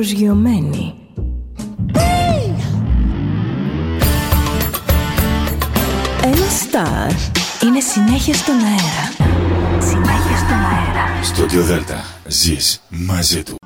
Προσγειωμένη. Ένα στάρ είναι συνέχεια στον αέρα. Συνέχεια στον αέρα. Στο Διοδέλτα ζεις μαζί του.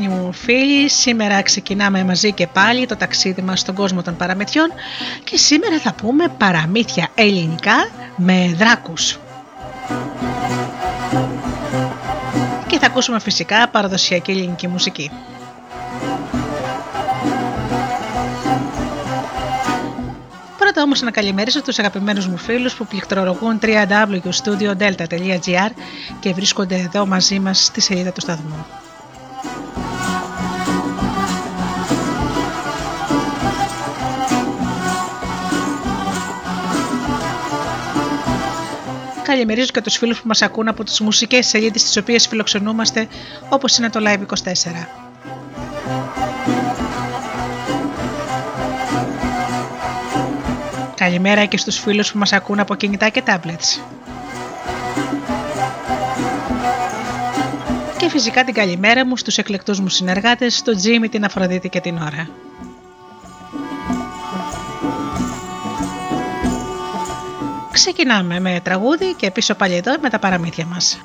Αγαπημένοι μου φίλοι, σήμερα ξεκινάμε μαζί και πάλι το ταξίδι μας στον κόσμο των παραμυθιών και σήμερα θα πούμε παραμύθια ελληνικά με δράκους. Και θα ακούσουμε φυσικά παραδοσιακή ελληνική μουσική. Πρώτα όμως να καλημερίσω τους αγαπημένους μου φίλους που πληκτρολογούν www.studiodelta.gr και βρίσκονται εδώ μαζί μας στη σελίδα του σταθμού. Καλημερίζω και τους φίλους που μας ακούν από τις μουσικές σελίδες τις οποίες φιλοξενούμαστε όπως είναι το Live24. Καλημέρα και στους φίλους που μας ακούν από κινητά και tablets. Και φυσικά την καλημέρα μου στους εκλεκτούς μου συνεργάτες, στο Τζίμι, την Αφροδίτη και την Ωρα. Ξεκινάμε με τραγούδι και πίσω πάλι εδώ με τα παραμύθια μας.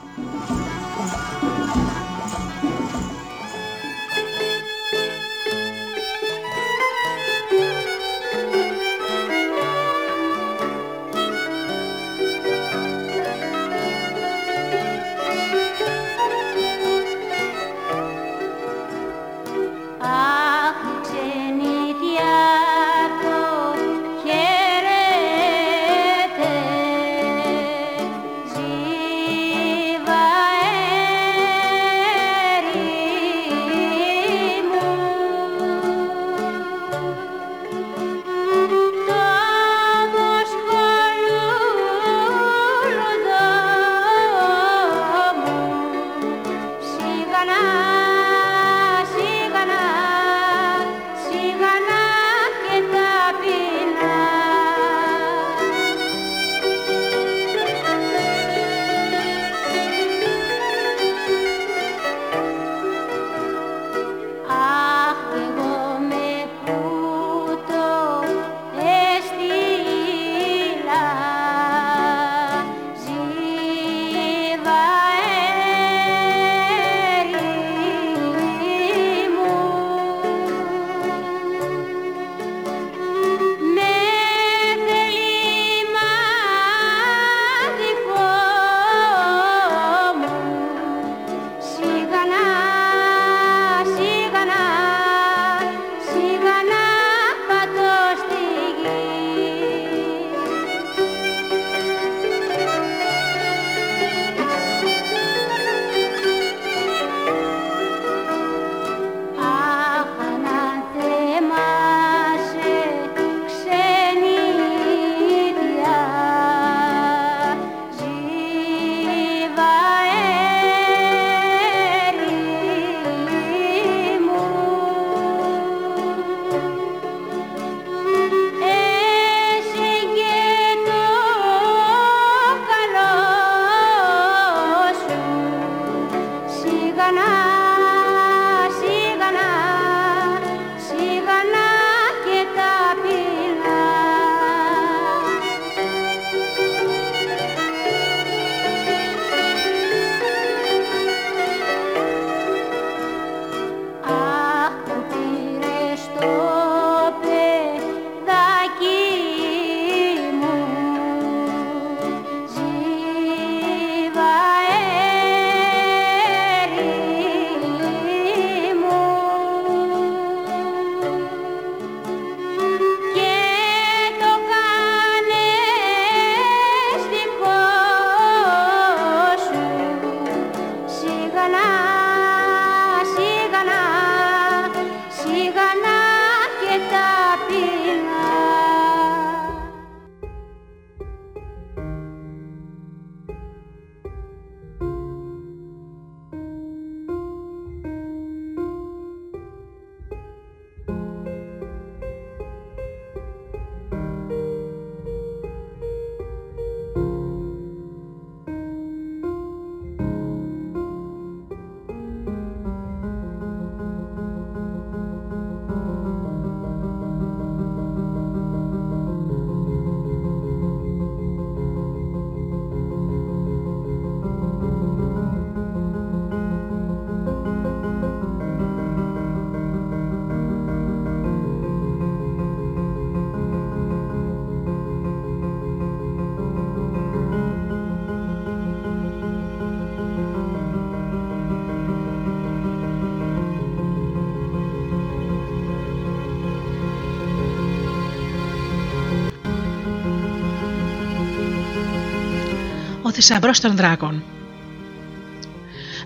Θησαυρό των δράκων.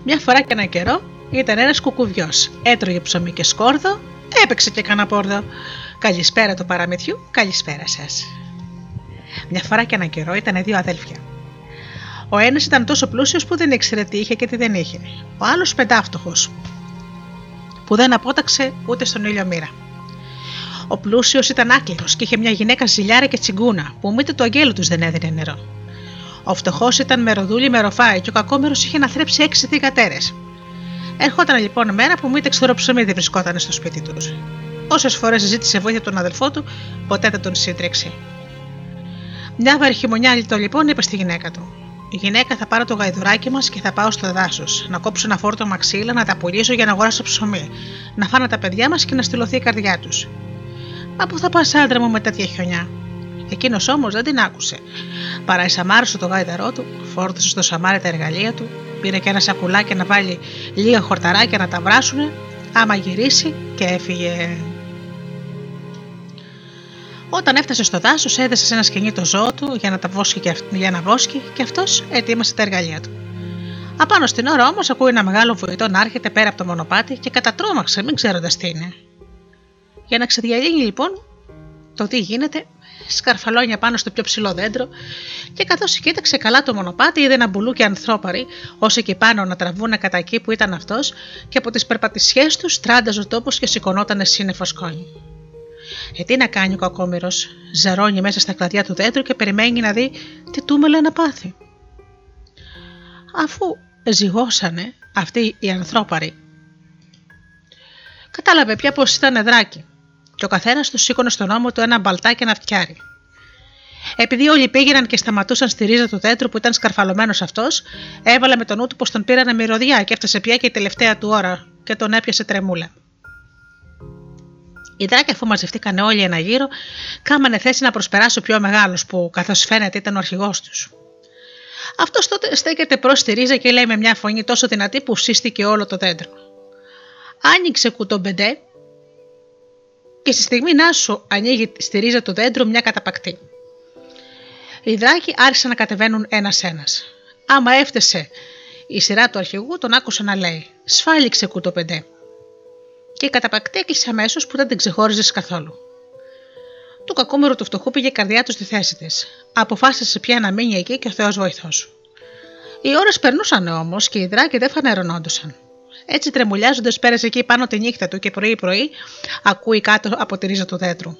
Μια φορά και ένα καιρό ήταν ένας κουκουβιός. Έτρωγε ψωμί και σκόρδο, έπαιξε και κανένα πόρδο. Καλησπέρα του παραμυθιού, καλησπέρα σας. Μια φορά και ένα καιρό ήταν δύο αδέλφια. Ο ένας ήταν τόσο πλούσιος που δεν ήξερε τι είχε και τι δεν είχε. Ο άλλος πεντάφτωχος, που δεν απόταξε ούτε στον ήλιο μοίρα. Ο πλούσιος ήταν άκληρο και είχε μια γυναίκα ζηλιάρα και τσιγκούνα, που μήτε του αγγέλου τους δεν έδινε νερό. Ο φτωχός ήταν μεροδούλη με ροφάι και ο κακόμερος είχε να θρέψει έξι θηγατέρες. Ερχόταν λοιπόν μέρα που μήτε ξερό ψωμί δεν βρισκόταν στο σπίτι τους. Όσες φορές ζήτησε βοήθεια τον αδελφό του, ποτέ δεν τον σύντρεξε. Μια βαρχημονιά λοιπόν είπε στη γυναίκα του: Η γυναίκα θα πάρω το γαϊδουράκι μας και θα πάω στο δάσος. Να κόψω ένα φόρτο μαξίλα, να τα πουλήσω για να αγοράσω ψωμί. Να φάνε τα παιδιά μας και να στυλωθεί η καρδιά τους. Μα πού θα πας, άντρα μου, με τέτοια χιονιά; Εκείνος όμως δεν την άκουσε. Παραεισαμάρισε το γάιδαρό του, φόρτωσε στο σαμάρι τα εργαλεία του, πήρε και ένα σακουλάκι να βάλει λίγα χορταράκια να τα βράσουνε, άμα γυρίσει και έφυγε. Όταν έφτασε στο δάσος, έδεσε σε ένα σκηνή το ζώο του για να, τα βόσκει και, για να βόσκει και αυτός ετοίμασε τα εργαλεία του. Απάνω στην ώρα όμως ακούει ένα μεγάλο βουητό να έρχεται πέρα από το μονοπάτι και κατατρώμαξε, μην ξέροντας τι είναι. Για να ξεδιαλύνει λοιπόν το τι γίνεται, σκαρφαλώνια πάνω στο πιο ψηλό δέντρο και καθώς κοίταξε καλά το μονοπάτι, είδε ένα μπουλούκι ανθρώπαροι, όσοι εκεί πάνω να τραβούν κατά εκεί που ήταν αυτός και από τις περπατησιές τους τράνταζε ο τόπος και σηκωνόταν σύννεφος σκόνη. Ε, τι να κάνει ο κακόμοιρος, ζαρώνει μέσα στα κλαδιά του δέντρου και περιμένει να δει τι τούμελα να πάθει. Αφού ζυγώσανε αυτοί οι ανθρώπαροι, κατάλαβε πια πω ήταν εδράκι και ο καθένας του σήκωνε στον ώμο του ένα μπαλτάκι να φτιάρει. Επειδή όλοι πήγαιναν και σταματούσαν στη ρίζα του δέντρου που ήταν σκαρφαλωμένος αυτός, έβαλε με τον νου του πως τον πήρανε μυρωδιά και έφτασε πια και η τελευταία του ώρα και τον έπιασε τρεμούλα. Οι δράκοι, αφού μαζευτήκαν όλοι ένα γύρο, κάμανε θέση να προσπεράσει ο πιο μεγάλος, που καθώς φαίνεται ήταν ο αρχηγός τους. Αυτός τότε στέκεται προς τη ρίζα και λέει με μια φωνή τόσο δυνατή που σύστηκε όλο το δέντρο. Άνοιξε κουτομπεντέ και στη στιγμή να σου ανοίγει στη ρίζα του δέντρου μια καταπακτή. Οι δράκοι άρχισαν να κατεβαίνουν ένα-ένα. Άμα έφτασε η σειρά του αρχηγού, τον άκουσα να λέει: Σφάλιξε κουτοπεντέ. Και η καταπακτή έκλεισε αμέσως που δεν την ξεχώριζες καθόλου. Του κακούμερου του φτωχού πήγε η καρδιά του στη θέση της. Αποφάσισε πια να μείνει εκεί και ο Θεός βοηθός. Οι ώρες περνούσαν όμως και οι δράκοι δεν φανερωνόντουσαν. Έτσι τρεμουλιάζοντας πέρασε εκεί πάνω τη νύχτα του και πρωί-πρωί ακούει κάτω από τη ρίζα του δέντρου.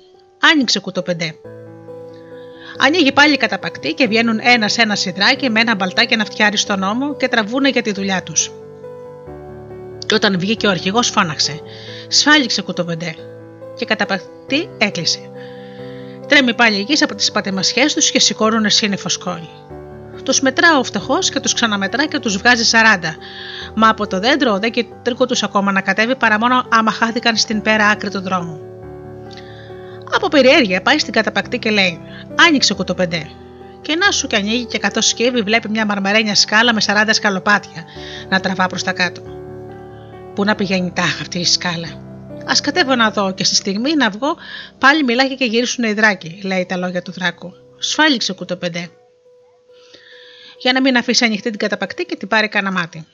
Άνοιξε κουτοπεντέ. Ανοίγει πάλι καταπακτή και βγαίνουν ένα-ένα σιδράκι με ένα μπαλτάκι να φτιάρει στον ώμο και τραβούνε για τη δουλειά τους. Και όταν βγήκε ο αρχηγός, φώναξε. Σφάλιξε κουτοπεντέ. Και καταπακτή έκλεισε. Τρέμει πάλι εκεί από τις πατεμασιές τους και σηκώνουν σύννεφο σκόνη. Τους μετρά ο φτωχό και τους ξαναμετρά και τους βγάζει 40. Μα από το δέντρο δεν και τρίκο τους ακόμα να κατέβει παρά μόνο άμα χάθηκαν στην πέρα άκρη του δρόμου. Από περιέργεια πάει στην καταπακτή και λέει: Άνοιξε κουτοπεντέ. Και να σου και ανοίγει και καθώς σκύβει βλέπει μια μαρμαρένια σκάλα με 40 σκαλοπάτια να τραβά προς τα κάτω. Πού να πηγαίνει τάχα αυτή η σκάλα. Α κατέβω να δω και στη στιγμή να βγω πάλι μιλάει και γυρίσουν οι δράκοι, λέει τα λόγια του δράκου. Σφάλιξε κουτοπεντέ για να μην αφήσει ανοιχτή την καταπακτή και την πάρει κανένα μάτι.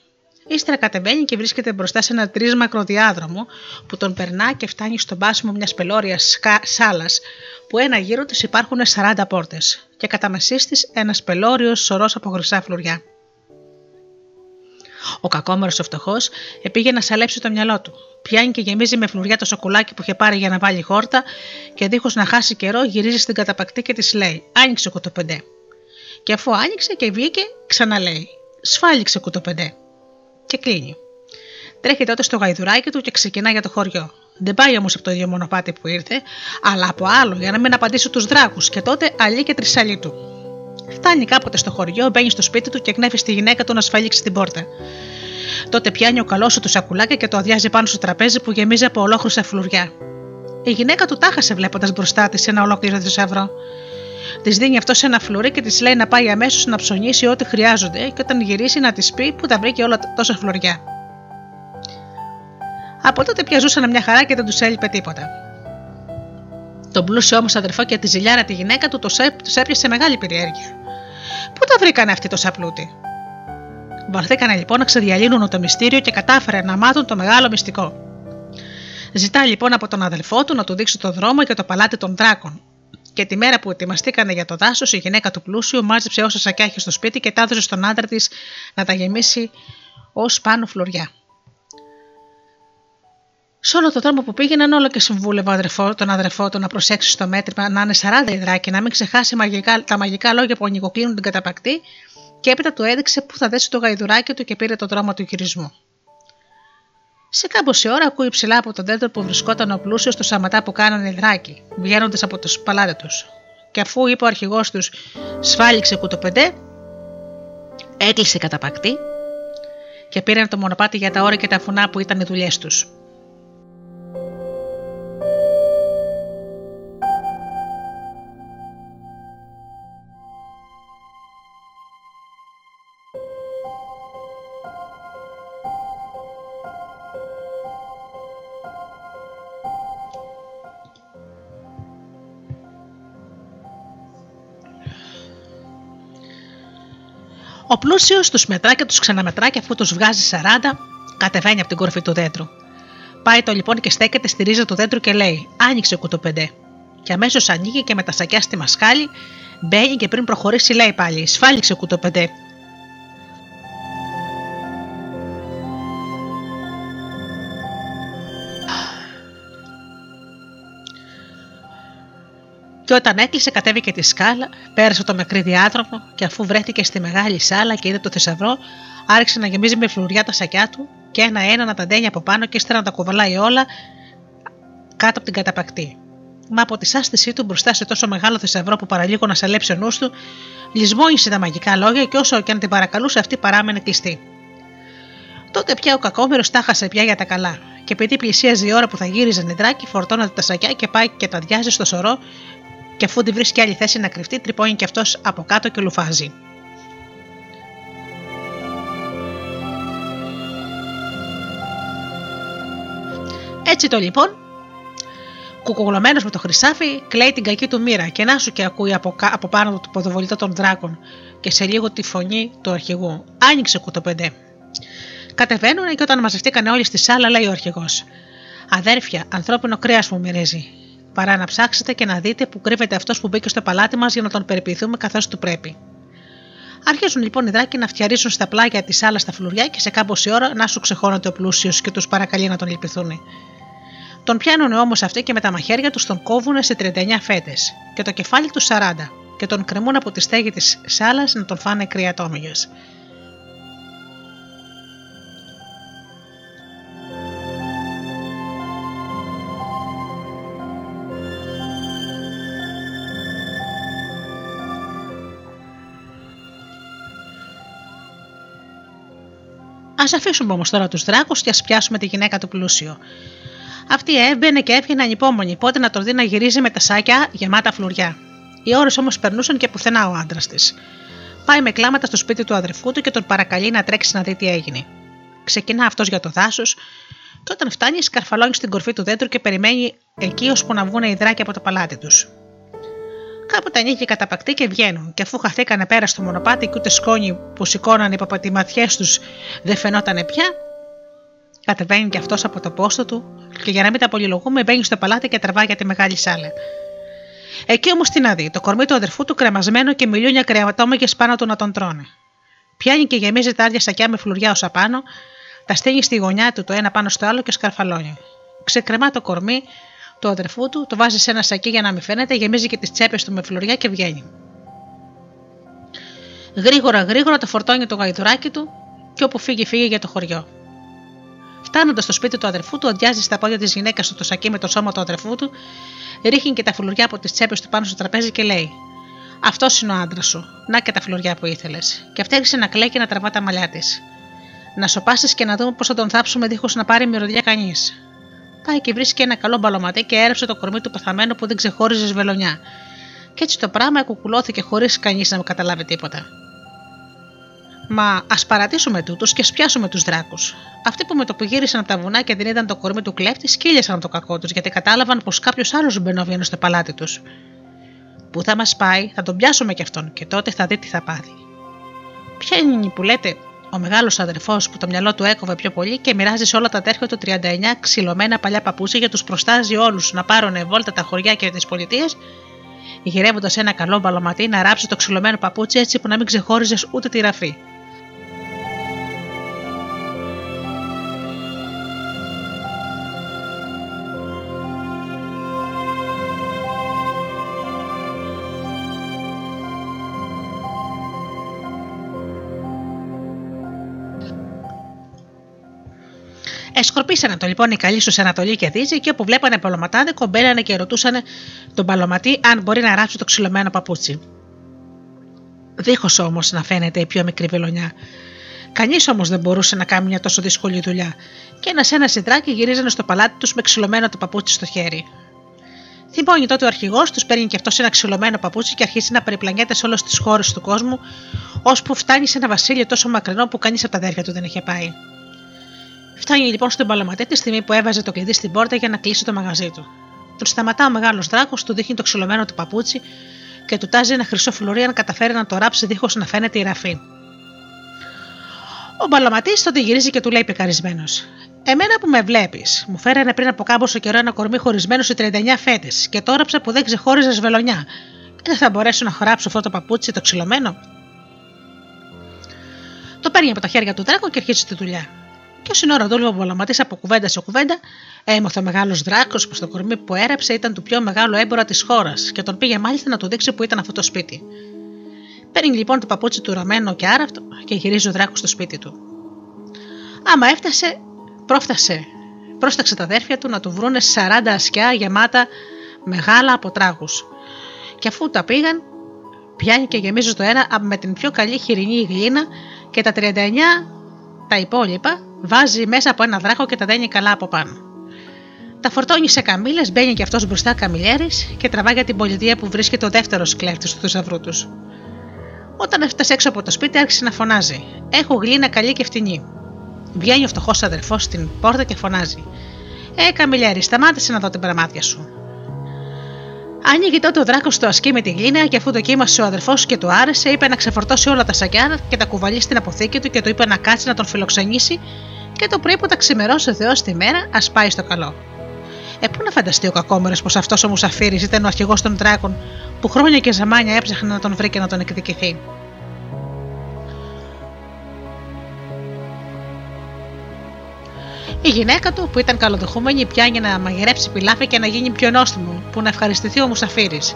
Ύστερα κατεβαίνει και βρίσκεται μπροστά σε ένα τρίσμακρο διάδρομο που τον περνά και φτάνει στον πάσιμο μιας πελώριας σάλας που ένα γύρο της υπάρχουν 40 πόρτες και κατά μεσής της ένας πελώριος σωρός από χρυσά φλουριά. Ο κακόμερος ο φτωχός επήγε να σαλέψει το μυαλό του. Πιάνει και γεμίζει με φλουριά το σοκουλάκι που είχε πάρει για να βάλει χόρτα και δίχως να χάσει καιρό γυρίζει στην καταπακτή και της λέει: Άνοιξε κοτοπεντέ και αφού άνοιξε και βγήκε, ξαναλέει: Σφάλιξε κουτοπεντέ. Και κλείνει. Τρέχει τότε στο γαϊδουράκι του και ξεκινά για το χωριό. Δεν πάει όμως από το ίδιο μονοπάτι που ήρθε, αλλά από άλλο για να μην απαντήσει τους δράκους και τότε αλλή και τρισαλή του. Φτάνει κάποτε στο χωριό, μπαίνει στο σπίτι του και κνέφει στη γυναίκα του να σφαλίξει την πόρτα. Τότε πιάνει ο καλός του σακουλάκι και το αδειάζει πάνω στο τραπέζι που γεμίζει από ολόκληρα φλουριά. Η γυναίκα του τάχασε βλέποντας μπροστά της ένα ολόκληρο θησαυρό. Της δίνει αυτό σε ένα φλουρί και της λέει να πάει αμέσως να ψωνίσει ό,τι χρειάζονται και όταν γυρίσει να της πει που τα βρήκε όλα τόσα φλουριά. Από τότε πια ζούσαν μια χαρά και δεν τους έλειπε τίποτα. Τον πλούσιο όμως αδερφό και τη ζηλιάρα τη γυναίκα του τους έπιασε μεγάλη περιέργεια. Πού τα βρήκανε αυτοί το σαπλούτι. Βαρθήκανε λοιπόν να ξεδιαλύνουν το μυστήριο και κατάφερε να μάθουν το μεγάλο μυστικό. Ζητά λοιπόν από τον αδελφό του να του δείξει το δρόμο για το παλάτι των δράκων. Και τη μέρα που ετοιμαστήκανε για το δάσος, η γυναίκα του πλούσιου μάζεψε όσα σακιά είχε στο σπίτι και τα έδωσε στον άντρα της να τα γεμίσει ως πάνω φλουριά. Σε όλο τον δρόμο που πήγαιναν, όλο και συμβούλευε αδερφό, τον αδερφό του να προσέξει στο μέτρημα να είναι 40 υδράκι, να μην ξεχάσει μαγικά, τα μαγικά λόγια που ανοιγοκλίνουν την καταπακτή, και έπειτα του έδειξε πού θα δέσει το γαϊδουράκι του και πήρε το δρόμο του γυρισμού. Σε σε ώρα ακούει ψηλά από τον δέντρο που βρισκόταν ο πλούσιος στο σαματά που κάνανε υδράκι, βγαίνοντας από το παλάτι τους. Και αφού είπε ο αρχηγός τους, σφάλιξε κουτοπεντέ, έκλεισε καταπακτή και πήραν το μονοπάτι για τα όρια και τα φουνά που ήταν οι δουλειές τους. Ο πλούσιος τους μετρά και τους ξαναμετρά και αφού τους βγάζει 40, κατεβαίνει από την κορφή του δέντρου. Πάει το λοιπόν και στέκεται στη ρίζα του δέντρου και λέει: Άνοιξε κουτοπεντέ. Και αμέσως ανοίγει και με τα σακιά στη μασκάλη, μπαίνει και πριν προχωρήσει λέει πάλι: Σφάλιξε κουτοπεντέ. Και όταν έκλεισε, κατέβηκε τη σκάλα, πέρασε το μικρή διάδρομο και αφού βρέθηκε στη μεγάλη σάλα και είδε το θησαυρό, άρχισε να γεμίζει με φλουριά τα σακιά του και ένα-ένα να τα ντένει από πάνω και ύστερα να τα κουβαλάει όλα κάτω από την καταπακτή. Μα από τη σάστησή του μπροστά σε τόσο μεγάλο θησαυρό που παραλίγο να σαλέψει ο νους του, λησμόνισε τα μαγικά λόγια και όσο και αν την παρακαλούσε, αυτή παράμενε κλειστή. Τότε πια ο κακόμερο τα χάσε πια για τα καλά. Και επειδή πλησίαζε η ώρα που θα γύριζε νετράκι, φορτώνατε τα σακιά και πάει και τα διάζει στο σωρό και αφού τη βρίσκει άλλη θέση να κρυφτεί, τρυπώνει και αυτός από κάτω και λουφάζει. Έτσι το λοιπόν, κουκογλωμένο με το χρυσάφι, κλαίει την κακή του μοίρα και να σου και ακούει από, από πάνω του το ποδοβολητό των δράκων και σε λίγο τη φωνή του αρχηγού. Άνοιξε κουτοπεντέ. Κατεβαίνουν και όταν μαζευτήκαν όλοι στη σάλα, λέει ο αρχηγός. Αδέρφια, ανθρώπινο κρέας μου μυρίζει παρά να ψάξετε και να δείτε που κρύβεται αυτός που μπήκε στο παλάτι μας για να τον περιποιηθούμε καθώς του πρέπει. Αρχίζουν λοιπόν οι δράκοι να φτιαρίσουν στα πλάγια της άλλας τα φλουριά και σε κάμποση ώρα να σου ξεχώνονται ο πλούσιος και τους παρακαλεί να τον λυπηθούν. Τον πιάνουν όμως αυτοί και με τα μαχαίρια τους τον κόβουν σε 39 φέτες και το κεφάλι τους 40 και τον κρεμούν από τη στέγη της σάλας να τον φάνε κρυατόμυγε. Α αφήσουμε όμως τώρα τους δράκους και ας πιάσουμε τη γυναίκα του πλούσιο. Αυτή έμπαινε και έβγαινε ανυπόμονη, πότε να τον δει να γυρίζει με τα σάκια γεμάτα φλουριά. Οι ώρες όμως περνούσαν και πουθενά ο άντρας της. Πάει με κλάματα στο σπίτι του αδερφού του και τον παρακαλεί να τρέξει να δει τι έγινε. Ξεκινά αυτός για το δάσος, και όταν φτάνει, σκαρφαλώνει στην κορφή του δέντρου και περιμένει εκεί ώσπου να βγουν οι δράκοι από το παλάτι τους. Κάποτε ανοίγει καταπακτή και βγαίνουν, και αφού χαθήκανε πέρα στο μονοπάτι και ούτε σκόνη που σηκώναν οι παπατηματιέ τους δεν φαινότανε πια, κατεβαίνει και αυτός από το πόστο του και για να μην τα πολυλογούμε μπαίνει στο παλάτι και τραβάει για τη μεγάλη σάλα. Εκεί όμως τι να δει, το κορμί του αδερφού του κρεμασμένο και μιλούνια κρεατόμεγε πάνω του να τον τρώνε. Πιάνει και γεμίζει τα άδεια σακιά με φλουριά ω απάνω, τα στέλνει στη γωνιά του το ένα πάνω στο άλλο και σκαρφαλώνει. Ξεκρεμά το κορμί, του αδερφού του, το βάζει σε ένα σακί για να μην φαίνεται, γεμίζει και τις τσέπες του με φλουριά και βγαίνει. Γρήγορα γρήγορα το φορτώνει το γαϊδουράκι του και όπου φύγει φύγει για το χωριό. Φτάνοντας στο σπίτι του αδερφού του, αδειάζει στα πόδια της γυναίκας του το σακί με το σώμα του αδερφού του, ρίχνει και τα φλουριά από τις τσέπες του πάνω στο τραπέζι και λέει: Αυτός είναι ο άντρας σου. Να και τα φλουριά που ήθελες. Και αυτή άρχισε να κλαίει και να τραβά τα μαλλιά της. Να σοπάσεις και να δούμε πώς θα τον θάψουμε δίχως να πάρει μυρωδιά κανείς πάει και βρίσκει ένα καλό μπαλωματέ και έρεψε το κορμί του πεθαμένου που δεν ξεχώριζε σβελονιά. Και έτσι το πράγμα κουκουλώθηκε χωρίς κανείς να καταλάβει τίποτα. Μα ας παρατήσουμε τούτους και ας πιάσουμε τους δράκους. Αυτοί που με το που γύρισαν από τα βουνά και δεν είδαν το κορμί του κλέφτη, σκύλιασαν το κακό τους γιατί κατάλαβαν πως κάποιος άλλος μπαινόβιανε στο παλάτι τους. Πού θα μας πάει, θα τον πιάσουμε κι αυτόν και τότε θα δει τι θα πάθει. Ποια είναι που λέτε, ο μεγάλος αδερφός που το μυαλό του έκοβε πιο πολύ και μοιράζει σε όλα τα αδέρφια του 39 ξυλωμένα παλιά παπούτσια για τους προστάζει όλους να πάρουν βόλτα τα χωριά και τις πολιτείες, γυρεύοντας ένα καλό μπαλωματί να ράψει το ξυλωμένο παπούτσι έτσι που να μην ξεχώριζες ούτε τη ραφή. Εσκορπίσανε το λοιπόν οι καλοί στους Ανατολή και Δύση και όπου βλέπανε παλωματάδικο μπαίνανε και ρωτούσαν τον παλωματή αν μπορεί να ράψει το ξυλωμένο παπούτσι. Δίχως όμως να φαίνεται η πιο μικρή βελονιά. Κανείς όμως δεν μπορούσε να κάνει μια τόσο δύσκολη δουλειά, και ένα-ένα συντράκι γυρίζανε στο παλάτι τους με ξυλωμένο το παπούτσι στο χέρι. Θυμώνει τότε ο αρχηγός τους, παίρνει και αυτός ένα ξυλωμένο παπούτσι και αρχίζει να περιπλανιέται σε όλες τις χώρες του κόσμου, ώσπου φτάνει σε ένα βασίλειο τόσο μακρινό που κανείς από τα αδέρφια του δεν είχε πάει. Φτάνει λοιπόν στον παλαματέ τη στιγμή που έβαζε το κλειδί στην πόρτα για να κλείσει το μαγαζί του. Τον σταματά ο μεγάλος δράκος, του δείχνει το ξυλωμένο του παπούτσι και του τάζει ένα χρυσό φλουρί αν καταφέρει να το ράψει δίχως να φαίνεται η ραφή. Ο μπαλαματή τότε γυρίζει και του λέει πεκαρισμένο: Εμένα που με βλέπεις, μου φέρανε πριν από κάμποσο καιρό ένα κορμί χωρισμένο σε 39 φέτες και τώρα ψα που δεν ξεχώριζε βελονιά. Δεν θα μπορέσω να χωράψω αυτό το παπούτσι το ξυλωμένο. Το παίρνει από τα χέρια του δράκο και αρχίζει τη δουλειά. Και όσο ώρα δούλευε ο Πολαματή από κουβέντα σε κουβέντα, έμαθε ο μεγάλος δράκος πω το κορμί που έραψε ήταν του πιο μεγάλο έμπορα της χώρας και τον πήγε μάλιστα να του δείξει που ήταν αυτό το σπίτι. Παίρνει λοιπόν το παπούτσι του ραμμένο και άραφτο και γυρίζει ο δράκος στο σπίτι του. Άμα έφτασε, πρόφτασε. Πρόσταξε τα αδέρφια του να του βρούνε 40 ασκιά γεμάτα μεγάλα από τράγους. Και αφού τα πήγαν, πιάνει και γεμίζει το ένα με την πιο καλή χοιρινή γλίνα και τα 39 τα υπόλοιπα βάζει μέσα από ένα δράκο και τα δένει καλά από πάνω. Τα φορτώνει σε καμίλε, μπαίνει και αυτός μπροστά καμιλιέρης και τραβά για την πολιτεία που βρίσκεται ο δεύτερος κλέφτης του θησαυρού τους. Όταν έφτασε έξω από το σπίτι, άρχισε να φωνάζει: Έχω γλύνα καλή και φτηνή. Βγαίνει ο φτωχός αδερφός στην πόρτα και φωνάζει: Ε, καμιλιέρη, σταμάτησε να δω την πραμάτια σου. Άνοιγε τότε ο δράκο το ασκή με τη γλύνα και αφού δοκίμασε ο αδερφός και του άρεσε, είπε να ξεφορτώσει όλα τα σακιά και τα κουβαλεί στην αποθήκη του και του είπε να κάτσει να τον φιλοξενήσει και το πρωί που τα ξημερώσει ο Θεός τη μέρα, ας πάει στο καλό. Ε, πού να φανταστεί ο κακόμερος πως αυτός ο Μουσαφίρης ήταν ο αρχηγός των δράκων που χρόνια και ζαμάνια έψαχνε να τον βρει και να τον εκδικηθεί. Η γυναίκα του, που ήταν καλοδεχούμενη, πιάνει να μαγειρέψει πιλάφι και να γίνει πιο νόστιμο, που να ευχαριστηθεί ο Μουσαφίρης.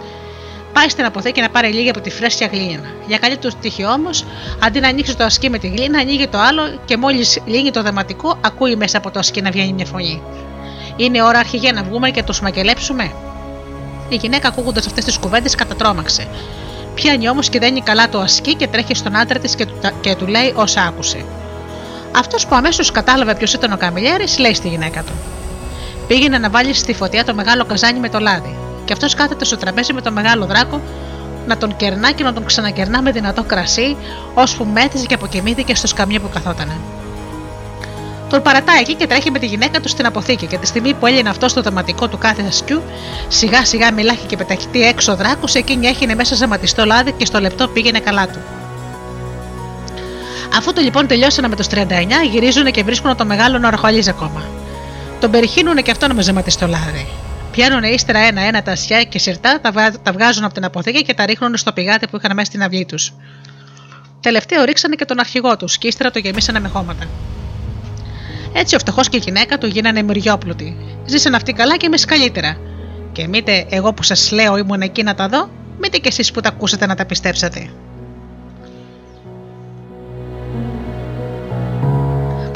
Πάει στην αποθήκη να πάρει λίγη από τη φρέσκια γλύνα. Για καλή τους τύχη όμως, αντί να ανοίξει το ασκή με τη γλύνα, ανοίγει το άλλο και μόλις λύνει το δεματικό, ακούει μέσα από το ασκή να βγαίνει μια φωνή. Είναι ώρα αρχηγέ να βγούμε και τους μαγελέψουμε. Η γυναίκα ακούγοντας αυτές τις κουβέντες κατατρώμαξε. Πιάνει όμως και δένει καλά το ασκή και τρέχει στον άντρα της και, και του λέει όσα άκουσε. Αυτός που αμέσως κατάλαβε ποιος ήταν ο Καμιλιέρης, λέει στη γυναίκα του. Πήγαινε να βάλει στη φωτιά το μεγάλο καζάνι με το λάδι, και αυτός κάθεται στο τραπέζι με το μεγάλο δράκο να τον κερνά και να τον ξανακερνά με δυνατό κρασί, ώσπου μέτρησε και αποκοιμήθηκε στο σκαμιέ που καθότανε. Τον παρατάει εκεί και τρέχει με τη γυναίκα του στην αποθήκη και τη στιγμή που έλυνε αυτό στο θεματικό του κάθε ασκιού, σιγά σιγά μιλάχει και πεταχτεί έξω ο δράκος, εκείνη έχινε μέσα ζαματιστό λάδι και στο λεπτό πήγαινε καλά του. Αφού το λοιπόν τελειώσανε με το 39, γυρίζουν και βρίσκουν το μεγάλο να ορχολίζει ακόμα. Τον περιχύνουν και αυτό με ζεματιστό λάδι. Πιάνουν ύστερα ένα-ένα τα ασιά και σιρτά, τα βγάζουν από την αποθήκη και τα ρίχνουν στο πηγάτι που είχαν μέσα στην αυλή τους. Τελευταίο ρίξανε και τον αρχηγό τους και ύστερα το γεμίσανε με χώματα. Έτσι ο φτωχός και η γυναίκα του γίνανε μυριόπλουτοι. Ζήσαν αυτοί καλά και εμείς καλύτερα. Και μήτε εγώ που σας λέω ήμουν εκεί να τα δω, μήτε κι εσείς που τα ακούσατε να τα πιστέψατε.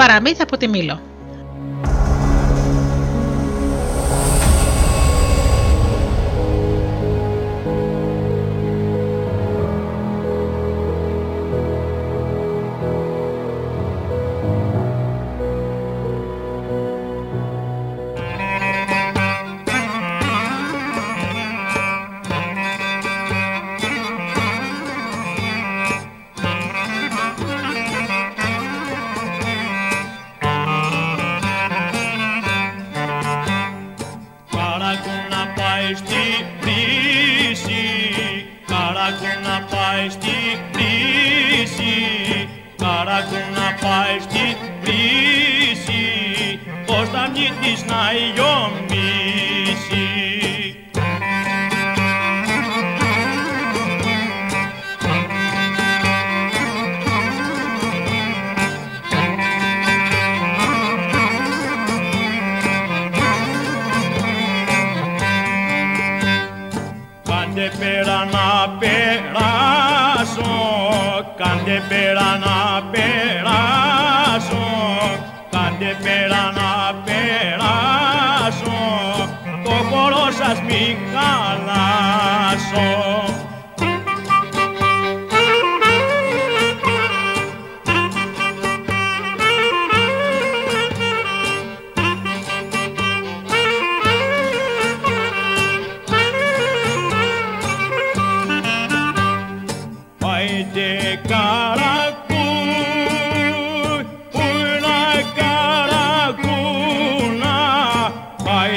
Παραμύθι από τη Μήλο.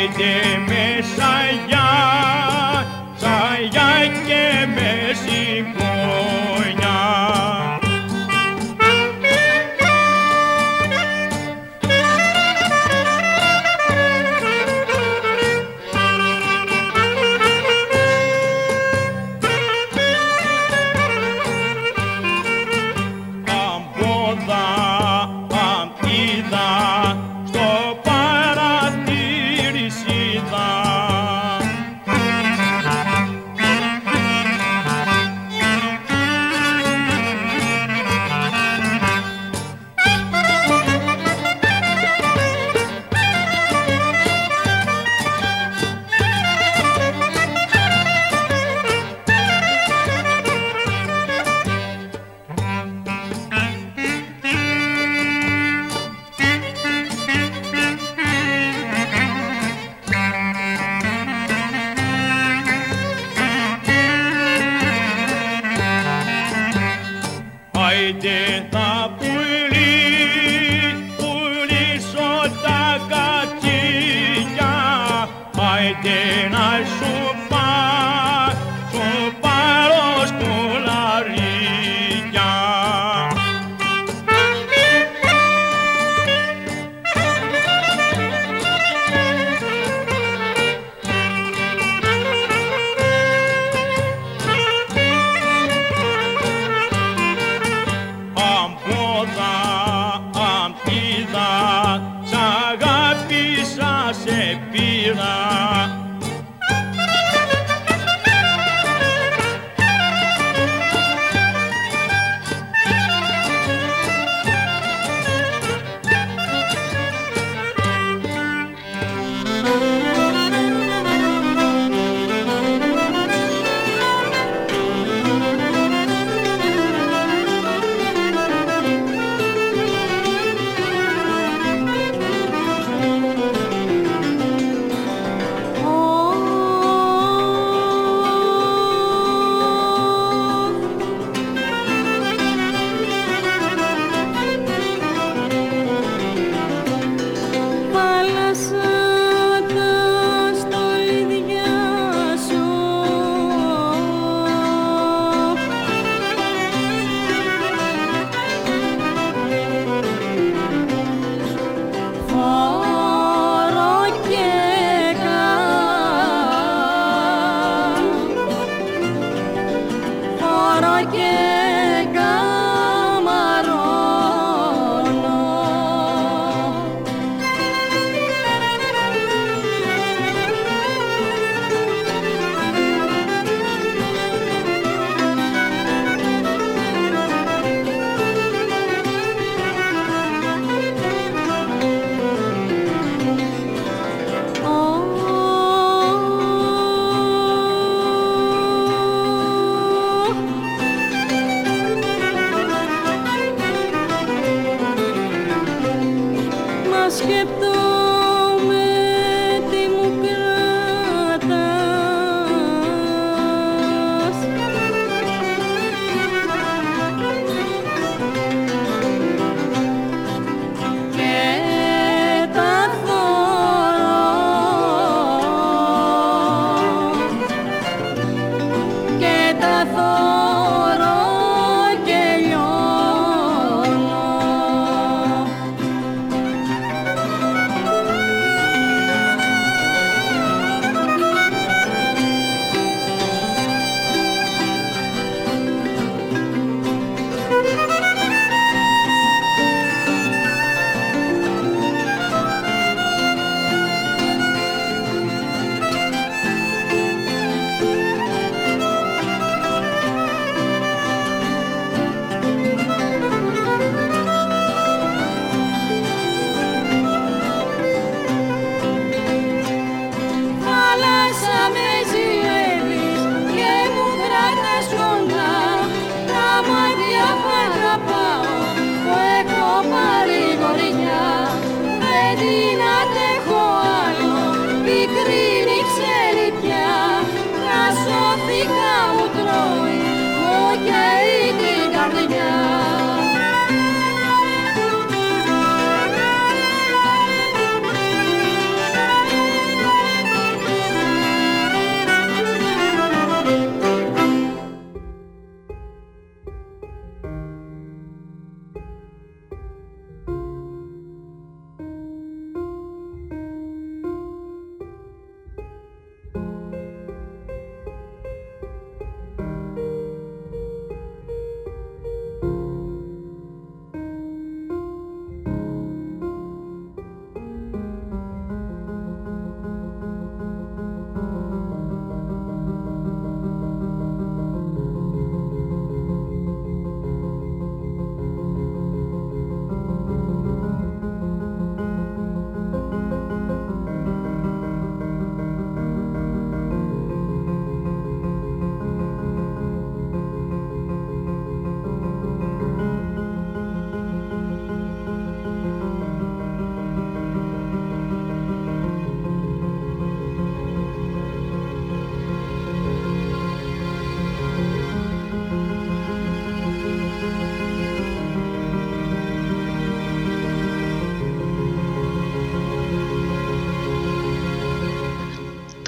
Άιντε με σαγιά,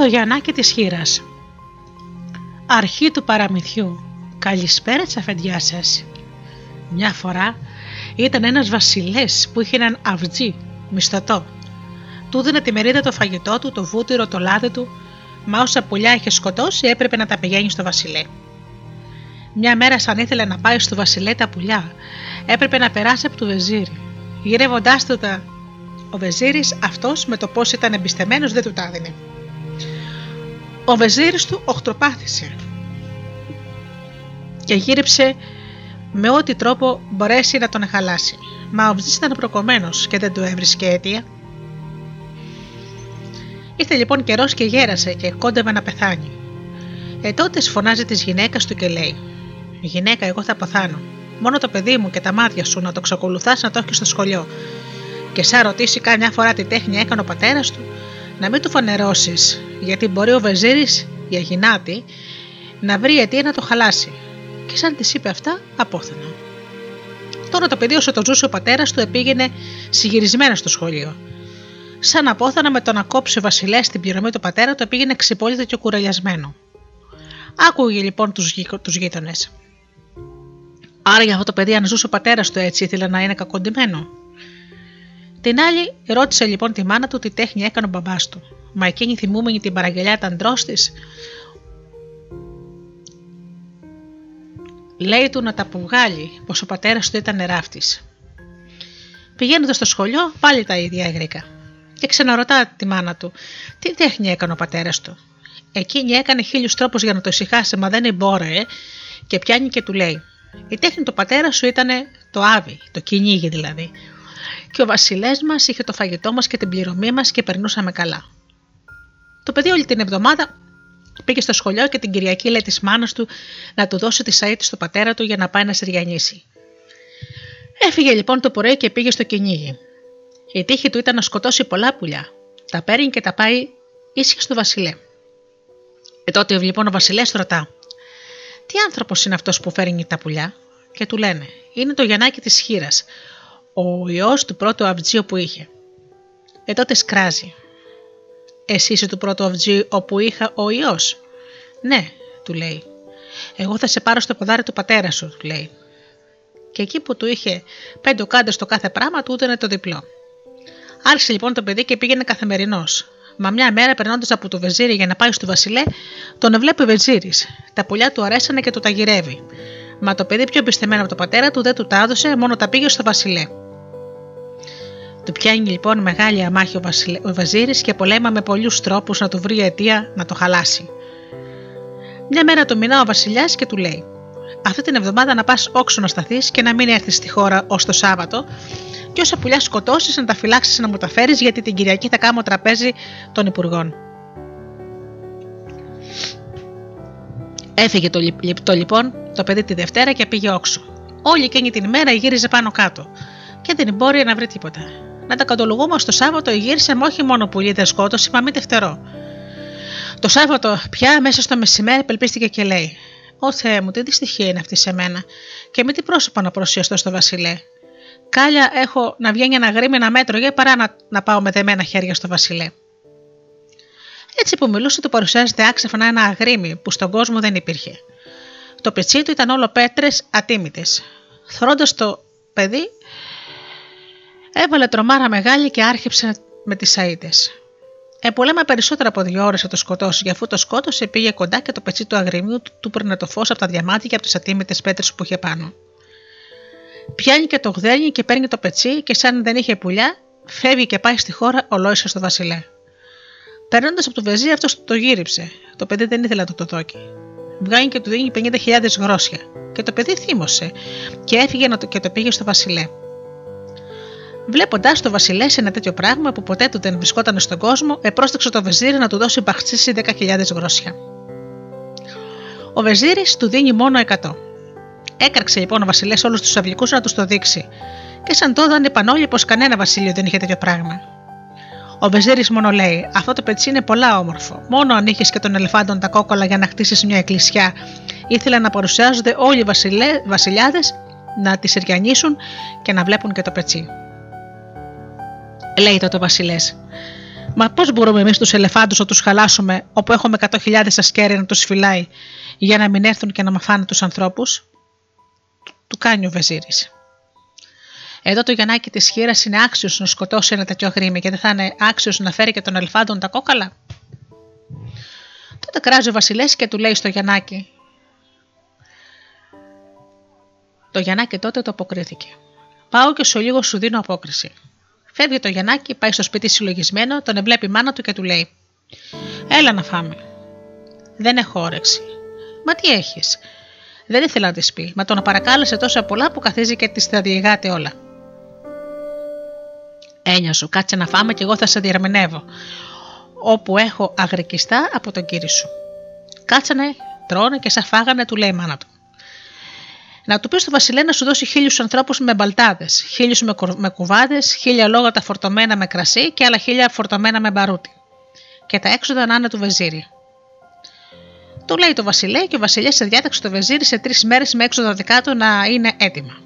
Γιαννάκι της Χήρας Αρχή του παραμυθιού Καλησπέρα της αφεντιά σας Μια φορά ήταν ένας βασιλές που είχε έναν αυτζή, μισθωτό. Του δίνε τη μερίδα το φαγητό του, το βούτυρο, το λάδι του, μα όσα πουλιά είχε σκοτώσει έπρεπε να τα πηγαίνει στο βασιλέ. Μια μέρα, σαν ήθελε να πάει στο βασιλέ τα πουλιά, έπρεπε να περάσει από το βεζίρι. Γυρεύοντάς του τα. Ο βεζίρης αυτός με το πώς ήταν εμπιστεμένος δεν του τα έδινε. Ο βεζίρης του οχτροπάθησε και γύριψε με ό,τι τρόπο μπορέσει να τον χαλάσει. Μα ο Βζής ήταν προκομμένος και δεν του έβρισκε αίτια. Ήρθε λοιπόν καιρός και γέρασε και κόντευε να πεθάνει. Ε τότε φωνάζει τη γυναίκα του και λέει: Γυναίκα, εγώ θα πεθάνω. Μόνο το παιδί μου και τα μάτια σου να το ξεκολουθάς να το έχεις στο σχολείο. Και σαν ρωτήσει κάμια φορά τι τέχνη έκανε ο πατέρας του, να μην του φανερώσει, γιατί μπορεί ο Βεζίρης, η Αγινάτη, να βρει αιτία να το χαλάσει. Και σαν της είπε αυτά, απόθανα. Τώρα το παιδί όσο το ζούσε ο πατέρας του επήγαινε συγυρισμένο στο σχολείο. Σαν απόθανα με το να κόψει ο Βασιλέα την πληρωμή του πατέρα του, πήγαινε ξυπόλυτο και κουρελιασμένο. Άκουγε λοιπόν τους τους γείτονες. Άρα για αυτό το παιδί, αν ζούσε ο πατέρας του έτσι, ήθελε να είναι κακοντημένο. Την άλλη, ρώτησε λοιπόν τη μάνα του τι τέχνη έκανε ο μπαμπάς του. Μα εκείνη θυμούμενη την παραγγελιά ήταν της, λέει του να τα αποβγάλει πως ο πατέρας του ήταν ράφτη. Πηγαίνοντας στο σχολείο, πάλι τα ίδια έγρικα. Και ξαναρωτά τη μάνα του, τι τέχνη έκανε ο πατέρας του; Εκείνη έκανε χίλιους τρόπους για να το ησυχάσει, μα δεν εμπόρεε και πιάνει και του λέει: Η τέχνη του πατέρας σου ήταν το άβι, το κυνήγι δηλαδή. Και ο βασιλές μας είχε το φαγητό μας και την πληρωμή μας και περνούσαμε καλά. Το παιδί όλη την εβδομάδα πήγε στο σχολείο και την Κυριακή λέει της μάνας του να του δώσει τη σαΐτη στο πατέρα του για να πάει να σεριανίσει. Έφυγε λοιπόν το πρωί και πήγε στο κυνήγι. Η τύχη του ήταν να σκοτώσει πολλά πουλιά. Τα παίρνει και τα πάει ίσια στο Βασιλέ. Ε, τότε λοιπόν ο Βασιλές ρωτά: Τι άνθρωπος είναι αυτός που φέρνει τα πουλιά, και του λένε: Είναι το Γιαννάκι της Χείρας, ο ιός του πρώτου αυτζίου που είχε. Ε, τότε σκράζει. Εσύ είσαι του πρώτου αυτζή όπου είχα ο ιός. Ναι, του λέει. Εγώ θα σε πάρω στο ποδάρι του πατέρα σου, του λέει. Και εκεί που του είχε πέντε κάντε στο κάθε πράγμα, του ήταν το διπλό. Άρχισε λοιπόν το παιδί και πήγαινε καθημερινό. Μα μια μέρα περνώντας από το βεζίρι για να πάει στο Βασιλέ, τον εβλέπει ο Βεζίρι. Τα πουλιά του αρέσανε και του τα γυρεύει. Μα το παιδί πιο πιστεμένο από τον πατέρα του δεν του τα έδωσε, μόνο τα πήγε στο Βασιλέ. Του πιάνει λοιπόν μεγάλη αμάχη ο, Βασιλε... ο Βαζίρη και πολέμα με πολλούς τρόπους να του βρει αιτία να το χαλάσει. Μια μέρα του μηνά ο Βασιλιάς και του λέει: Αυτή την εβδομάδα να πας όξο να σταθείς και να μην έρθεις στη χώρα ως το Σάββατο, και όσα πουλιά σκοτώσεις να τα φυλάξεις να μου τα φέρεις, γιατί την Κυριακή θα κάνω τραπέζι των Υπουργών. Έφυγε το, το λοιπόν το παιδί τη Δευτέρα και πήγε όξο. Όλη εκείνη την ημέρα γύριζε πάνω κάτω και δεν μπορεί να βρει τίποτα. Να τα κατολογούμε στο Σάββατο γύρισε με όχι μόνο πουλί δεν σκότωσε, μα μη δευτερό. Το Σάββατο πια μέσα στο μεσημέρι πελπίστηκε και λέει: Ω Θεέ μου, τι δυστυχία είναι αυτή σε μένα, και με τι πρόσωπο να προσιαστώ στο Βασιλέ. Κάλια έχω να βγαίνει ένα γρήμι ένα μέτρο για παρά να, να πάω με δεμένα χέρια στο Βασιλέ. Έτσι που μιλούσε, του παρουσιάζεται άξεφνα ένα αγρίμι που στον κόσμο δεν υπήρχε. Το πετσί του ήταν όλο πέτρες ατίμητες. Θρώντα το παιδί, έβαλε τρομάρα μεγάλη και άρχιψε με τις σαΐτε. Επολέμα περισσότερα από δύο ώρες θα το σκοτώσει, για αφού το σκότωσε πήγε κοντά και το πετσί του αγριμίου του, του το φως από τα διαμάτια και από τις ατίμητες πέτρες που είχε πάνω. Πιάνει και το γδένει και παίρνει το πετσί και σαν δεν είχε πουλιά, φεύγει και πάει στη χώρα ολόισα στο Βασιλέ. Περνώντας από το βεζί, αυτός το γύριψε. Το παιδί δεν ήθελε να το, το δόκει. Βγάνει και του δίνει 50.000 γρόσια. Και το παιδί θύμωσε και έφυγε και το πήγε στο Βασιλέ. Βλέποντα το Βασιλές σε ένα τέτοιο πράγμα που ποτέ του δεν βρισκόταν στον κόσμο, επρόσταξε το Βεζίρι να του δώσει μπαχτσίση 10.000 γρόσια. Ο Βεζίρις του δίνει μόνο 100. Έκραξε λοιπόν ο Βασιλές όλους τους αυλικού να τους το δείξει, και σαν τότε είπαν όλοι πως κανένα βασίλειο δεν είχε τέτοιο πράγμα. Ο Βεζίρις μόνο λέει: Αυτό το πετσί είναι πολλά όμορφο. Μόνο αν είχες και τον ελεφάντων τα κόκολα για να χτίσεις μια εκκλησιά, ήθελα να παρουσιάζονται όλοι οι βασιλιάδες να τη εριανίσουν και να βλέπουν και το πετσί. Λέει τότε ο Βασιλές. Μα πώς μπορούμε εμείς τους ελεφάντους να τους χαλάσουμε όπου έχουμε 100.000 ασκέρια να τους φυλάει για να μην έρθουν και να μαφάνε τους ανθρώπους; Του κάνει ο Βεζίρης. Εδώ το Γιαννάκι της χείρας είναι άξιος να σκοτώσει ένα τέτοιο γρήμι και δεν θα είναι άξιος να φέρει και τον ελεφάντων τα κόκαλα. Τότε κράζει ο Βασιλές και του λέει στο Γιαννάκι. Το Γιαννάκι τότε το αποκρίθηκε. Πάω και σε λίγο σου δίνω απόκριση. Φεύγει το Γιαννάκι, πάει στο σπίτι συλλογισμένο, τον εμπλέπει η μάνα του και του λέει: Έλα να φάμε. Δεν έχω όρεξη. Μα τι έχεις. Δεν ήθελα να της πει, μα τον παρακάλεσε τόσα πολλά που καθίζει και της τα διηγάται όλα. Ένια σου, κάτσε να φάμε και εγώ θα σε διαρμενεύω. Όπου έχω αγρικιστά από τον κύριο σου. Κάτσανε, τρώνε και σαν φάγανε, του λέει η μάνα του. Να του πεις στο Βασιλέ να σου δώσει χίλιους ανθρώπους με μπαλτάδες, χίλιους με, με κουβάδες, χίλια λόγατα φορτωμένα με κρασί και άλλα χίλια φορτωμένα με μπαρούτι. Και τα έξοδα να είναι του Βεζίρι. Του λέει το Βασιλέ και ο Βασιλιάς σε διάταξε το Βεζίρι σε τρεις μέρες με έξοδα δικά του να είναι έτοιμα.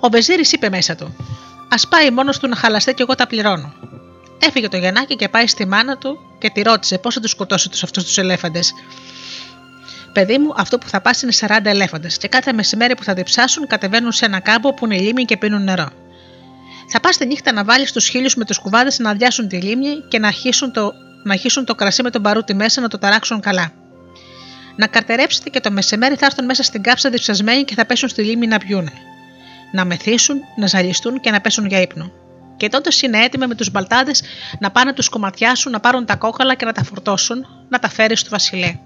Ο Βεζίρι είπε μέσα του: Α πάει μόνος του να χαλαστεί και εγώ τα πληρώνω. Έφυγε το Γιαννάκι και πάει στη μάνα του και τη ρώτησε πώς θα τους σκοτώσει τους αυτούς τους ελέφαντες. Παιδί μου, αυτό που θα πας είναι 40 ελέφαντες και κάθε μεσημέρι που θα διψάσουν κατεβαίνουν σε ένα κάμπο που είναι λίμνη και πίνουν νερό. Θα πας τη νύχτα να βάλεις τους χίλιους με τους κουβάδες να αδειάσουν τη λίμνη και να χύσουν το, να χύσουν το κρασί με τον παρούτι μέσα να το ταράξουν καλά. Να καρτερέψετε και το μεσημέρι θα έρθουν μέσα στην κάψα διψασμένοι και θα πέσουν στη λίμνη να πιούνε. Να μεθύσουν, να ζαλιστούν και να πέσουν για ύπνο. Και τότε είναι έτοιμοι με τους μπαλτάδες να πάνε τους κομματιάσουν, να πάρουν τα κόκαλα και να τα φορτώσουν, να τα φέρεις στο βασιλέ.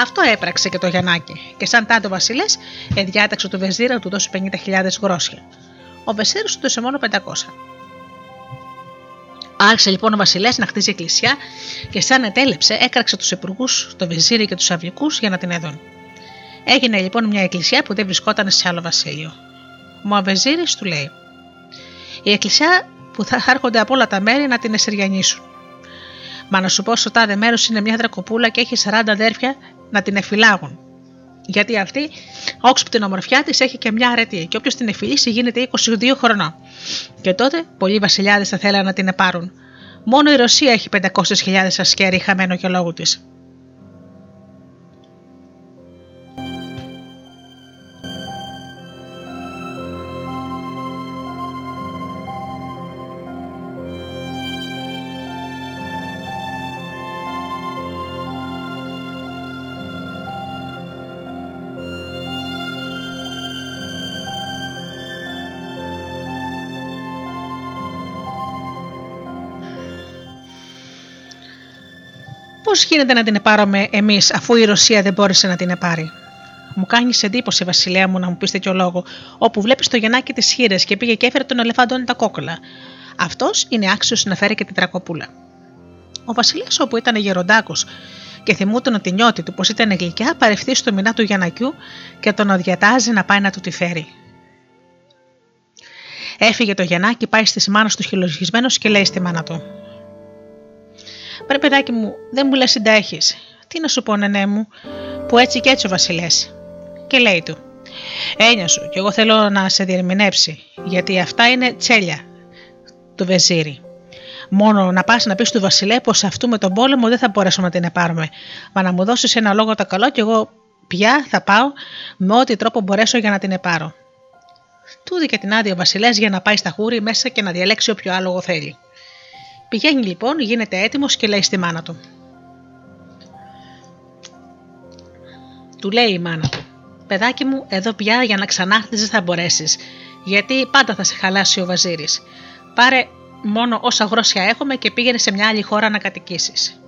Αυτό έπραξε και το Γιαννάκι, και σαν τάδε ο Βασιλέ, εδιάταξε το Βεζίρα να του δώσει 50.000 γρόσια. Ο Βεζίρας του δώσε μόνο 500. Άρχισε λοιπόν ο Βασιλές να χτίζει εκκλησιά και σαν ετέλεψε έκραξε τους υπουργούς, το Βεζίρι και τους Αυγικούς για να την έδουν. Έγινε λοιπόν μια εκκλησιά που δεν βρισκόταν σε άλλο βασίλειο. Μα ο Βεζίρι του λέει: Η εκκλησιά που θα έρχονται από όλα τα μέρη να την εσυριανίσουν. Μα να σου πω στο τάδε μέρος είναι μια δρακοπούλα και έχει 40 αδέρφια να την εφυλάγουν. Γιατί αυτή, όξυπτη την ομορφιά της, έχει και μια αρετή, και όποιος την εφυλίσει γίνεται 22 χρονών. Και τότε πολλοί βασιλιάδες θα θέλαν να την επάρουν. Μόνο η Ρωσία έχει 500.000 ασκέρι χαμένο και λόγου της. Γίνεται να την επάρουμε εμείς, αφού η Ρωσία δεν μπόρεσε να την επάρει; Μου κάνεις εντύπωση, Βασιλέα μου, να μου πεις τέτοιο λόγο, όπου βλέπεις το γεννάκι της χείρες και πήγε και έφερε τον ελεφάντο τα κόκκολα. Αυτός είναι άξιος να φέρει και την τρακοπούλα. Ο Βασιλέας, όπου ήταν γεροντάκος και θυμούταν ότι νιώτη του πως ήταν γλυκιά, παρευθεί στο μηνά του Γιανακιού και τον αδιατάζει να πάει να του τη φέρει. Έφυγε το Γιαννάκι, πάει στις μάνα του χειλογισμένο και λέει στη μάνα του: Πρέπει, παιδάκι μου, δεν μου λες συντάχεις. Τι να σου πω, νενέ μου, που έτσι και έτσι ο Βασιλές. Και λέει του: Έννοια σου, κι εγώ θέλω να σε διερμηνεύσει, γιατί αυτά είναι τσέλια του Βεζίρι. Μόνο να πας να πεις του Βασιλέ πως αυτού με τον πόλεμο δεν θα μπορέσουμε να την επάρουμε, μα να μου δώσεις ένα λόγο τα καλό και εγώ πια θα πάω με ό,τι τρόπο μπορέσω για να την επάρω. Του και την άδεια ο Βασιλές για να πάει στα χούρι μέσα και να διαλέξει όποιο άλογο θέλει. Πηγαίνει λοιπόν, γίνεται έτοιμος και λέει στη μάνα του. Του λέει η μάνα του. Παιδάκι μου, εδώ πια για να ξανάρθεις δεν θα μπορέσεις, γιατί πάντα θα σε χαλάσει ο βαζίρης. Πάρε μόνο όσα γρόσια έχουμε και πήγαινε σε μια άλλη χώρα να κατοικήσεις.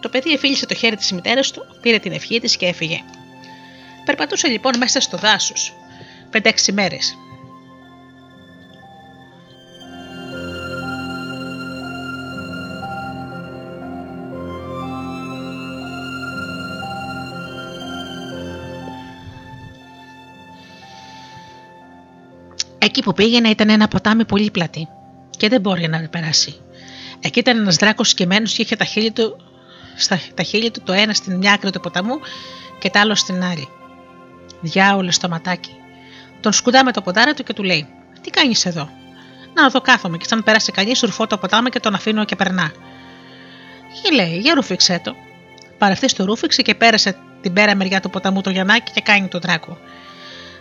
Το παιδί εφίλησε το χέρι της μητέρας του, πήρε την ευχή της και έφυγε. Περπατούσε λοιπόν μέσα στο δάσος. Πέντε-έξι μέρες. Εκεί που πήγαινε ήταν ένα ποτάμι πολύ πλατή και δεν μπορεί να περάσει. Εκεί ήταν ένας δράκος σκεμμένος και είχε τα χείλη, του, στα, τα χείλη του το ένα στην μια άκρη του ποταμού και το άλλο στην άλλη. Διάολο στο ματάκι. Τον σκουντά με το ποδάρι του και του λέει: Τι κάνεις εδώ; Να εδώ κάθομαι και σαν πέρασε κανείς, ρουφώ το ποτάμι και τον αφήνω και περνά. Και λέει: Για ρούφιξε το. Παρευτή το ρούφιξε και πέρασε την πέρα μεριά του ποταμού το Γιαννάκι και κάνει τον δράκο.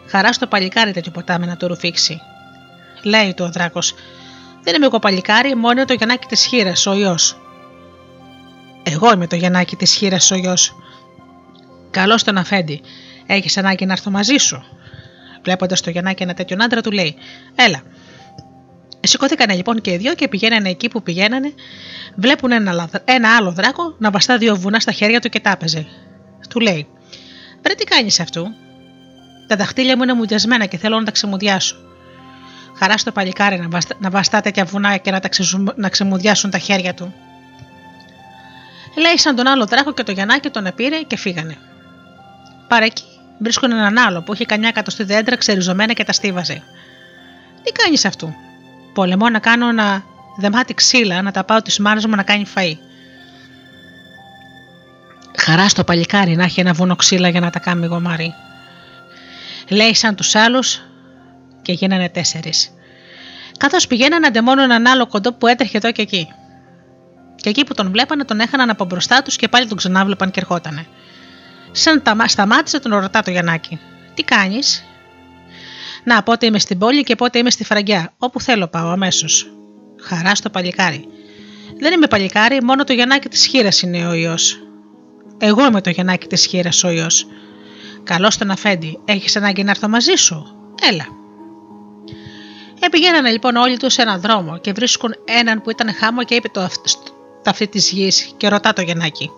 Χαρά στο παλικάρι τέτοιο ποτάμι να το ρουφήξει. Λέει του ο δράκο: Δεν είμαι εγώ παλικάρι, μόνο είναι το Γιαννάκι της χείρας, ο ιό. Εγώ είμαι το Γιαννάκι της χείρας, ο ιό. Καλώς τον αφέντη. Έχεις ανάγκη να έρθω μαζί σου. Βλέποντας το Γιαννάκι ένα τέτοιον άντρα, του λέει: Έλα. Σηκώθηκαν λοιπόν και οι δυο και πηγαίνανε εκεί που πηγαίνανε. Βλέπουν ένα, λαδ- ένα άλλο δράκο να βαστά δύο βουνά στα χέρια του και τάπεζε. Του λέει: Βρε, τι κάνεις αυτού; Τα δαχτύλια μου είναι μουδιασμένα και θέλω να τα ξεμουδιάσω. Χαρά στο παλικάρι να, βαστα, να βαστά τέτοια βουνά και να, τα ξεζου- να ξεμουδιάσουν τα χέρια του. Λέει σαν τον άλλο δράκο και το Γιαννάκι τον επήρε και φύγανε. Παρεκεί βρίσκουν έναν άλλο που είχε κανιά εκατοστή δέντρα ξεριζωμένα και τα στίβαζε. Τι κάνεις αυτού; Πολεμώ να κάνω ένα δεμάτι ξύλα να τα πάω τη μάνα μου να κάνει φαΐ. Χαρά στο παλικάρι να έχει ένα βουνό ξύλα για να τα κάνει γομάρι. Λέει σαν τους άλλους και γίνανε τέσσερις. Καθώς πηγαίνανε αντεμόνω έναν άλλο κοντό που έτρεχε εδώ και εκεί. Και εκεί που τον βλέπανε τον έχαναν από μπροστά τους και πάλι τον ξανάβλεπαν και ερχότανε. Σαν τα, σταμάτησε τον ρωτά το Γιαννάκι. Τι κάνεις; Να, πότε είμαι στην πόλη και πότε είμαι στη φραγκιά. Όπου θέλω πάω αμέσως. Χαρά στο παλικάρι. Δεν είμαι παλικάρι, μόνο το Γιαννάκι της χείρας είναι ο ιό. Εγώ είμαι το Γιαννάκι της χείρας ο ιό. Καλώ τον αφέντη, έχει ανάγκη να έρθω μαζί σου. Έλα. Επηγαίνανε λοιπόν όλοι του σε έναν δρόμο και βρίσκουν έναν που ήταν χάμο και είπε το αυ- στο- τα αυτή τη γη και ρωτά το Γιαννάκι.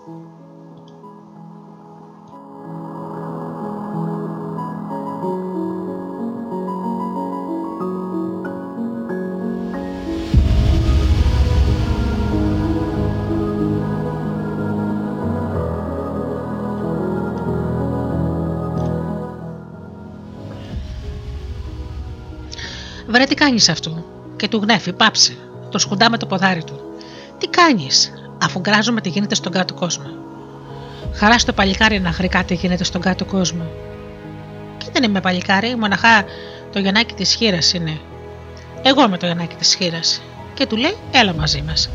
Τι κάνεις αυτού. Και του γνέφει, πάψε. Το σκουντά με το ποδάρι του. Τι κάνεις, αφού γκράζομαι τι γίνεται στον κάτω κόσμο; Χαρά στο παλικάρι να χρει τι γίνεται στον κάτω κόσμο. Και δεν είμαι παλικάρι, μοναχά το γεννάκι της χείρας είναι. Εγώ είμαι το γεννάκι της χείρας. Και του λέει, έλα μαζί μας.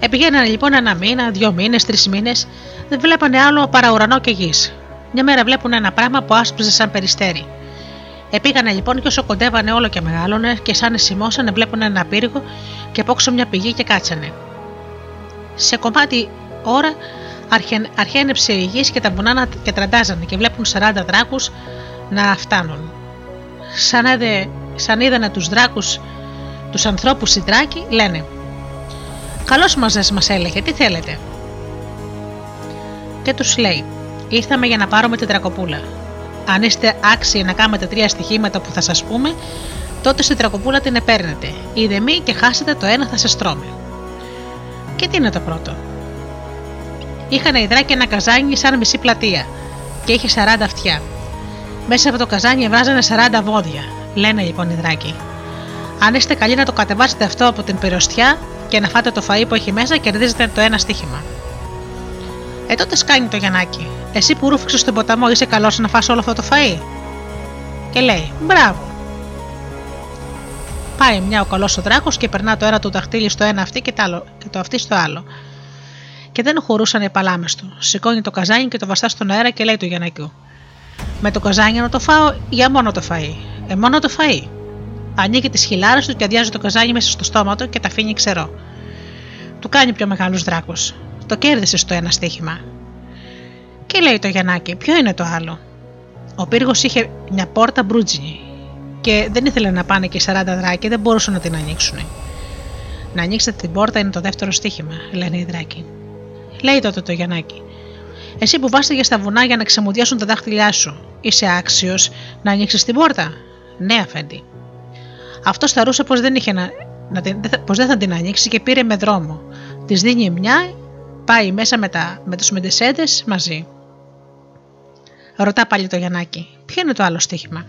Επηγαίνανε λοιπόν ένα μήνα, δύο μήνες, τρεις μήνες, δεν βλέπανε άλλο παρά ουρανό και γης. Μια μέρα βλέπουν ένα πράγμα που άσπριζε σαν περιστέρι. Επήγανε λοιπόν και όσο κοντεύανε όλο και μεγάλωνε και σαν σημώσανε βλέπουν ένα πύργο και απόξω μια πηγή και κάτσανε. Σε κομμάτι ώρα αρχεν, αρχένεψε η γης και τα βουνά να- και τραντάζανε και βλέπουν 40 δράκους να φτάνουν. Σαν, έδε, σαν είδανε τους δράκους, τους ανθρώπους οι δράκοι, λένε «Καλώς μαζές μας έλεγε, τι θέλετε» και τους λέει «Ήρθαμε για να πάρουμε την δρακοπούλα. Αν είστε άξιοι να κάνετε τρία στοιχήματα που θα σας πούμε, τότε στην τρακοπούλα την επέρνετε. Είδε μη και χάσετε το ένα θα σε στρώμε. Και τι είναι το πρώτο; Είχαν οι δράκοι ένα καζάνι σαν μισή πλατεία και είχε 40 αυτιά. Μέσα από το καζάνι βράζανε 40 βόδια. Λένε λοιπόν οι δράκοι. Αν είστε καλοί να το κατεβάσετε αυτό από την πυροστιά και να φάτε το φαΐ που έχει μέσα, κερδίζετε το ένα στοίχημα. Ε, τότε σκάνει το Γιαννάκι. Εσύ που ρούφηξες στον ποταμό, είσαι καλός να φας όλο αυτό το φαΐ; Και λέει, μπράβο. Πάει μια ο καλός ο δράκος και περνά το ένα του δαχτύλι στο ένα αυτή και το, άλλο, και το αυτή στο άλλο. Και δεν χωρούσαν οι παλάμες του. Σηκώνει το καζάνι και το βαστά στον αέρα και λέει του Γιαννακιού. Με το καζάνι να το φάω για μόνο το φαΐ. Ε, μόνο το φαΐ. Ανοίγει τις χιλάρε του και αδειάζει το καζάνι μέσα στο στόμα του και τα αφήνει ξερό. Του κάνει πιο μεγάλους δράκους. Το κέρδισες στο ένα στοίχημα. Και λέει το Γιαννάκι, ποιο είναι το άλλο; Ο πύργος είχε μια πόρτα μπρούτζινη και δεν ήθελε να πάνε και 40 δράκοι, δεν μπορούσαν να την ανοίξουν. Να ανοίξετε την πόρτα είναι το δεύτερο στοίχημα, λένε οι δράκοι. Λέει τότε το Γιαννάκι, Εσύ που βάστηκε στα βουνά για να ξεμουδιάσουν τα δάχτυλιά σου, είσαι άξιος να ανοίξεις την πόρτα; Ναι, αφέντη. Αυτός θαρούσε πως δεν, είχε να, να την, πως δεν θα την ανοίξει και πήρε με δρόμο. Της δίνει μια, πάει μέσα με, τα, με τους μεντεσέντες μαζί. Ρωτά πάλι το Γιαννάκι, ποιο είναι το άλλο στοίχημα;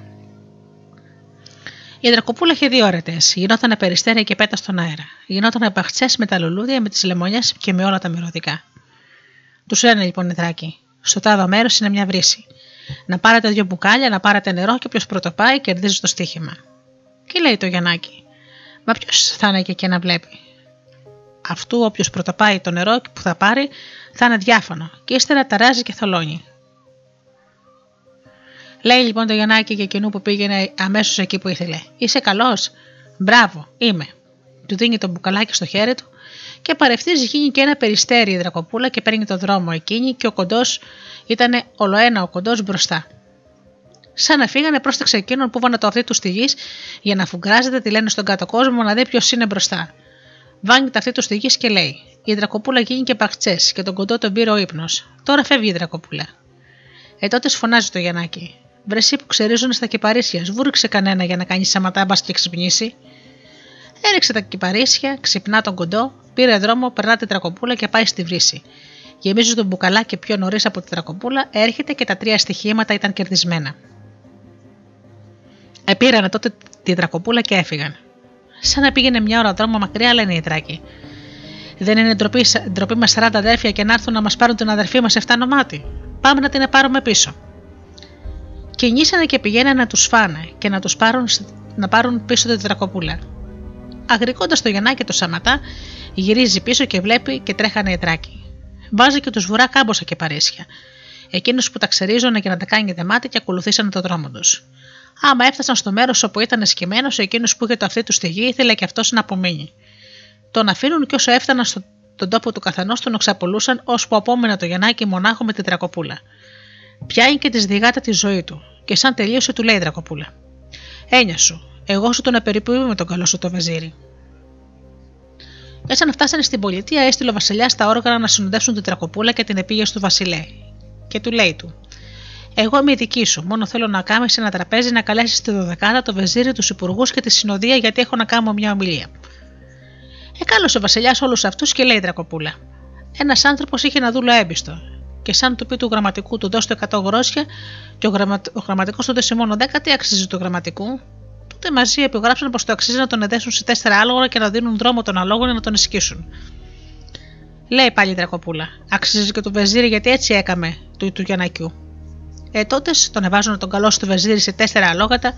Η Δρακοπούλα είχε δύο ώρετε. Γινόταν περιστέρια και πέτα στον αέρα. Γινόταν παχτσές με τα λουλούδια, με τις λεμονιές και με όλα τα μυρωδικά. Τους λένε λοιπόν οι Δράκοι: Στο τάδο μέρος είναι μια βρύση. Να πάρετε δύο μπουκάλια, να πάρετε νερό και όποιος πρωτοπάει κερδίζει το στοίχημα. Και λέει το Γιαννάκι, Μα ποιος θα είναι και εκεί να βλέπει; Αυτού όποιος πρωτοπάει το νερό που θα πάρει θα είναι διάφανο και ύστερα ταράζει και θολώνει. Λέει λοιπόν το Γιαννάκι για εκείνου που πήγαινε αμέσως εκεί που ήθελε. Είσαι καλός. Μπράβο, είμαι. Του δίνει το μπουκαλάκι στο χέρι του και παρευτίζει γίνει και ένα περιστέρι η δρακοπούλα και παίρνει το δρόμο εκείνη και ο κοντός ήταν ολοένα ο κοντός μπροστά. Σαν να φύγανε, πρόσταξε εκείνον που βάνε το αυτή τους στη γης για να φουγκράζεται, τη λένε στον κάτω κόσμο να δει ποιος είναι μπροστά. Βάνει τα αυτή τους στη γη και λέει: Η δρακοπούλα γίνει και παχτσές και τον κοντό τον πήρε ο ύπνος. Τώρα φεύγει η δρακοπούλα. Ε τότε φωνάζει το Γιαννάκι. Βρεσί που ξερίζουν στα κυπαρίσια, σβούριξε κανένα για να κάνεις σαματά μπα και ξυπνήσει. Έριξε τα κυπαρίσια, ξυπνά τον κοντό, πήρε δρόμο, περνά την τρακοπούλα και πάει στη βρύση. Γεμίζει τον μπουκαλάκι πιο νωρίς από την τρακοπούλα, έρχεται και τα τρία στοιχήματα ήταν κερδισμένα. Επήρανε τότε την τρακοπούλα και έφυγαν. Σαν να πήγαινε μια ώρα δρόμο μακριά, λένε οι τράκοι. Δεν είναι ντροπή, ντροπή μας 40 αδέρφια και να έρθουν να μας πάρουν την αδερφή μας 7 νομάτι. Πάμε να την πάρουμε πίσω. Κινήσανε και πηγαίνανε να τους φάνε και να τους πάρουν, να πάρουν πίσω την τρακοπούλα. Αγρικώντας το Γιαννάκι το Σαματά, γυρίζει πίσω και βλέπει και τρέχανε οι τράκοι. Βάζει και τους βουρά κάμποσα και παρέσια. Εκείνους που τα ξερίζωνε και να τα κάνει δεμάτι και ακολουθήσανε το δρόμο τους. Άμα έφτασαν στο μέρος όπου ήταν σκημένο, εκείνος που είχε το αυτή του στη γη ήθελε και αυτός να απομείνει. Τον αφήνουν και όσο έφταναν στον τόπο του καθενός τον εξαπολούσαν, ώσπου απόμενα το Γιαννάκι μονάχο με την τρακοπούλα. Πιάνει και τη διγάτα τη ζωή του, και σαν τελείωσε του λέει η Δρακοπούλα. Έννοια σου, εγώ σου τον απεριποιούμε με τον καλό σου το βεζίρι. Έτσι, να φτάσανε στην πολιτεία, έστειλε ο Βασιλιάς τα όργανα να συνοδεύσουν την Τρακοπούλα και την επίγεια του Βασιλέ. Και του λέει του: Εγώ είμαι η δική σου. Μόνο θέλω να κάνει σε ένα τραπέζι να καλέσεις στη δωδεκάτα το βεζίρι, τους υπουργούς και τη συνοδεία, γιατί έχω να κάνω μια ομιλία. Εκάλωσε ο Βασιλιάς όλους αυτούς και λέει η Δρακοπούλα: Ένας άνθρωπος είχε ένα δούλο έμπιστο και σαν του πει του γραμματικού του δώστε 100 γρόσια και ο, γραμμα... ο γραμματικός του δώσε μόνο 10, τι αξίζει του γραμματικού. Τότε μαζί επιγράψαν πως το αξίζει να τον εδέσουν σε τέσσερα άλογα και να δίνουν δρόμο των αλόγων να τον ισχύσουν. Λέει πάλι η Δρακοπούλα. Αξίζει και του βεζίρι γιατί έτσι έκαμε του, του Γιανακιού. Ε, τότε τον εβάζουν τον καλό του βεζίρι σε τέσσερα αλόγατα,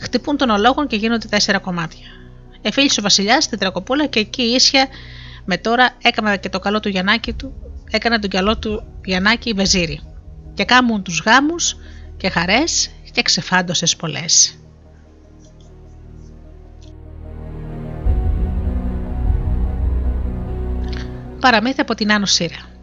χτυπούν τον αλόγων και γίνονται τέσσερα κομμάτια. Εφίλησε ο Βασιλιάς στην Τρακοπούλα και εκεί ίσια με τώρα έκαμε και το καλό του Γιαννάκη του έκανε τον καλό του Γιαννάκη Βεζίρι και κάμουν τους γάμους και χαρές και ξεφάντωσες πολλές. Παραμύθι από την Άνω Σύρα.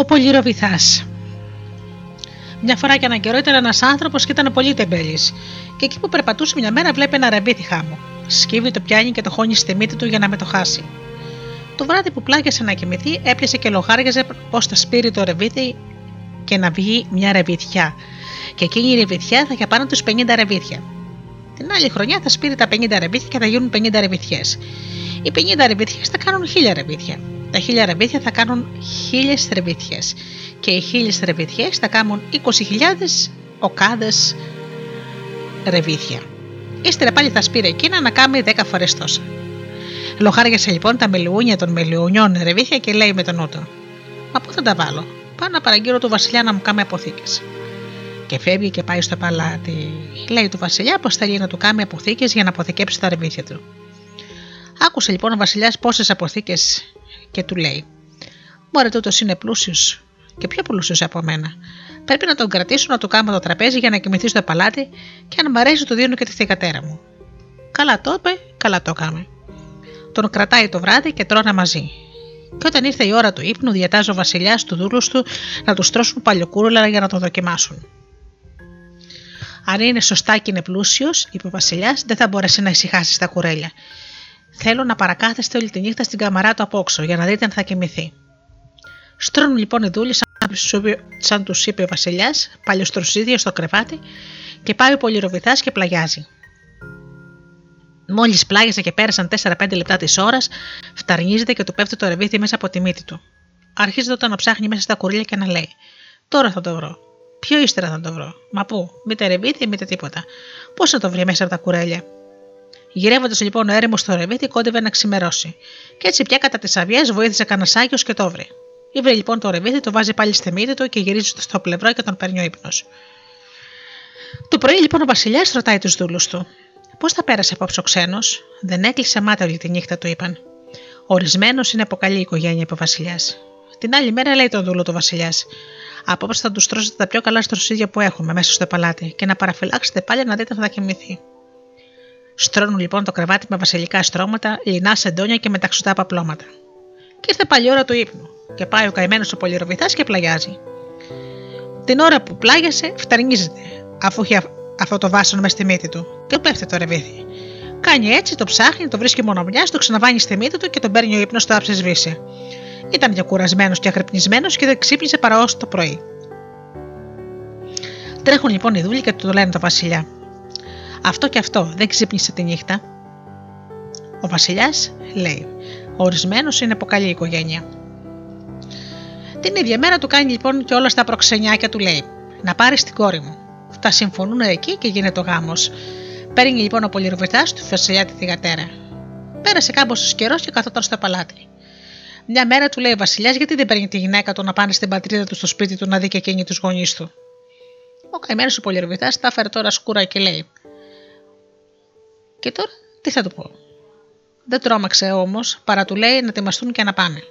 Ο Πολυροβιθάς. Μια φορά και έναν καιρό ήταν ένας άνθρωπος και ήταν πολύ τεμπέλης. Και εκεί που περπατούσε μια μέρα βλέπει ένα ρεμπίθι χάμο. Σκύβει το πιάνει και το χώνει στη μύτη του για να με το χάσει. Το βράδυ που πλάγιασε να κοιμηθεί, έπιασε και λογάριαζε πώς θα σπείρει το ρεβίθι και να βγει μια ρεβιθιά. Και εκείνη η ρεβιθιά θα είχε πάνω τους 50 ρεβίθια. Την άλλη χρονιά θα σπείρει τα 50 ρεβίθια και θα γίνουν 50 ρεβιθιές. Οι 50 ρεβίθιες θα κάνουν 1000 ρεβίθια. Τα 1000 ρεβίθια θα κάνουν 1000 ρεβίθιε. Και οι 1000 ρεβίθιε θα κάνουν 20.000 οκάδες ρεβίθια. Ύστερα πάλι θα σπείρει εκείνα να κάνει 10 φορές τόσα. Λοχάριασε λοιπόν τα μελιούνια των μελιουνιών ρεβίθια και λέει με τον νου του: Μα πού θα τα βάλω, πάω να παραγγείλω του Βασιλιά να μου κάνει αποθήκες. Και φεύγει και πάει στο παλάτι. Λέει του Βασιλιά πω θέλει να του κάνει αποθήκες για να αποθηκέψει τα ρεβίθια του. Άκουσε λοιπόν ο Βασιλιάς πόσες αποθήκες και του λέει: Μωρέ, τούτος είναι πλούσιος και πιο πλούσιος από μένα. Πρέπει να τον κρατήσω να του κάνω το τραπέζι για να κοιμηθεί στο παλάτι και αν μ' αρέσει του δίνω και τη θηγατέρα μου. Καλά το είπε, καλά το έκαμε. Τον κρατάει το βράδυ και τρώνε μαζί. Και όταν ήρθε η ώρα του ύπνου, διατάζει ο Βασιλιάς τους δούλους του να τους τρώσουν παλιοκούρουλα για να το δοκιμάσουν. Αν είναι σωστά και είναι πλούσιος, είπε ο Βασιλιάς, δεν θα μπορέσει να ησυχάσει στα κουρέλια. Θέλω να παρακάθεστε όλη τη νύχτα στην καμαρά του απόξω για να δείτε αν θα κοιμηθεί. Στρώνουν λοιπόν οι δούλοι σαν τους είπε ο Βασιλιάς, παλιοστροσίδιο στο κρεβάτι και πάει ο Πολυροβιθάς και πλαγιάζει. Μόλις πλάγιασε και πέρασαν 4-5 λεπτά της ώρας, φταρνίζεται και του πέφτει το ρεβίθι μέσα από τη μύτη του. Αρχίζει τότε να ψάχνει μέσα στα κουρίλια και να λέει: Τώρα θα το βρω. Πιο ύστερα θα το βρω. Μα πού, μήτε ρεβίθι, μήτε τίποτα. Πώς θα το βρει μέσα από τα κουρέλια; Γυρεύοντας λοιπόν ο έρημος στο ρεβίθι, κόντευε να ξημερώσει. Και έτσι πια κατά τις αυγέ βοήθησε κανένα Άγιος και το βρει. Ήβρε λοιπόν το ρεβίθι, το βάζει πάλι στη μύτη του και γυρίζει στο πλευρό και τον παίρνει ο ύπνος. Το πρωί λοιπόν ο Βασιλιάς ρωτάει τους δούλους του: Πώς θα πέρασε απόψε ο ξένος, δεν έκλεισε μάτα όλη τη νύχτα, του είπαν. Ορισμένος είναι από καλή οικογένεια, είπε ο Βασιλιάς. Την άλλη μέρα λέει τον δούλο του Βασιλιάς: Απόψε θα τους τρώσετε τα πιο καλά στροσίδια που έχουμε μέσα στο παλάτι και να παραφυλάξετε πάλι να δείτε αν θα κοιμηθεί. Στρώνουν λοιπόν το κρεβάτι με βασιλικά στρώματα, λινά σεντόνια και μεταξωτά παπλώματα. Και ήρθε πάλι ώρα του ύπνου, και πάει ο καημένος ο πολυροβιθά και πλαγιάζει. Την ώρα που πλάγιασε, φταρνίζεται, αφού έχει αυτό το βάσανο μες στη μύτη του, και πέφτει το ρεβίθι. Κάνει έτσι, το ψάχνει, το βρίσκει μονομιά, το ξαναβάνει στη μύτη του και τον παίρνει ο ύπνος στο άψε Ήταν και κουρασμένος και αγρυπνισμένος και δεν ξύπνησε παρά ως το πρωί. Τρέχουν λοιπόν οι δούλοι και του το λένε το Βασιλιά. Αυτό και αυτό δεν ξύπνησε τη νύχτα. Ο Βασιλιάς λέει: Ορισμένος είναι από καλή οικογένεια. Την ίδια μέρα του κάνει λοιπόν και όλα στα προξενιάκια του λέει: Να πάρεις την κόρη μου. Τα συμφωνούν εκεί και γίνεται ο γάμος. Παίρνει λοιπόν ο πολυροβιτά του Βασιλιά τη θηγατέρα. Πέρασε κάμποσο καιρός και καθόταν στο παλάτι. Μια μέρα του λέει ο Βασιλιάς: Γιατί δεν παίρνει τη γυναίκα του να πάνε στην πατρίδα του στο σπίτι του να δει και εκείνη τους γονείς του. Ο καημένος ο πολυροβιτά τα έφερε τώρα σκούρα και λέει: Και τώρα τι θα του πω. Δεν τρόμαξε όμως, παρά του λέει να ετοιμαστούν και να πάνε.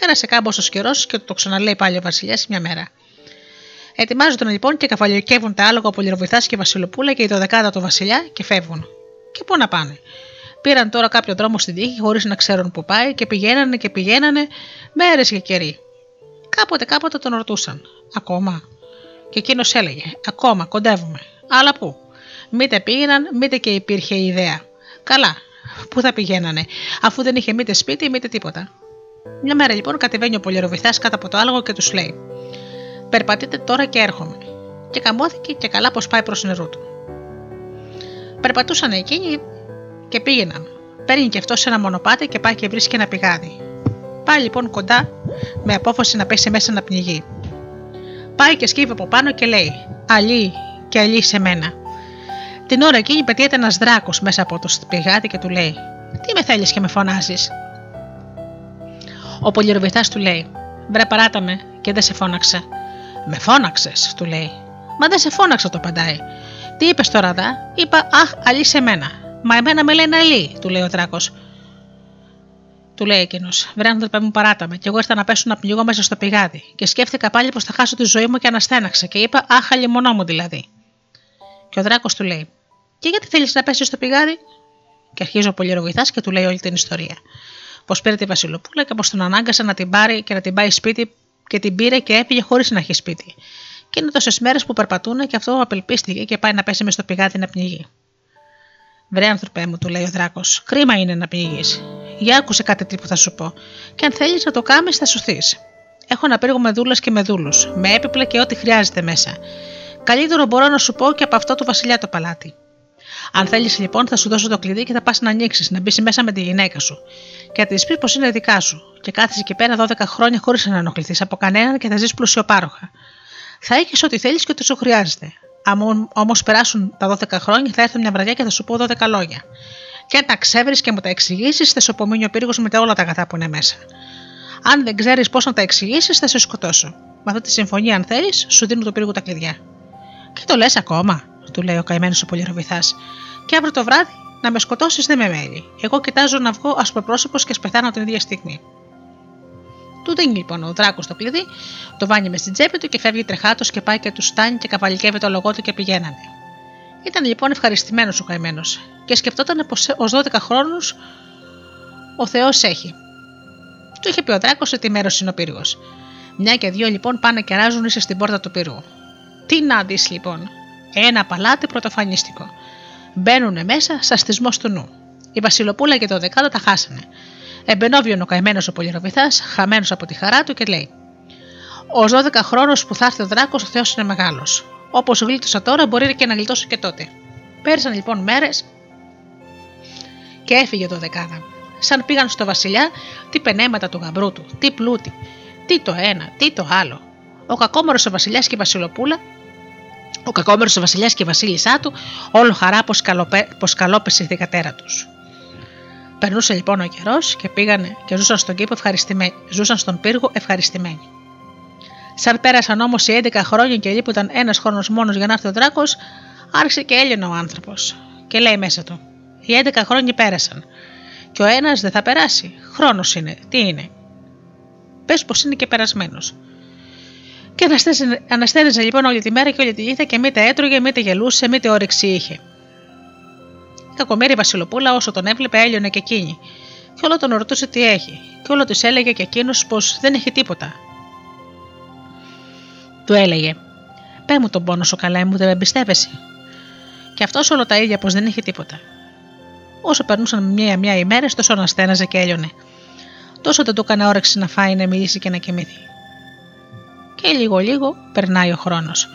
Πέρασε κάμποσο καιρός και το ξαναλέει πάλι ο Βασιλιάς μια μέρα. Ετοιμάζονται λοιπόν και καφαλιοκεύουν τα άλογα ο Πολυροβιθά και η Βασιλοπούλα και η δωδεκάδα του Βασιλιά και φεύγουν. Και πού να πάνε. Πήραν τώρα κάποιο δρόμο στην τύχη χωρίς να ξέρουν που πάει και πηγαίνανε και πηγαίνανε μέρες και καιροί. Κάποτε κάποτε τον ρωτούσαν. Ακόμα. Και εκείνος έλεγε: Ακόμα, κοντεύουμε. Αλλά πού; Μήτε πήγαιναν, μήτε και υπήρχε η ιδέα. Καλά, πού θα πηγαίνανε, αφού δεν είχε μήτε σπίτι μήτε τίποτα. Μια μέρα λοιπόν κατεβαίνει ο Πολυροβιθά κάτω από το άλογο και τους λέει: Περπατείτε τώρα και έρχομαι. Και καμώθηκε και καλά πως πάει προς νερού του. Περπατούσαν εκείνοι και πήγαιναν. Παίρνει και αυτός ένα μονοπάτι και πάει και βρίσκει ένα πηγάδι. Πάει λοιπόν κοντά με απόφαση να πέσει μέσα να πνιγεί. Πάει και σκύβει από πάνω και λέει: Αλλή και αλλή σε μένα. Την ώρα εκείνη πετύεται ένας δράκος μέσα από το πηγάδι και του λέει: Τι με θέλεις και με φωνάζεις; Ο πολυροβιθά του λέει: Βρε παράτα με και δεν σε φώναξα. Με φώναξες, του λέει. Μα δεν σε φώναξα, το παντάει. Τι είπες τώρα, δα, είπα Αχ, αλλή σε μένα. Μα εμένα με λένε αλλή, του λέει ο δράκος. Του λέει εκείνος: Βρε άνθρωπε μου, παράταμε. Και εγώ ήρθα να πέσω να πνιγώ μέσα στο πηγάδι. Και σκέφτηκα πάλι πως θα χάσω τη ζωή μου και αναστέναξα. Και είπα Αχ, μονό μου δηλαδή. Και ο δράκος του λέει: Και γιατί θέλεις να πέσεις στο πηγάδι; Και αρχίζει ο πολυροβιθά και του λέει όλη την ιστορία. Πως πήρε τη Βασιλοπούλα και πως τον ανάγκασα να την πάρει και να την πάει σπίτι Και την πήρε και έφυγε χωρίς να έχει σπίτι. Και είναι τόσες μέρες που περπατούν και αυτό απελπίστηκε και πάει να πέσει μες στο πηγάδι να πνιγεί. Βρε άνθρωπέ μου, του λέει ο Δράκος, κρίμα είναι να πνιγείς. Για άκουσε κάτι τι που θα σου πω. Και αν θέλεις να το κάνεις, θα σωθεί. Έχω να πύργο με δούλες και με δούλους, με έπιπλα και ό,τι χρειάζεται μέσα. Καλύτερο μπορώ να σου πω και από αυτό του Βασιλιά το παλάτι. Αν θέλεις λοιπόν, θα σου δώσω το κλειδί και θα πας να ανοίξεις, να μπεις μέσα με τη γυναίκα σου. Και θα τη πεις πως είναι δικά σου. Και κάθεσαι εκεί πέρα 12 χρόνια χωρίς να ενοχληθείς από κανέναν και θα ζεις πλουσιοπάροχα. Θα έχεις ό,τι θέλεις και ό,τι σου χρειάζεται. Αν όμως περάσουν τα 12 χρόνια, θα έρθω μια βραδιά και θα σου πω 12 λόγια. Και αν τα ξέβρεις και μου τα εξηγήσεις, θα σου απομείνει ο πύργος με όλα τα αγαθά που είναι μέσα. Αν δεν ξέρεις πώς να τα εξηγήσεις, θα σε σκοτώσω. Με αυτή τη συμφωνία, αν θέλεις, σου δίνω το πύργο τα κλειδιά. Και το λες ακόμα, του λέει ο καημένος ο Πολυροβιθάς. Και αύριο το βράδυ να με σκοτώσεις δεν με μένει. Εγώ κοιτάζω να βγω ασπροπρόσωπο και σπεθάνω την ίδια στιγμή. Του δίνει λοιπόν ο δράκος το κλειδί, το βάνει μες στην τσέπη του και φεύγει τρεχάτος και πάει και του στάνει και καβαλικεύει το λογό του και πηγαίνανε. Ήταν λοιπόν ευχαριστημένος ο καημένος και σκεφτόταν πως ως 12 χρόνους ο Θεός έχει. Του είχε πει ο δράκος σε τι μέρος είναι ο πύργος. Μια και δύο λοιπόν πάνε και ράζουν ίσα στην πόρτα του πύργου. Τι να δεις λοιπόν, ένα παλάτι πρωτοφανίστικο. Μπαίνουν μέσα σα στισμό του νου. Η Βασιλοπούλα και το δεκάδο τα χάσανε. Εμπενόβιον ο καημένος ο Πολυροβιθάς, χαμένος από τη χαρά του και λέει: Ω 12 χρόνο που θα έρθει ο δράκος, ο Θεός είναι μεγάλος. Όπως γλίτωσα τώρα, μπορεί και να γλιτώσω και τότε. Πέρασαν λοιπόν μέρες και έφυγε το δεκάδα. Σαν πήγαν στο Βασιλιά, τι πενέματα του γαμπρού του, τι πλούτη, τι το ένα, τι το άλλο. Ο κακόμορος ο Βασιλιάς και η Βασιλοπούλα, ο κακόμερο ο Βασιλιάς και η Βασίλισσά του, όλο χαρά πω καλόπεσε η δικατέρα τους. Περνούσε λοιπόν ο καιρός και πήγανε και ζούσαν στον κήπο ευχαριστημένοι, ζούσαν στον πύργο ευχαριστημένοι. Σαν πέρασαν όμως οι 11 χρόνια και λείπονταν ένας χρόνος μόνος για να έρθει ο δράκος, άρχισε και έλειωνε ο άνθρωπος. Και λέει μέσα του: Οι 11 χρόνια πέρασαν. Και ο ένας δεν θα περάσει. Χρόνος είναι. Τι είναι; Πες πως είναι και περασμένος. Και αναστένιζε λοιπόν όλη τη μέρα και όλη τη νύχτα και μήτε έτρωγε, μήτε γελούσε, μήτε όρεξη είχε. Η κακομέρη Βασιλοπούλα όσο τον έβλεπε έλειωνε και εκείνη. Και όλο τον ρωτούσε τι έχει. Και όλο τη έλεγε και εκείνος πως δεν έχει τίποτα. Του έλεγε: Πε μου τον πόνο σου καλά, μου δεν με εμπιστεύεσαι. Και αυτός όλο τα ίδια πως δεν είχε τίποτα. Όσο περνούσαν μία-μία ημέρε, τόσο αναστέναζε και έλειωνε. Τόσο δεν του έκανε όρεξη να φάει, να μιλήσει και να κοιμηθεί. Και λίγο-λίγο περνάει ο χρόνος.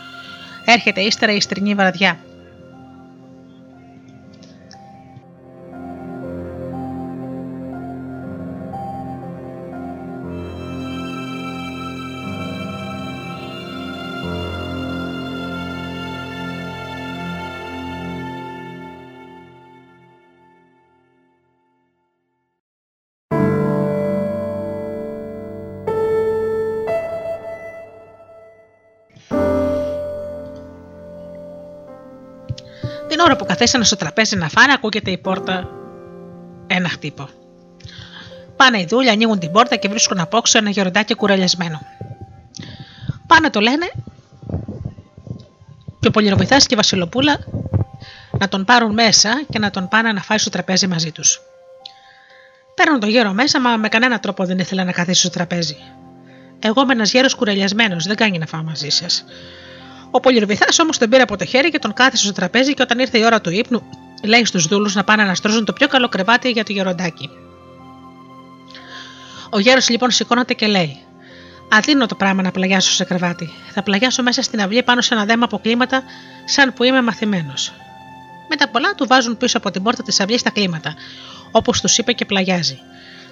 Έρχεται ύστερα η στρινή βραδιά. Ώρα που καθίσανε στο τραπέζι να φάνε, ακούγεται η πόρτα ένα χτύπο. Πάνε οι δούλοι, ανοίγουν την πόρτα και βρίσκουν απόξω ένα γεροντάκι κουρελιασμένο. Πάνε το λένε και ο Πολυροβιθά και η Βασιλοπούλα να τον πάρουν μέσα και να τον πάνε να φάει στο τραπέζι μαζί τους. Παίρνουν τον γέρο μέσα, μα με κανένα τρόπο δεν ήθελα να καθίσει στο τραπέζι. Εγώ είμαι ένας γέρος κουρελιασμένος, δεν κάνει να φάω μαζί σας. Ο Πολυροβιθά όμως τον πήρε από το χέρι και τον κάθισε στο τραπέζι και όταν ήρθε η ώρα του ύπνου, λέει στους δούλους να πάνε να στρώσουν το πιο καλό κρεβάτι για το γεροντάκι. Ο γέρος λοιπόν σηκώνεται και λέει: Αδύνω το πράγμα να πλαγιάσω σε κρεβάτι. Θα πλαγιάσω μέσα στην αυλή πάνω σε ένα δέμα από κλίματα, σαν που είμαι μαθημένος. Με τα πολλά του βάζουν πίσω από την πόρτα της αυλής τα κλίματα, όπως τους είπε και πλαγιάζει.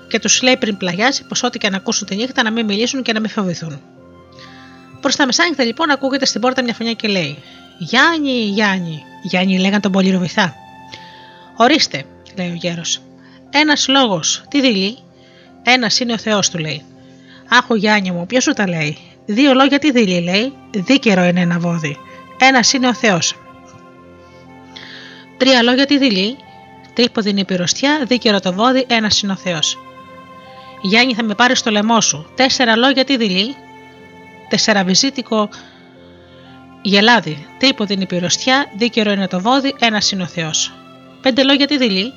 Και τους λέει πριν πλαγιάζει πως ό,τι και να ακούσουν τη νύχτα να μην μιλήσουν και να μην φοβηθούν. Προς τα μεσάνυχτα λοιπόν ακούγεται στην πόρτα μια φωνιά και λέει: Γιάννη, Γιάννη. Γιάννη λέγαν τον Πολυροβιθά. Ορίστε, λέει ο γέρος. Ένας λόγος, τι δηλεί; Ένας είναι ο Θεός, του λέει. Άχω Γιάννη μου, ποιος σου τα λέει; Δύο λόγια τι δηλεί, λέει. Δίκαιρο είναι ένα βόδι. Ένας είναι ο Θεός. Τρία λόγια τι δηλεί; Τρίποδη είναι η πυροστιά, δίκαιρο το βόδι, ένας είναι ο Θεός. Γιάννη, θα με πάρεις στο λαιμό σου. Τέσσερα λόγια τι δηλεί; Τεσσαραβιζίτικο γελάδι. Τρίποδη είναι η πυροστιά, δίκαιρο είναι το βόδι, ένας είναι ο Θεός. Πέντε λόγια τι δηλεί.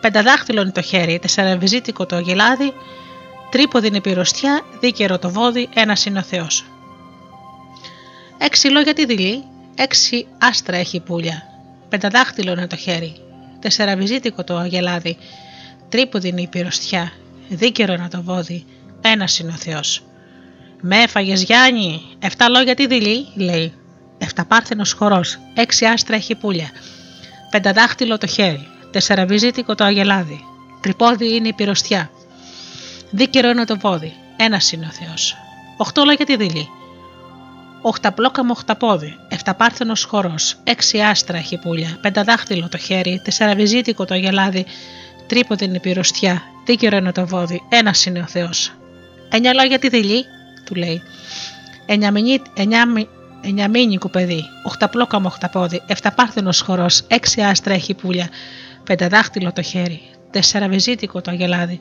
Πενταδάχτυλο είναι το χέρι, τεσσαραβιζίτικο το γελάδι, Τρίποδη πυροστιά, δίκαιρο το βόδι, ένας είναι ο Θεός. Έξι λόγια τη δειλή, έξι άστρα έχει πουλια. Πενταδάχτυλο είναι το χέρι, τεσσεραβιζίτικο το αγελάδι. Τρίποδη είναι η πυροστιά, δίκαιρο είναι το βόδι, ένας είναι ο Θεός. Με έφαγες Γιάννη, εφτά λόγια τη δειλή, λέει. Εφταπάρθενος χορός, έξι άστρα έχει πουλια. Πενταδάχτυλο το χέρι, τεσσεραβιζίτικο το αγελάδι. Τρυπόδι είναι η πυροστιά. Δίκαιρο είναι το βόδι, ένας είναι ο Θεός. Οχτώ λόγια τη δειλή. Οχταπλόκαμο οχταπόδι, εφταπάρθενος χορός, έξι άστρα έχει πουλια, πενταδάχτυλο το χέρι, τεσσεραβιζίτικο το αγελάδι, τρίποδη είναι η πυροστιά, δίκαιρο είναι το βόδι, ένας είναι ο Θεός. Εννιά λόγια τη δειλή, του λέει. Εννιαμινί- εννιάμι- Εννιαμίνικο παιδί, οχταπλόκαμο οχταπόδι, εφταπάρθενο χορός, έξι άστρα έχει πουλια, πενταδάχτυλο το χέρι, τεσσεραβιζίτικο το αγελάδι,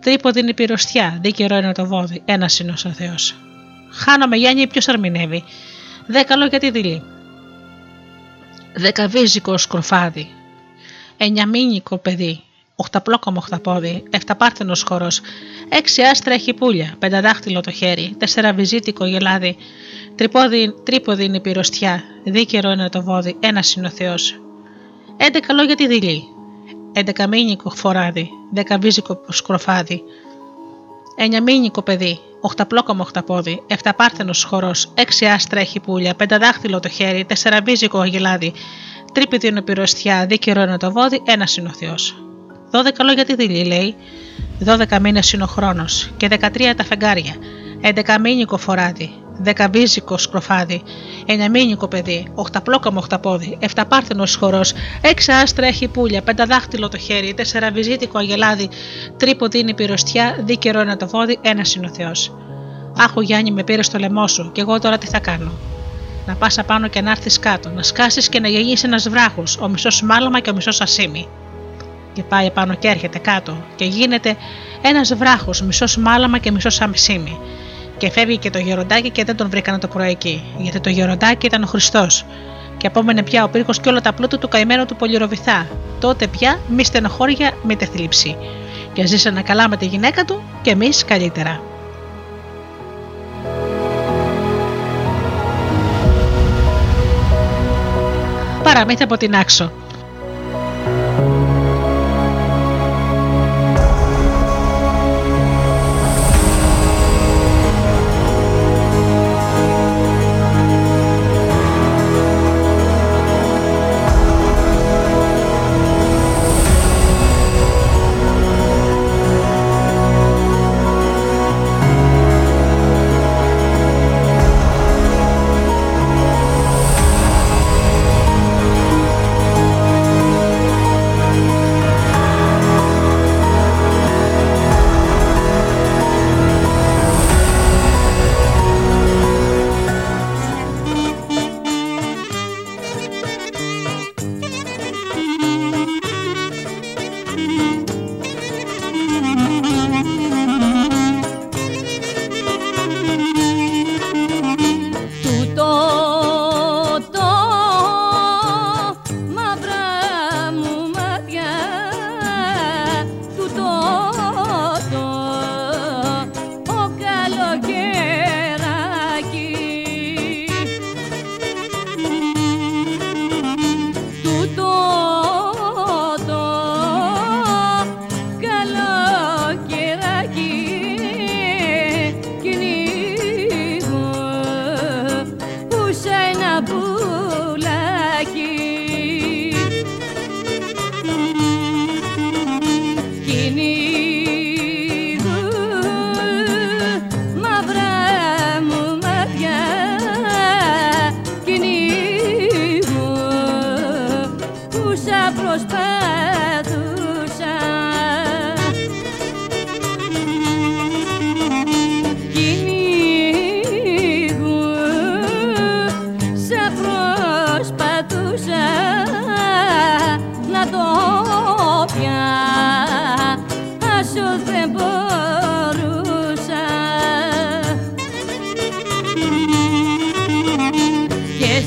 τρίποδη είναι η πυροστιά, δίκαιρο είναι το βόδι, ένας είναι ο Θεός. Χάνομαι Γιάννη, ποιος ερμηνεύει. Δέκα λόγια τη δειλή. Δεκαβίζικο σκροφάδι. Εννιαμίνικο παιδί. Οχταπλόκαμο οχταπόδι. Εφταπάρθενο χορό. Έξι άστρα έχει πουλια. Πενταδάχτυλο το χέρι. Τεσσεραβιζίτικο γελάδι. Τρίποδη, τρίποδη είναι η πυροστιά. Δίκαιρο είναι το βόδι. Ένας είναι ο Θεός. Έντεκα λόγια τη δειλή. Εντεκαμίνικο φοράδι. Δεκαβίζικο σκροφάδι. Εννιαμίνικο παιδί, οχταπλόκαμο οχταπόδι, εφταπάρθενο χορό, έξι άστρα έχει πουλια, πενταδάχτυλο το χέρι, τεσσεραβίζικο αγελάδι, τρίπηδη είναι πυροστιά, δίκαιρο είναι το βόδι, ένας είναι ο Θεός. Δώδεκα λόγια τη δειλή, λέει. Δώδεκα μήνες είναι ο χρόνος, και δεκατρία τα φεγγάρια. Εντεκαμίνικο φοράδι, δεκαβίζικο σκροφάδι, εννιαμίνικο παιδί, οχταπλόκαμο οχταπόδι, εφταπάρθενο χορός, έξι άστρα έχει πουλια, πενταδάχτυλο το χέρι, τεσσεραβιζίτικο αγελάδι, τρίποδη είναι η πυροστιά, δίκαιρο είναι το βόδι, ένας είναι ο Θεός. Άχω Γιάννη με πήρε στο λαιμό σου, και εγώ τώρα τι θα κάνω; Να πας απάνω και να έρθεις κάτω, να σκάσεις και να γεννήσεις ένας βράχος, ο μισός μάλαμα και ο μισός ασίμι. Και πάει επάνω και έρχεται κάτω, και γίνεται ένας βράχος, μισός μάλαμα και μισός ασίμι. Και φεύγει και το γεροντάκι και δεν τον βρήκανε το πρωί εκεί, γιατί το γεροντάκι ήταν ο Χριστός. Και απόμενε πια ο πύργος και όλα τα πλούτα του καημένου του πολυροβυθά. Τότε πια μη στενοχώρια, μη θλίψη. Και ζήσανε καλά με τη γυναίκα του και εμείς καλύτερα. Παραμύθι από την Άξο.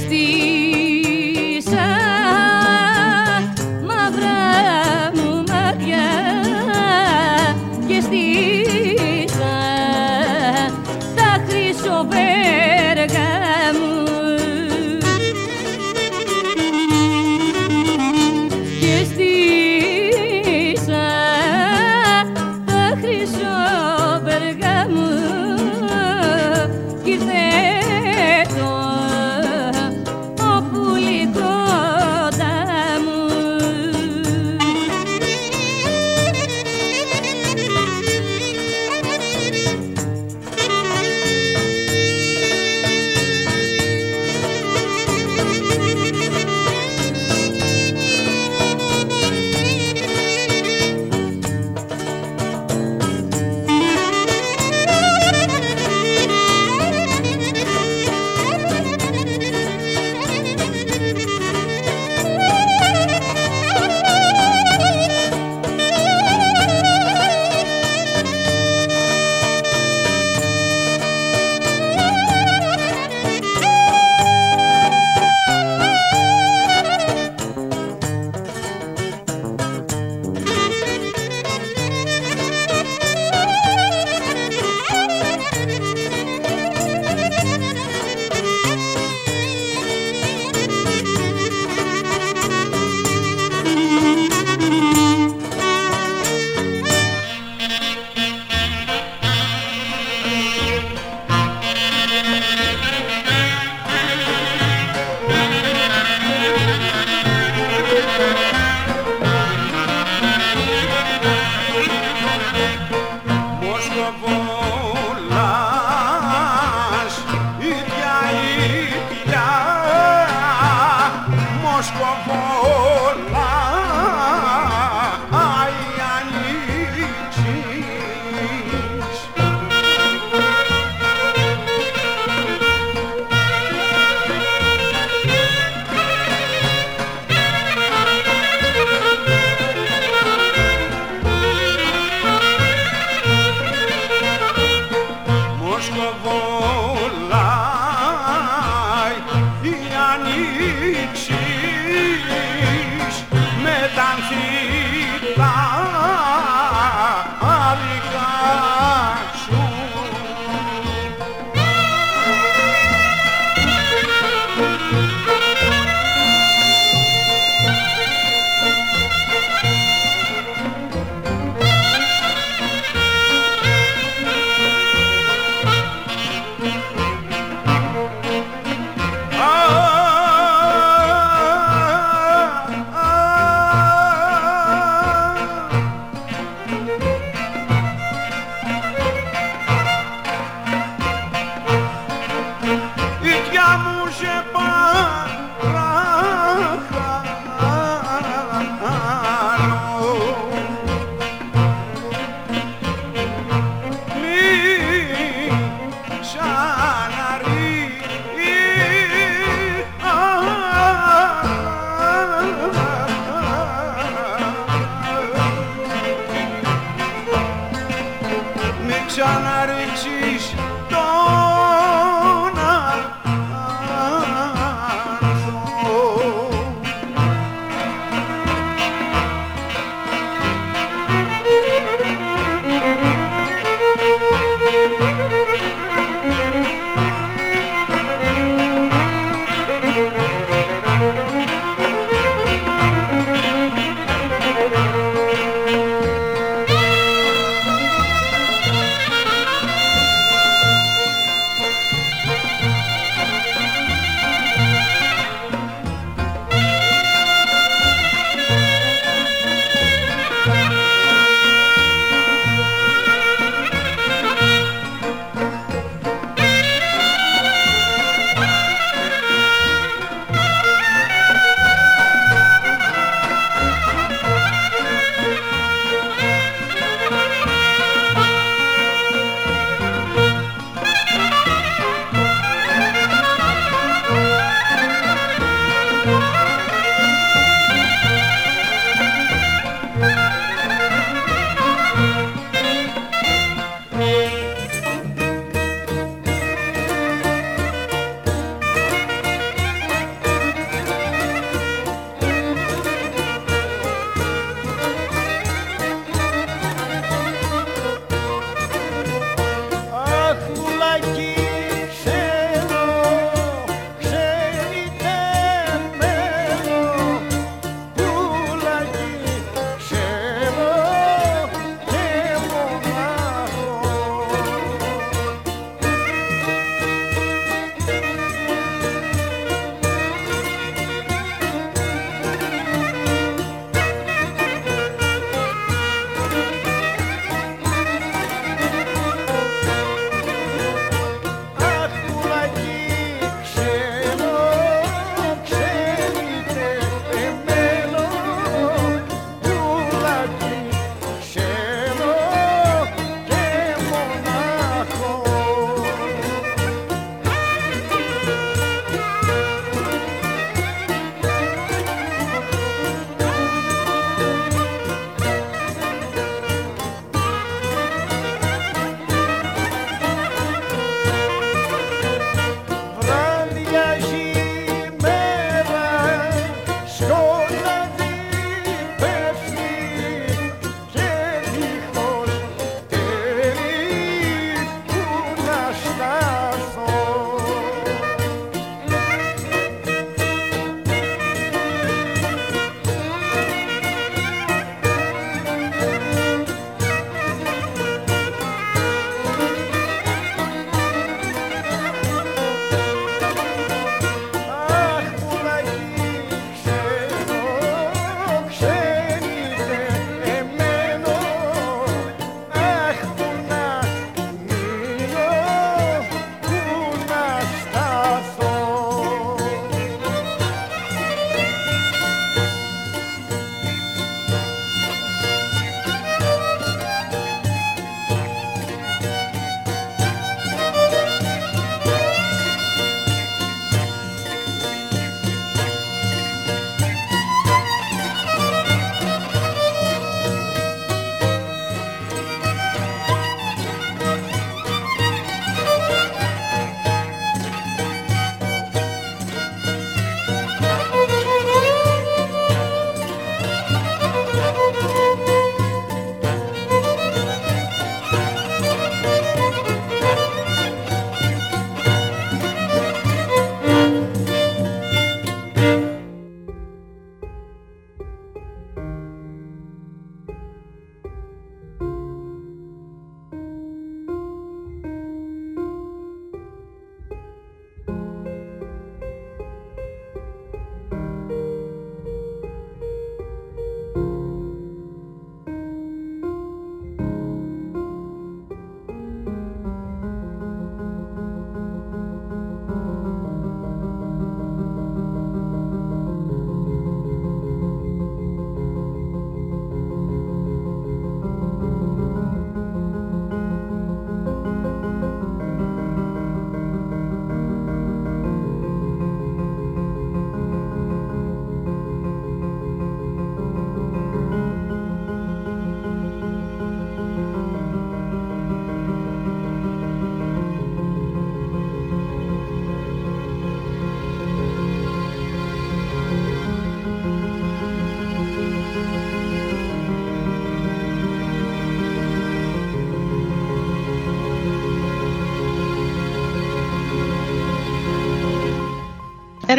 Και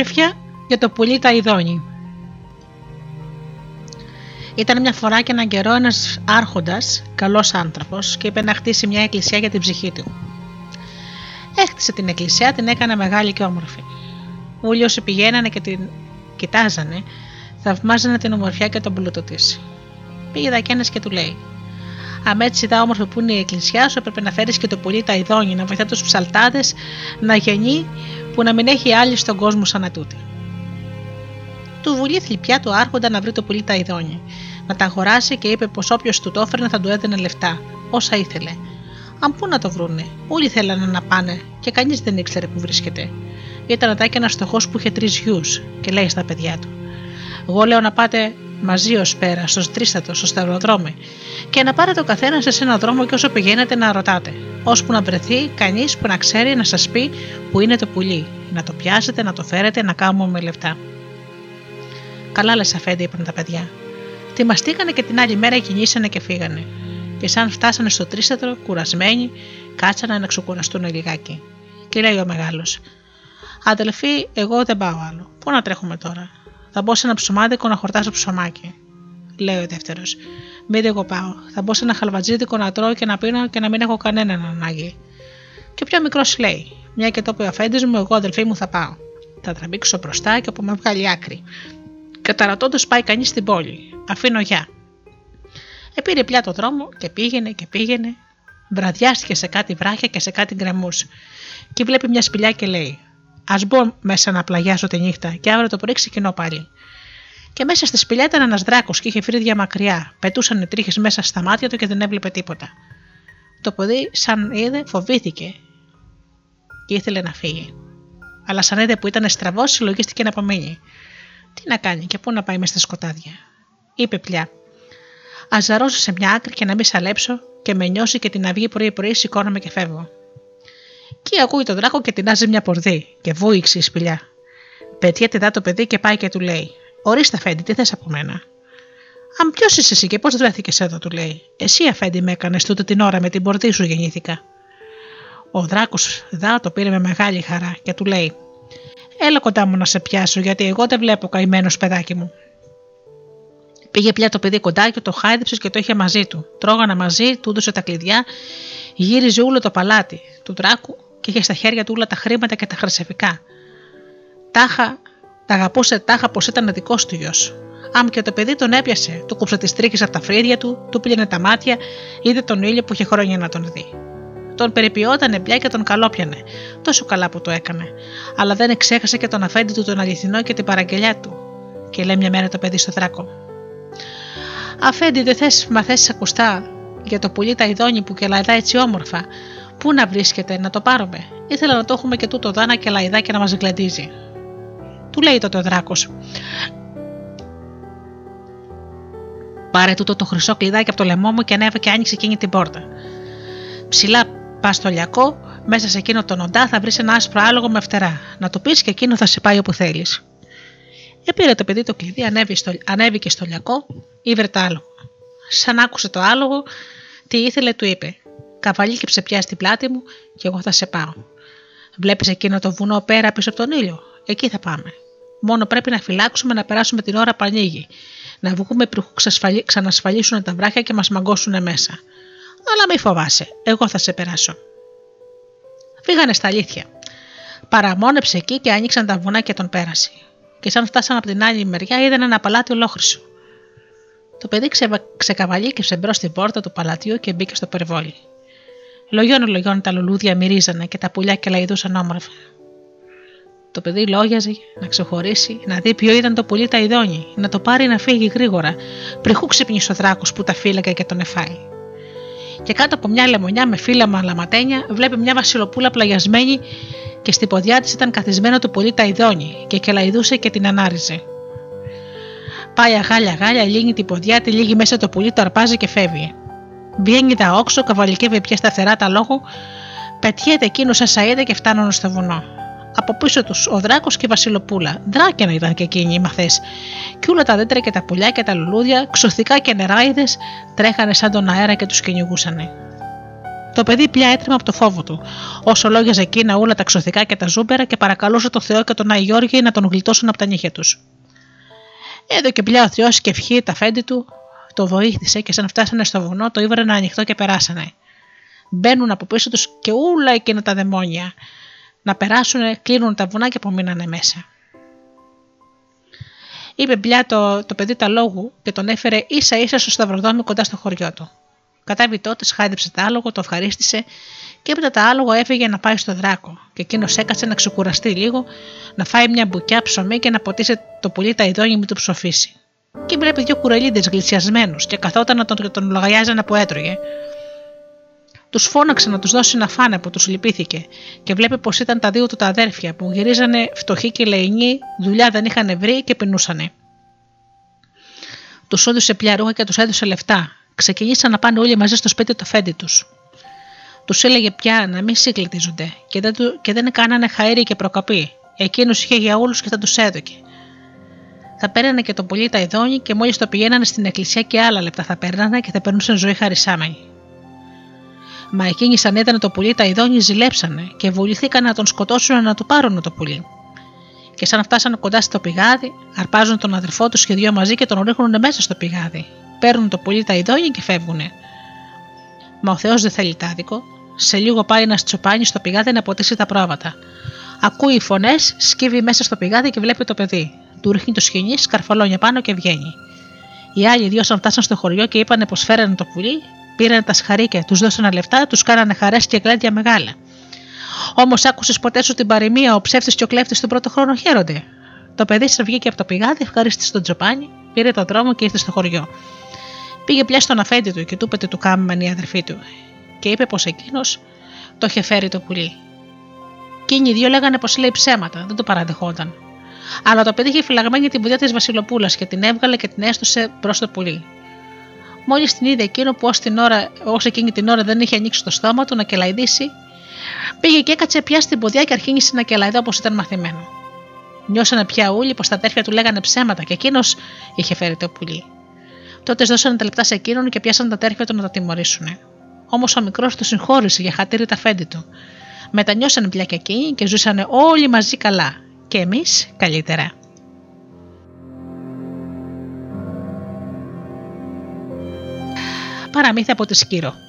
αδέρφια για το πουλί τα ειδώνει. Ήταν μια φορά και έναν καιρό ένας άρχοντας, καλός άνθρωπος, και είπε να χτίσει μια εκκλησία για την ψυχή του. Έχτισε την εκκλησία, την έκανε μεγάλη και όμορφη. Όλοι όσοι πηγαίνανε και την κοιτάζανε, θαυμάζανε την ομορφιά και τον πλούτο της. Πήγε δακένα και του λέει: Αν έτσι τα όμορφη που είναι η εκκλησιά σου, έπρεπε να φέρεις και το πολύ τα ειδόνι, να βοηθά τους ψαλτάδες να γεννεί που να μην έχει άλλη στον κόσμο σαν ετούτη. Του βουλήθη πια του άρχοντα να βρει το πολύ τα ειδόνι, να τα αγοράσει και είπε πως όποιος του το έφερνε θα του έδινε λεφτά, όσα ήθελε. Αν πού να το βρούνε, όλοι θέλανε να πάνε και κανείς δεν ήξερε που βρίσκεται. Ήταν εδώ και ένας φτωχό που είχε τρεις γιους και λέει στα παιδιά του: Εγώ λέω να πάτε μαζί ως πέρα, στο τρίστατος, στο σταυροδρόμι, και να πάρετε ο καθένας σε ένα δρόμο και όσο πηγαίνετε να ρωτάτε, ώσπου να βρεθεί κανείς που να ξέρει να σας πει που είναι το πουλί, να το πιάσετε, να το φέρετε, να κάνουμε με λεφτά. Καλά λες, Αφέντη, είπαν τα παιδιά. Τη μαστίγανε και την άλλη μέρα κινήσανε και φύγανε. Και σαν φτάσανε στο τρίστατο, κουρασμένοι, κάτσανε να ξεκουραστούν λιγάκι. Και λέει ο μεγάλος: Αδελφοί, εγώ δεν πάω άλλο. Πού να τρέχουμε τώρα; Θα μπω σε ένα ψωμάδικο να χορτάσω ψωμάκι. Λέει ο δεύτερος. Μην εγώ πάω. Θα μπω σε ένα χαλβατζίδικο να τρώω και να πίνω και να μην έχω κανέναν ανάγκη. Και ο πιο μικρός λέει: Μια και το πει ο αφέντης μου, εγώ αδελφή μου θα πάω. Θα τραβήξω μπροστά και όπου με βγάλει άκρη. Καταρατώντας πάει κανείς στην πόλη. Αφήνω γεια. Επήρε πια το δρόμο και πήγαινε και πήγαινε. Βραδιάστηκε σε κάτι βράχια και σε κάτι γκρεμούς. Και βλέπει μια σπηλιά και λέει: Α μπω μέσα να πλαγιάσω τη νύχτα και αύριο το πρωί ξεκινώ πάλι. Και μέσα στη σπηλιά ήταν ένας δράκος και είχε φρύδια μακριά. Πετούσαν τρίχες μέσα στα μάτια του και δεν έβλεπε τίποτα. Το παιδί, σαν είδε, φοβήθηκε και ήθελε να φύγει. Αλλά σαν είδε που ήταν στραβός, συλλογίστηκε να απομείνει. Τι να κάνει και πού να πάει μέσα στα σκοτάδια. Είπε πια: Α ζαρώσω σε μια άκρη και να μην σαλέψω και με νιώσει και την αυγή πρωί-πρωί σηκώνομαι και φεύγω. Και ακούει τον δράκο και τεινάζει μια πορδί και βούηξε η σπηλιά. Πετιέται δά το παιδί και πάει και του λέει: Ορίστε, Αφέντη, τι θες από μένα; Αν ποιος είσαι εσύ και πώς βρέθηκες εδώ, του λέει. Εσύ, Αφέντη, με έκανες τούτη την ώρα με την πορδί σου γεννήθηκα. Ο δράκος δά το πήρε με μεγάλη χαρά και του λέει: Έλα κοντά μου να σε πιάσω, γιατί εγώ δεν βλέπω καημένος παιδάκι μου. Πήγε πια το παιδί κοντά και το χάιδεψε και το είχε μαζί του. Τρώγανε μαζί, του έδωσε τα κλειδιά, γύριζε όλο το παλάτι του δράκου και είχε στα χέρια του όλα τα χρήματα και τα χρυσαφικά. Τάχα, τα αγαπούσε τάχα πως ήταν δικός του γιος. Άμ και το παιδί τον έπιασε, του κόψε τις τρίχες από τα φρύδια του, του πήλαινε τα μάτια, είδε τον ήλιο που είχε χρόνια να τον δει. Τον περιποιότανε πια και τον καλόπιανε, τόσο καλά που το έκανε, αλλά δεν εξέχασε και τον αφέντη του τον αληθινό και την παραγγελιά του. Και λέει μια μέρα το παιδί στο δράκο. Αφέντη, δεν θες μαθέσει ακουστά για το πουλί τα ειδόνι που κελαϊδά έτσι όμορφα, Πού να βρίσκεται, να το πάρουμε; Ήθελα να το έχουμε και τούτο δάνα και λαϊδάκι να μας γλεντίζει. Του λέει τότε ο δράκο. Πάρε τούτο το χρυσό κλειδάκι από το λαιμό μου και ανέβα και άνοιξε εκείνη την πόρτα. Ψηλά πας στο λιακό, μέσα σε εκείνο το νοντά θα βρεις ένα άσπρο άλογο με φτερά. Να το πεις και εκείνο θα σε πάει όπου θέλεις. Επήρε το παιδί το κλειδί, στο, ανέβηκε στο λιακό, ήβρε το άλογο. Σαν άκουσε το άλογο, τι ήθελε, του είπε: Καβαλίκεψε πια στην πλάτη μου και εγώ θα σε πάω. Βλέπεις εκείνο το βουνό πέρα πίσω από τον ήλιο; Εκεί θα πάμε. Μόνο πρέπει να φυλάξουμε να περάσουμε την ώρα που ανοίγει. Να βγούμε πριν ξανασφαλίσουν τα βράχια και μας μαγκώσουν μέσα. Αλλά μη φοβάσαι, εγώ θα σε περάσω. Φύγανε στα αλήθεια. Παραμόνεψε εκεί και άνοιξαν τα βουνά και τον πέρασε. Και σαν φτάσαν από την άλλη μεριά, είδαν ένα παλάτι ολόχρυσο. Το παιδί ξεκαβαλίκευσε μπρος στην πόρτα του παλατιού και μπήκε στο περιβόλι. Λογιών λογιών τα λουλούδια μυρίζανε και τα πουλιά και λαϊδούσαν όμορφα. Το παιδί λόγιαζε να ξεχωρίσει, να δει ποιο ήταν το πουλί τα ειδόνι, να το πάρει να φύγει γρήγορα, πριχού ξυπνήσει ο δράκος που τα φύλαγε και τον εφάει. Και κάτω από μια λεμονιά με φύλαμα λαματένια, βλέπει μια βασιλοπούλα πλαγιασμένη και στη ποδιά της ήταν καθισμένο το πουλί τα ειδόνι και κελαϊδούσε και την ανάριζε. Πάει αγάλια αγάλια, λύνει την ποδιά, τη λίγη μέσα το πουλί, το αρπάζει και φεύγει. Βγαίνει τα όξο, καβαλικεύει πια σταθερά τα λόγου, πετιέται εκείνο σαν σαίδε και φτάνουν στο βουνό. Από πίσω τους ο Δράκος και η Βασιλοπούλα. Δράκια να ήταν και εκείνοι οι μαθές. Κι όλα τα δέντρα και τα πουλιά και τα λουλούδια, ξωθικά και νεράιδες, τρέχανε σαν τον αέρα και τους κυνηγούσανε. Το παιδί πια έτρεμε από το φόβο του, όσο λόγιαζε εκείνα όλα τα ξωθικά και τα ζούμπερα και παρακαλούσε το Θεό και τον Άι Γιώργη να τον γλιτώσουν από τα νύχια τους. Εδώ και πια ο Θεός και ευχή τα φέντη του το βοήθησε και σαν φτάσανε στο βουνό το ήβρανε ανοιχτό και περάσανε. Μπαίνουν από πίσω τους και ούλα εκείνα τα δαιμόνια. Να περάσουν, κλείνουν τα βουνά και απομείνανε μέσα. Είπε πια το, το παιδί τα λόγου και τον έφερε ίσα ίσα στο σταυροδρόμι κοντά στο χωριό του. Κατάβει τότε, χάιδεψε τα άλογο, το ευχαρίστησε και έπειτα τα άλογο έφυγε να πάει στο δράκο. Και εκείνος έκατσε να ξεκουραστεί λίγο, να φάει μια μπουκιά ψωμί και να ποτίσει το πουλί τα ειδόνια με το ψοφήσει. Και βλέπει δύο κουρελίδες γλυτσιασμένου και καθόταν να τον, τον λογαριάζανε που έτρωγε. Τους φώναξε να τους δώσει να φάνε που τους λυπήθηκε και βλέπει πως ήταν τα δύο του τα αδέρφια που γυρίζανε φτωχοί και λεϊνοί, δουλειά δεν είχαν βρει και πεινούσανε. Τους έδωσε πια ρούχα και τους έδωσε λεφτά. Ξεκινήσαν να πάνε όλοι μαζί στο σπίτι του φέντη τους. Τους έλεγε πια να μην συγκλητίζονται και δεν, του, και δεν κάνανε χαέρι και προκαπή. Εκείνος είχε για όλους και θα τους έδωκε. Θα παίρνανε και το πολύ τα ειδόνι και μόλις το πηγαίνανε στην εκκλησία και άλλα λεπτά θα παίρνανε και θα περνούσαν ζωή χαρισάμενη. Μα εκείνοι σαν ήταν το πουλί τα ειδόνι ζηλέψανε και βουληθήκαν να τον σκοτώσουν να του πάρουν το πουλί. Και σαν φτάσανε κοντά στο πηγάδι, αρπάζουν τον αδερφό τους και δυο μαζί και τον ρίχνουν μέσα στο πηγάδι. Παίρνουν το πουλί τα ειδόνι και φεύγουν. Μα ο Θεός δεν θέλει τάδικο. Σε λίγο πάει ένας τσοπάνι στο πηγάδι να ποτίσει τα πρόβατα. Ακούει φωνές, σκύβει μέσα στο πηγάδι και βλέπει το παιδί. Του ρίχνει το σκηνή, σκαρφαλώνει πάνω και βγαίνει. Οι άλλοι δύο, σαν φτάσαν στο χωριό και είπανε πως φέρανε το πουλί, πήραν τα σχαρίκια, τους δώσανε λεφτά, τους κάνανε χαρές και γλέντια μεγάλα. Όμως άκουσες ποτέ σου την παροιμία, ο ψεύτης και ο κλέφτης τον πρώτο χρόνο χαίρονται. Το παιδί σε βγήκε από το πηγάδι, ευχαρίστησε τον τζοπάνι, πήρε τον δρόμο και ήρθε στο χωριό. Πήγε πια στον αφέντη του και του είπε του κάμμαν η αδερφή του, και είπε πως εκείνος το είχε φέρει το πουλί. Εκείνοι οι δύο λέγανε πως λέει ψέματα, δεν το παραδεχόταν. Αλλά το παιδί είχε φυλαγμένη την πουδιά της Βασιλοπούλας και την έβγαλε και την έστωσε προ το πουλί. Μόλις την είδε εκείνο που ως εκείνη την ώρα δεν είχε ανοίξει το στόμα του να κελαϊδίσει, πήγε και έκατσε πια στην ποδιά και αρχίνησε να κελαϊδά όπως ήταν μαθημένο. Νιώσανε πια όλοι πως τα αδέρφια του λέγανε ψέματα και εκείνος είχε φέρει το πουλί. Τότε δώσανε τα λεπτά σε εκείνον και πιάσαν τα τέρφια του να τα τιμωρήσουν. Όμως ο μικρός του συγχώρησε για χατήρι τα φέντη του. Μετανιώσανε πια και εκείνοι και ζούσαν όλοι μαζί καλά. Και εμείς καλύτερα. Παραμύθι από τη Σκύρο.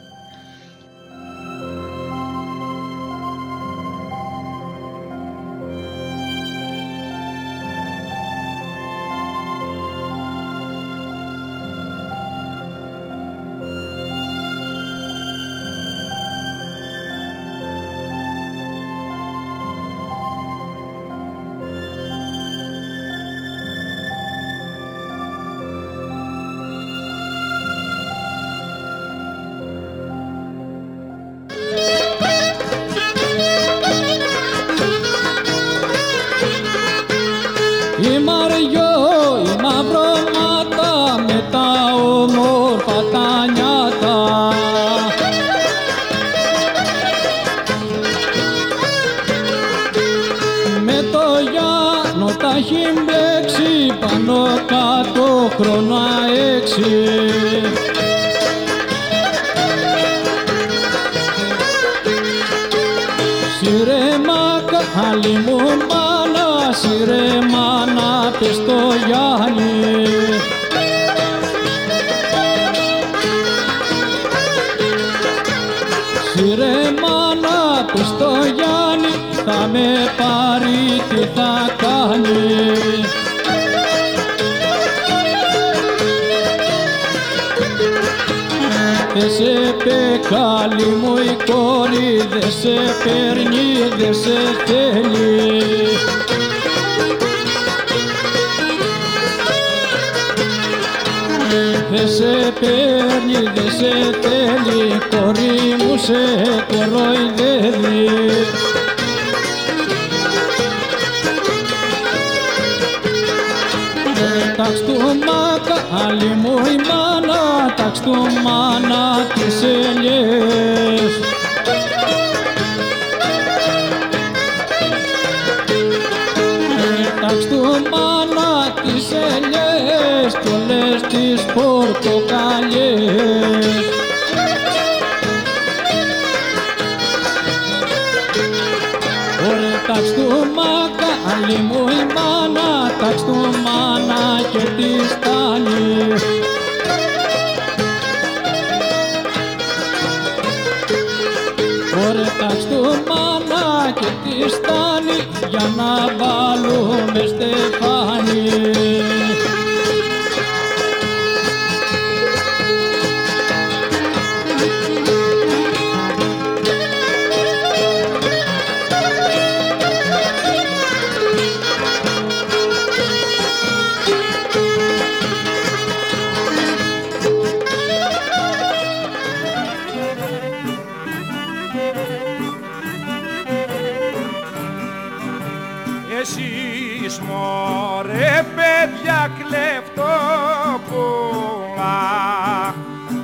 Εσείς μωρέ παιδιά κλεφτόπουλα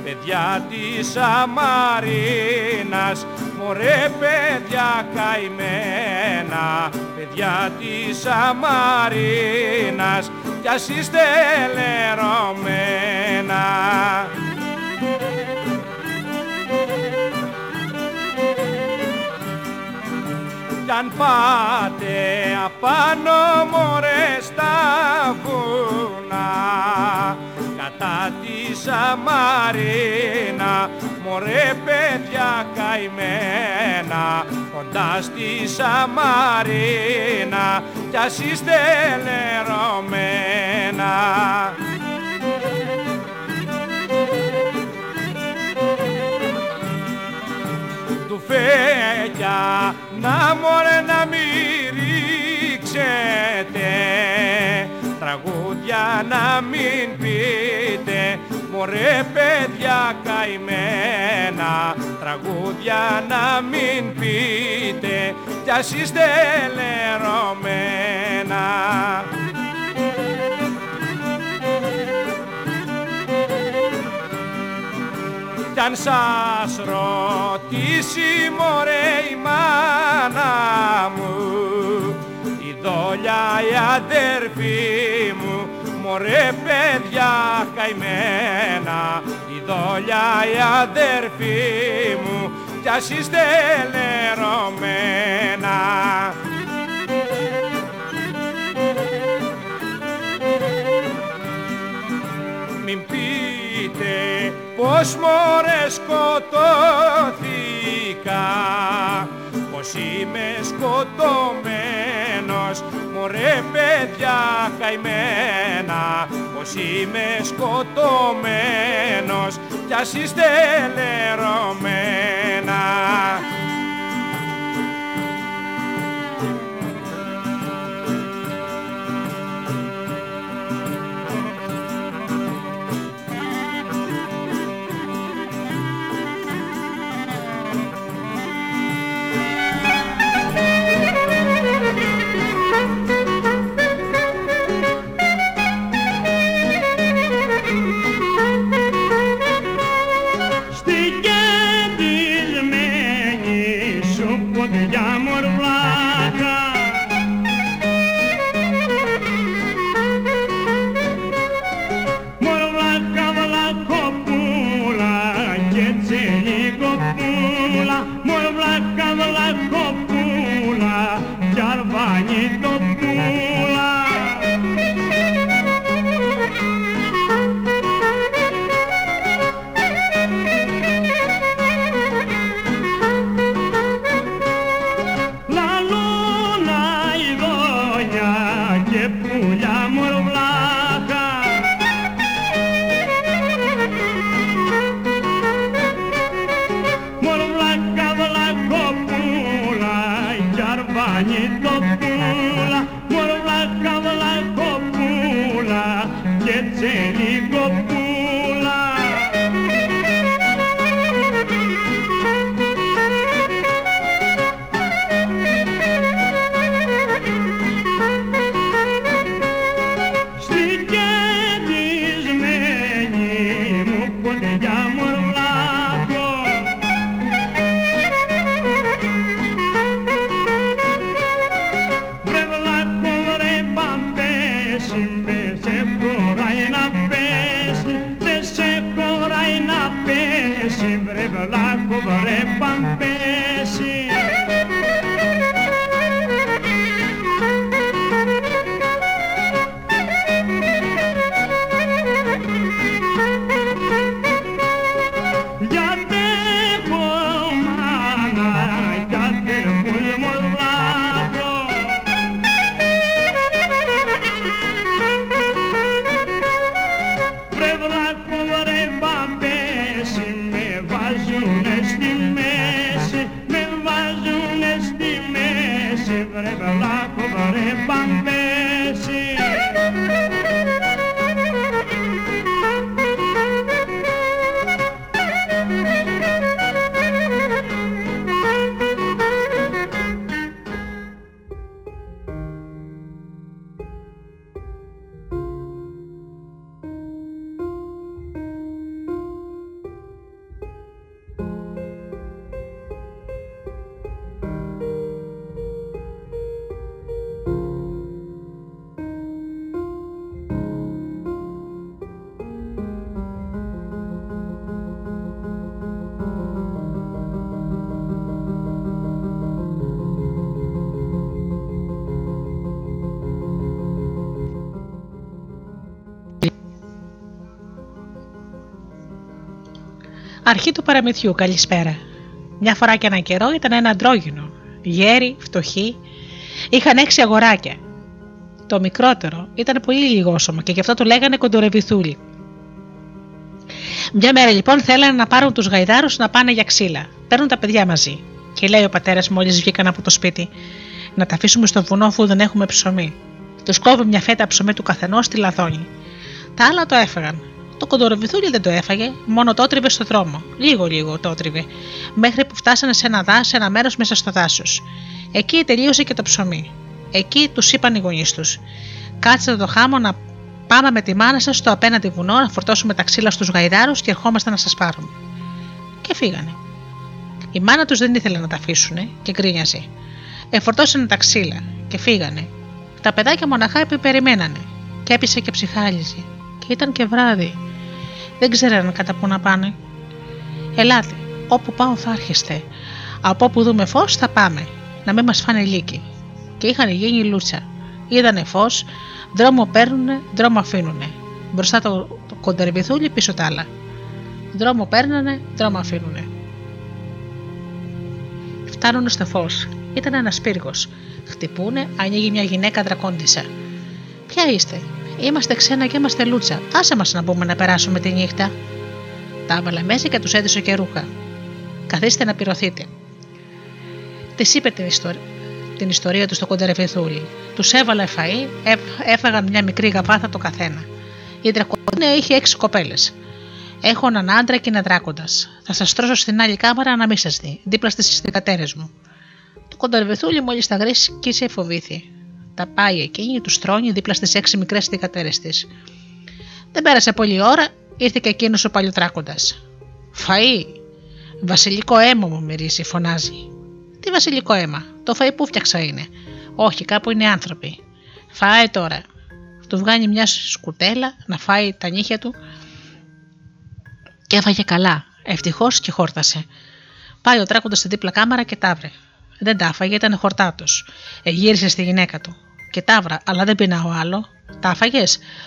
παιδιά της Αμαρίνας μωρέ παιδιά καημένα. Παιδιά της Αμαρίνας κι ας είστε λερωμένα κι αν πάτε απάνω μωρέ στα βουνά κατά τη Σαμαρίνα μωρέ παιδιά καημένα κοντά στη Σαμαρίνα κι ας είστε λερωμένα του φέκια να μωρέ να μη ρίξετε. Τραγούδια να μην πείτε μωρέ παιδιά καημένα. Τραγούδια να μην πείτε κι ας είστε λερωμένα κι αν σας ρωτήσει μωρέ η μάνα μου η δόλια η αδερφή μου μωρέ παιδιά καημένα η δόλια η αδερφή μου κι ας είστε λερωμένα. Μην πείτε πως μωρέ σκοτώθηκα πως είμαι σκοτωμένος. Μωρέ παιδιά καημένα πως είμαι σκοτωμένος. Κι ας είστε λερωμένα παραμυθιού, καλησπέρα. Μια φορά και ένα καιρό ήταν ένα αντρόγινο. Γέροι, φτωχοί. Είχαν έξι αγοράκια. Το μικρότερο ήταν πολύ λιγόσωμο και γι' αυτό το λέγανε κοντορεβιθούλη. Μια μέρα λοιπόν θέλανε να πάρουν τους γαϊδάρους να πάνε για ξύλα. Παίρνουν τα παιδιά μαζί. Και λέει ο πατέρας μόλις βγήκαν από το σπίτι: Να τα αφήσουμε στο βουνό αφού δεν έχουμε ψωμί. Τους κόβει μια φέτα ψωμί του καθενός στη λαδόνη. Τα άλλα το έφαγαν. Το κοντοροβιθούλι δεν το έφαγε, μόνο το τρίβε στο δρόμο. Λίγο-λίγο το τρίβε, μέχρι που φτάσανε σε ένα δάσο, σε ένα μέρος μέσα στο δάσος. Εκεί τελείωσε και το ψωμί. Εκεί τους είπαν οι γονείς τους: Κάτσετε το χάμο να πάμε με τη μάνα σας στο απέναντι βουνό να φορτώσουμε τα ξύλα στους γαϊδάρους και ερχόμαστε να σας πάρουμε. Και φύγανε. Η μάνα τους δεν ήθελε να τα αφήσουν και γκρίνιαζε. Εφορτώσανε τα ξύλα και φύγανε. Τα παιδάκια μοναχά περιμένανε και έπεισε και ψυχάλιζε. Και ήταν και βράδυ. Δεν ξέρανε κατά πού να πάνε. Ελάτε, όπου πάω θα έρχεστε. Από όπου δούμε φως θα πάμε, να μην μας φάνε λύκοι. Και είχαν γίνει λούτσα. Είδανε φως, δρόμο παίρνουνε, δρόμο αφήνουνε. Μπροστά το, το κοντερβιθούλι, πίσω τα άλλα. Δρόμο παίρνανε, δρόμο αφήνουνε. Φτάνουνε στο φως. Ήταν ένας πύργος. Χτυπούνε, ανοίγει μια γυναίκα δρακόντισα. Ποια είστε, Είμαστε ξένα και είμαστε λούτσα. Άσε μας να μπούμε να περάσουμε τη νύχτα. Τα έβαλε μέσα και τους έδωσε και ρούχα. Καθίστε να πυρωθείτε. Της είπε την, ιστορία, την ιστορία του στο κοντερεφιθούλι. Τους έβαλε φαΐ, έφαγαν μια μικρή γαβάθα το καθένα. Η δρακοντίνια είχε έξι κοπέλες. Έχω έναν άντρα και ένα δράκοντας. Θα σας τρώσω στην άλλη κάμαρα να μην σας δει, δίπλα στις θηγατέρε μου. Το κοντερβεθούλι μόλις τα γρίσκησε φοβήθη. Τα πάει εκείνη, τους τρώνει δίπλα στις έξι μικρές θηγατέρες της. Δεν πέρασε πολλή ώρα, ήρθε και εκείνος ο παλιοτράκοντας. Φαΐ! Βασιλικό αίμα μου μυρίζει, φωνάζει. Τι βασιλικό αίμα, το φαΐ που φτιάξα είναι. Όχι, κάπου είναι άνθρωποι. Φάε τώρα. Του βγάνει μια σκουτέλα να φάει τα νύχια του και έφαγε καλά. Ευτυχώς και χόρτασε. Πάει ο τράκοντας στην δίπλα κάμαρα και τα βρε. Δεν τα έφαγε, ήταν χορτάτος. Εγύρισε στη γυναίκα του. Και τάβρα, αλλά δεν πεινάω άλλο. Τα έφαγε,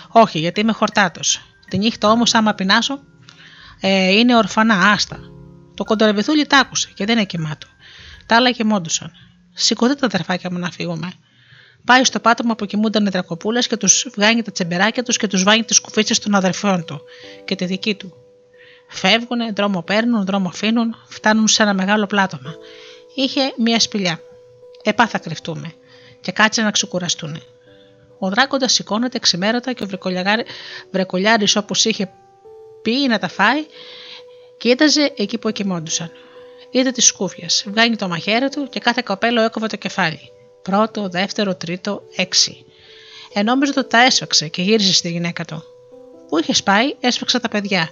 Όχι, γιατί είμαι χορτάτος. Τη νύχτα όμως, άμα πεινάσω, ε, είναι ορφανά, άστα. Το κοντορεβιθούλι τ' άκουσε και δεν είναι κοιμάτο. Τα άλλα κοιμόντουσαν. Σηκωθείτε τα τερφάκια μου να φύγουμε. Πάει στο πάτωμα που κοιμούνταν οι δρακοπούλε και τους βγάνει τα τσεμπεράκια τους και τους βάνει τις κουφίτσες των αδερφών του και τη δική του. Φεύγουν, δρόμο παίρνουν, δρόμο αφήνουν, φτάνουν σε ένα μεγάλο πλάτωμα είχε μία σπηλιά. Επά θα κρυφτούμε και κάτσε να ξεκουραστούν. Ο δράκοντας σηκώνεται ξημέρωτα και ο βρεκολιάρης όπως είχε πει να τα φάει, κοίταζε εκεί που κοιμόντουσαν. Είδε τη σκούφια, βγάνει το μαχαίρι του και κάθε κοπέλο έκοβε το κεφάλι. Πρώτο, δεύτερο, τρίτο, έξι. Ενόμιζε ότι τα έσφαξε και γύρισε στη γυναίκα του. Πού είχες πάει, έσφαξα τα παιδιά.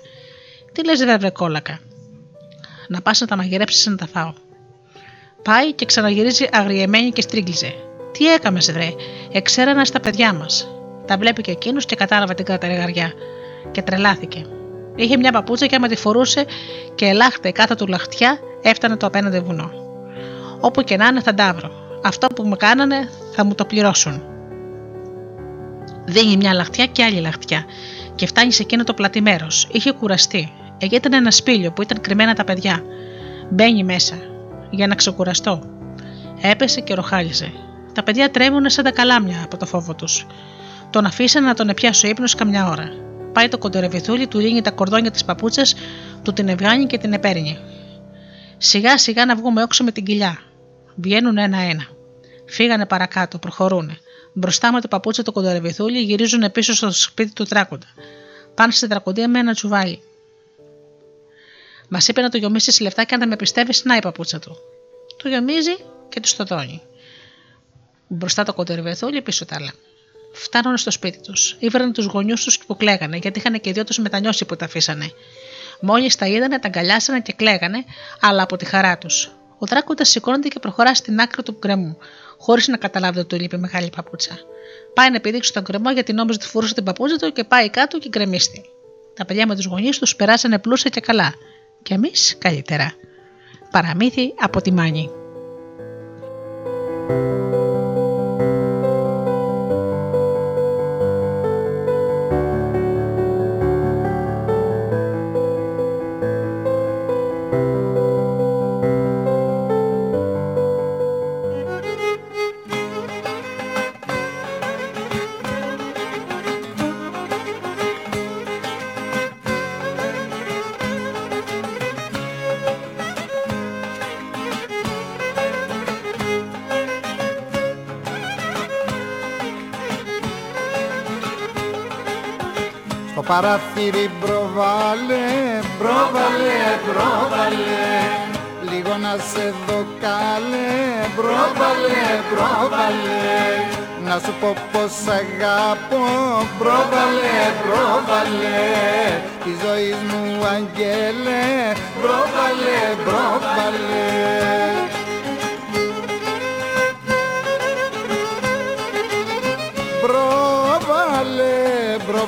Τι λες, δε βρεκόλακα. Να πας να τα μαγειρέψεις να τα φάω. Πάει και ξαναγυρίζει αγριεμένη και στρίγγιζε. Τι έκαμες, βρε, εξέρανας στα παιδιά μας. Τα βλέπει και εκείνος και κατάλαβε την καταρρεγαριά. Και τρελάθηκε. Είχε μια παπούτσα και άμα τη φορούσε και ελάχτε κάτω του λαχτιά έφτανε το απέναντι βουνό. Όπου και να είναι θα τα βρω. Αυτό που με κάνανε θα μου το πληρώσουν. Δίνει μια λαχτιά και άλλη λαχτιά και φτάνει σε εκείνο το πλατή μέρος. Είχε κουραστεί. Εκεί ήταν ένα σπήλιο που ήταν κρυμμένα τα παιδιά. Μπαίνει μέσα για να ξεκουραστώ. Έπεσε και ροχάλιζε. Τα παιδιά τρέμουν σαν τα καλάμια από το φόβο τους. Τον αφήσαν να τον επιάσει ο ύπνος καμιά ώρα. Πάει το κοντερεβιθούλι, του λύνει τα κορδόνια της παπούτσας, του την ευγάνει και την επέρνει. Σιγά σιγά να βγούμε όξω με την κοιλιά. Βγαίνουν ένα-ένα. Φύγανε παρακάτω, προχωρούν. Μπροστά με το παπούτσια του κοντερεβιθούλι γυρίζουν πίσω στο σπίτι του τράκοντα. Πάνε στη τρακοντία με ένα τσουβάλι. Μας είπε να το γιομίσει λεφτά και αν δεν με πιστεύει, να η παπούτσα του. Το γιομίζει και τους το δώνει. Μπροστά το κοντερβεθούλι, πίσω τα άλλα. Φτάνουν στο σπίτι τους. Ήβραν τους γονιούς τους που κλαίγανε, γιατί είχαν και δυο τους μετανιώσει που τα αφήσανε. Μόλις τα είδανε, τα αγκαλιάσανε και κλαίγανε, αλλά από τη χαρά τους. Ο δράκοντας σηκώνεται και προχωρά στην άκρη του γκρεμού, χωρίς να καταλάβει ότι του λείπει μεγάλη παπούτσα. Πάει να επιδείξει τον γκρεμό γιατί νόμιζε ότι φορούσε την παπούτσα του και πάει κάτω και γκρεμίστη. Τα παιδιά με τους γονείς τους περάσανε πλούσια και καλά και εμείς καλύτερα. Παραμύθι από τη Μάνη. Παράθυρι προβάλε, προβάλε, προβάλε Λίγο να σε δω καλέ, προβάλε, προβάλε Να σου πω πως αγάπω, προβάλε, προβάλε Τη ζωής μου αγγέλε, προβάλε, προβάλε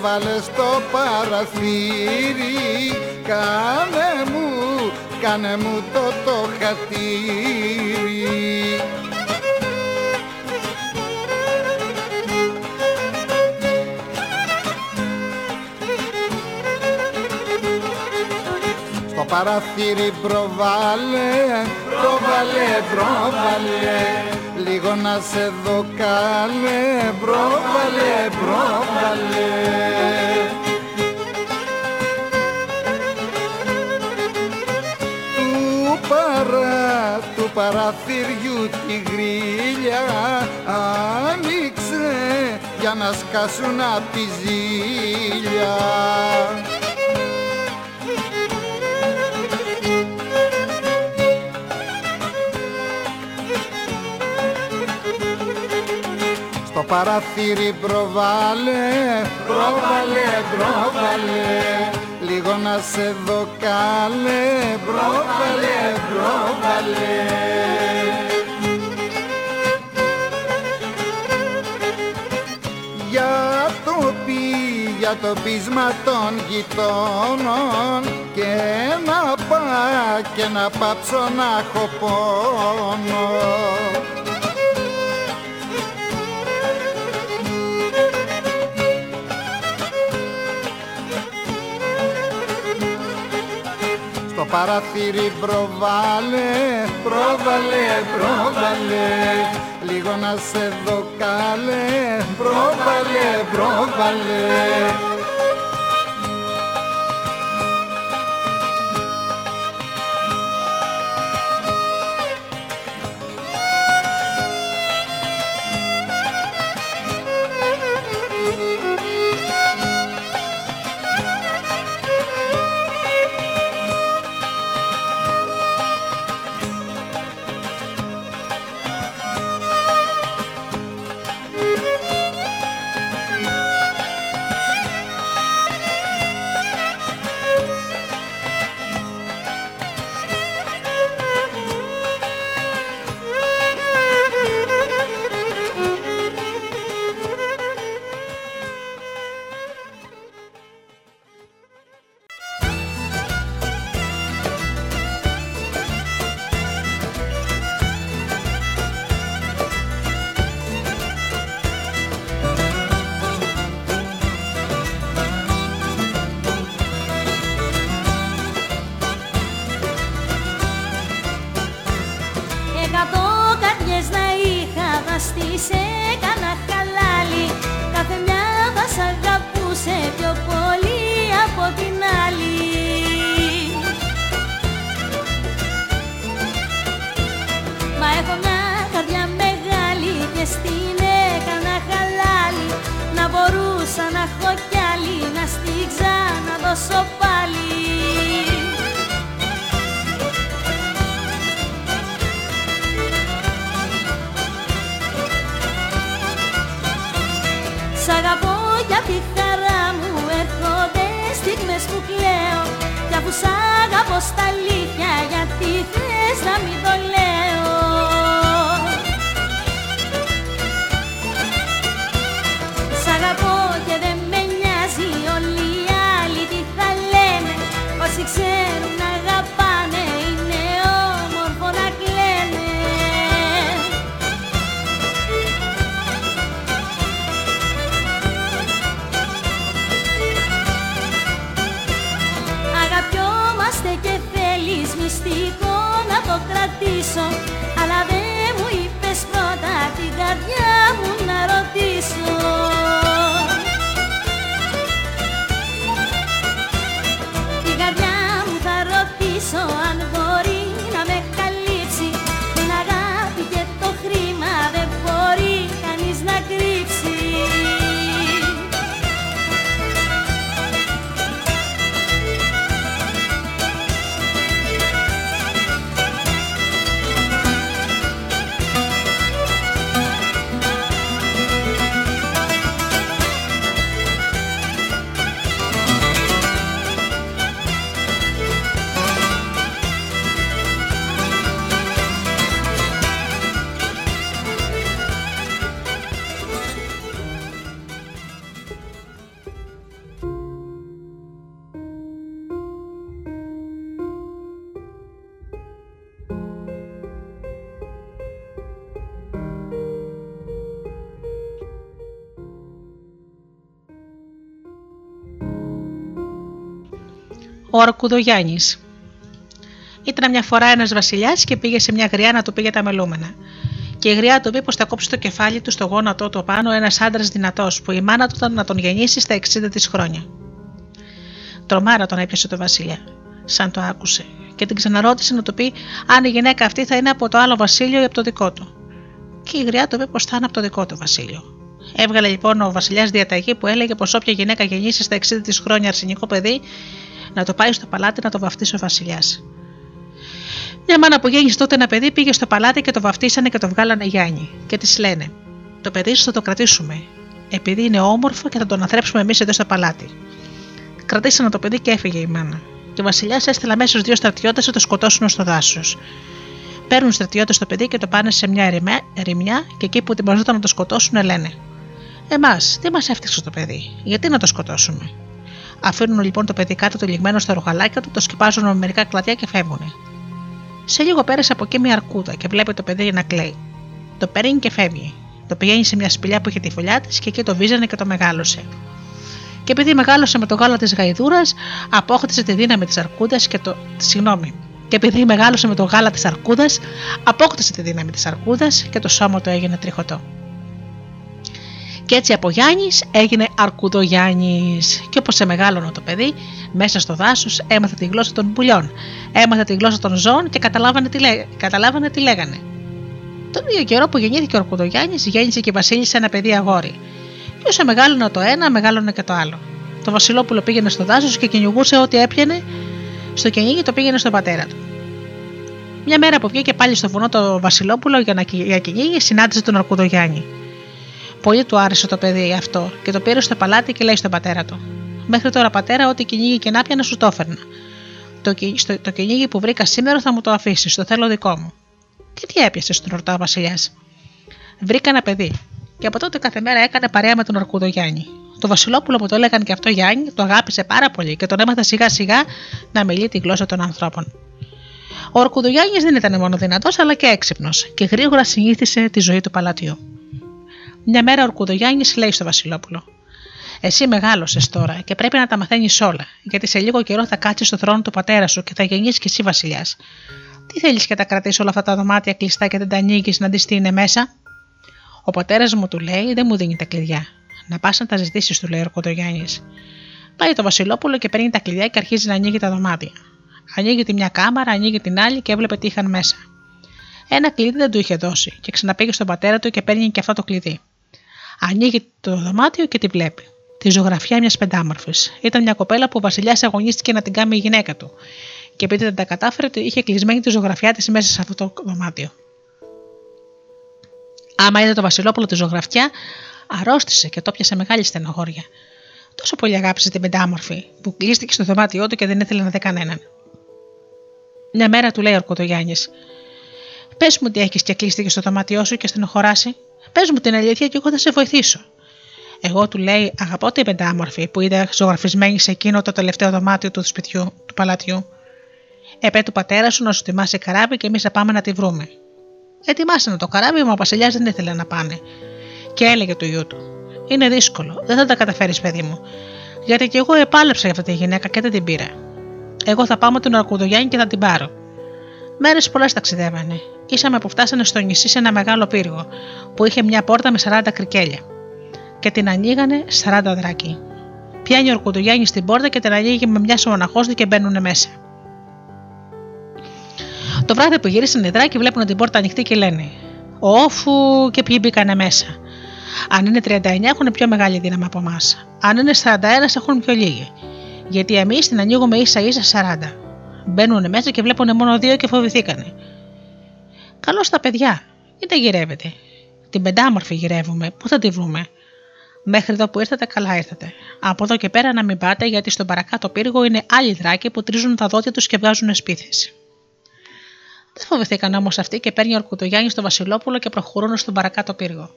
Προβάλε, προβάλε στο παραθύρι. Κάνε μου, κάνε μου το το χατήρι. Στο παραθύρι προβάλε, προβάλε, προβάλε. Λίγο να σε δω καλέ, προβάλε, προβάλε παραθυριού τη γρίλια άνοιξε για να σκάσουν απ' τη ζήλια. Στο παραθύρι προβάλε, προβάλε, προβάλε Λίγο να σε δω καλέ, προβάλε, προβάλε Για το πι, για το πείσμα των γειτόνων Και να πά, και να πάψω να έχω πόνο παραθύρι προβάλε, προβάλε, προβάλε. Λίγο να σε δω καλέ, προβάλε, προβάλε μυστικό να το κρατήσω Αλλά Ο Αρκουδογιάννης. Ήταν μια φορά ένας βασιλιάς και πήγε σε μια γριά να του πήγε τα μελούμενα. Και η γριά του είπε πως θα κόψει το κεφάλι του στο γόνατό του πάνω ένας άντρας δυνατός που η μάνα του ήταν να τον γεννήσει στα 60 της χρόνια. Τρομάρα τον έπιασε το βασιλιά, σαν το άκουσε, και την ξαναρώτησε να του πει αν η γυναίκα αυτή θα είναι από το άλλο βασίλειο ή από το δικό του. Και η γριά του είπε πως θα είναι από το δικό του βασίλειο. Έβγαλε λοιπόν ο βασιλιάς διαταγή που έλεγε πως όποια γυναίκα γεννήσει στα 60 της χρόνια αρσενικό παιδί, να το πάει στο παλάτι να το βαφτίσει ο βασιλιάς. Μια μάνα που γέννησε τότε ένα παιδί πήγε στο παλάτι και το βαφτίσανε και το βγάλανε Γιάννη. Και της λένε: Το παιδί σου θα το κρατήσουμε, επειδή είναι όμορφο και θα τον ανθρέψουμε εμείς εδώ στο παλάτι. Κρατήσανε το παιδί και έφυγε η μάνα. Και ο βασιλιάς έστειλε αμέσως δύο στρατιώτες να το σκοτώσουν στο δάσος. Παίρνουν στρατιώτες το παιδί και το πάνε σε μια ερημιά και εκεί που ετοιμαζόταν να το σκοτώσουν λένε: Εμάς, τι μας έφτιαξε το παιδί, γιατί να το σκοτώσουμε; Αφήνουν λοιπόν το παιδί κάτω το λιγμένο στα ρουχαλάκια του, το σκυπάζουν με μερικά κλαδιά και φεύγουν. Σε λίγο πέρασε από εκεί μια αρκούδα και βλέπει το παιδί να κλαίει. Το παίρνει και φεύγει. Το πηγαίνει σε μια σπηλιά που είχε τη φωλιά της και εκεί το βίζανε και το μεγάλωσε. Και επειδή μεγάλωσε με το γάλα της γαϊδούρας, απόκτησε τη δύναμη της αρκούδας και το. Συγγνώμη. Και επειδή μεγάλωσε με το γάλα της αρκούδας, απόκτησε τη δύναμη της αρκούδας και το σώμα του έγινε τριχωτό. Και έτσι από Γιάννης έγινε Αρκουδογιάννης. Και όπως σε μεγάλωνε το παιδί, μέσα στο δάσος έμαθε τη γλώσσα των πουλιών, έμαθε τη γλώσσα των ζώων και καταλάβανε τι, λέ... καταλάβανε τι λέγανε. Τον ίδιο καιρό που γεννήθηκε ο Αρκουδογιάννης, γέννησε και βασίλισσε ένα παιδί αγόρι. Και όσο μεγάλωνε το ένα, μεγάλωνε και το άλλο. Το Βασιλόπουλο πήγαινε στο δάσος και κυνηγούσε ό,τι έπιανε στο κυνήγι το πήγαινε στον πατέρα του. Μια μέρα που βγήκε πάλι στο βουνό το Βασιλόπουλο για να για κυνήγι, συνάντησε τον Αρκουδογιάννη. Πολύ του άρεσε το παιδί αυτό και το πήρε στο παλάτι και λέει στον πατέρα του: Μέχρι τώρα, πατέρα, ό,τι κυνήγι και να πιανα σου το έφερνα. Το, στο, το κυνήγι που βρήκα σήμερα θα μου το αφήσεις, το θέλω δικό μου. Και τι έπιασες, τον ρωτά ο Βασιλιάς. Βρήκα ένα παιδί, και από τότε κάθε μέρα έκανε παρέα με τον Αρκούδο Γιάννη. Το Βασιλόπουλο που το έλεγαν και αυτό Γιάννη το αγάπησε πάρα πολύ και τον έμαθα σιγά σιγά να μιλεί τη γλώσσα των ανθρώπων. Ο Ορκουδογιάννη δεν ήταν μόνο δυνατός αλλά και έξυπνος και γρήγορα συνήθισε τη ζωή του παλατιού. Μια μέρα ο Ορκουδογιάννη λέει στο Βασιλόπουλο: Εσύ μεγάλωσες τώρα και πρέπει να τα μαθαίνεις όλα, γιατί σε λίγο καιρό θα κάτσεις στο θρόνο του πατέρα σου και θα γεννήσεις κι εσύ βασιλιάς. Τι θέλεις και τα κρατήσει όλα αυτά τα δωμάτια κλειστά και δεν τα ανοίγει να δεις τι είναι μέσα; Ο πατέρας μου του λέει: Δεν μου δίνει τα κλειδιά. Να πας να τα ζητήσεις, του λέει ο Ορκουδογιάννη. Πάει το Βασιλόπουλο και παίρνει τα κλειδιά και αρχίζει να ανοίγει τα δωμάτια. Ανοίγει τη μια κάμαρα, ανοίγει την άλλη και έβλεπε τι είχαν μέσα. Ένα κλειδί δεν του είχε δώσει και ξαναπήγε στον πατέρα του και παίρνει και αυτό το κλειδί. Ανοίγει το δωμάτιο και τη βλέπει. Τη ζωγραφιά μιας πεντάμορφης. Ήταν μια κοπέλα που ο Βασιλιάς αγωνίστηκε να την κάνει η γυναίκα του. Και επειδή δεν τα κατάφερε, είχε κλεισμένη τη ζωγραφιά της μέσα σε αυτό το δωμάτιο. Άμα είδε το Βασιλόπουλο τη ζωγραφιά, αρρώστησε και το πιασε μεγάλη στενοχώρια. Τόσο πολύ αγάπησε την πεντάμορφη, που κλείστηκε στο δωμάτιό του και δεν ήθελε να δει κανέναν. Μια μέρα του λέει ο Ορκωτογιάννη: Πες μου τι έχεις και κλείστηκε στο δωμάτιό σου και στενοχωράσει. Πες μου την αλήθεια και εγώ θα σε βοηθήσω. Εγώ του λέει: Αγαπώ την πεντάμορφη που είδα ζωγραφισμένη σε εκείνο το τελευταίο δωμάτιο του σπιτιού, του παλατιού. Επέ του πατέρα σου να σου ετοιμάσει καράβι και εμείς θα πάμε να τη βρούμε. Ετοιμάσανε το καράβι, μα ο Βασιλιάς δεν ήθελε να πάνε. Και έλεγε του γιού του: Είναι δύσκολο, δεν θα τα καταφέρεις, παιδί μου. Γιατί και εγώ επάλεψα για αυτή τη γυναίκα και δεν την πήρα. Εγώ θα πάω με τον Αρκουδογιάννη και θα την πάρω. Μέρες πολλές ταξιδεύανε. Ήσαμε που φτάσανε στο νησί σε ένα μεγάλο πύργο που είχε μια πόρτα με 40 κρικέλια. Και την ανοίγανε 40 δράκοι. Πιάνει ο Αρκουδογιάννη στην πόρτα και την ανοίγει με μια σωμοναχώστη και μπαίνουν μέσα. Το βράδυ που γυρίσαν οι δράκοι βλέπουν την πόρτα ανοιχτή και λένε: Όφου και ποιοι μπήκανε μέσα. Αν είναι 39 έχουν πιο μεγάλη δύναμη από εμάς. Αν είναι 41 έχουν πιο λίγη. Γιατί εμείς την ανοίγουμε ίσα ίσα 40. Μπαίνουν μέσα και βλέπουν μόνο δύο και φοβηθήκανε. Καλώς τα παιδιά, είτε γυρεύετε. Την πεντάμορφη γυρεύουμε, πού θα τη βρούμε; Μέχρι εδώ που ήρθατε, καλά ήρθατε. Από εδώ και πέρα να μην πάτε, γιατί στον παρακάτω πύργο είναι άλλοι δράκοι που τρίζουν τα δόντια τους και βγάζουν σπίθες. Δεν φοβηθήκαν όμως αυτοί και παίρνει ο Ορκουτογιάννη στο Βασιλόπουλο και προχωρούν στον παρακάτω πύργο.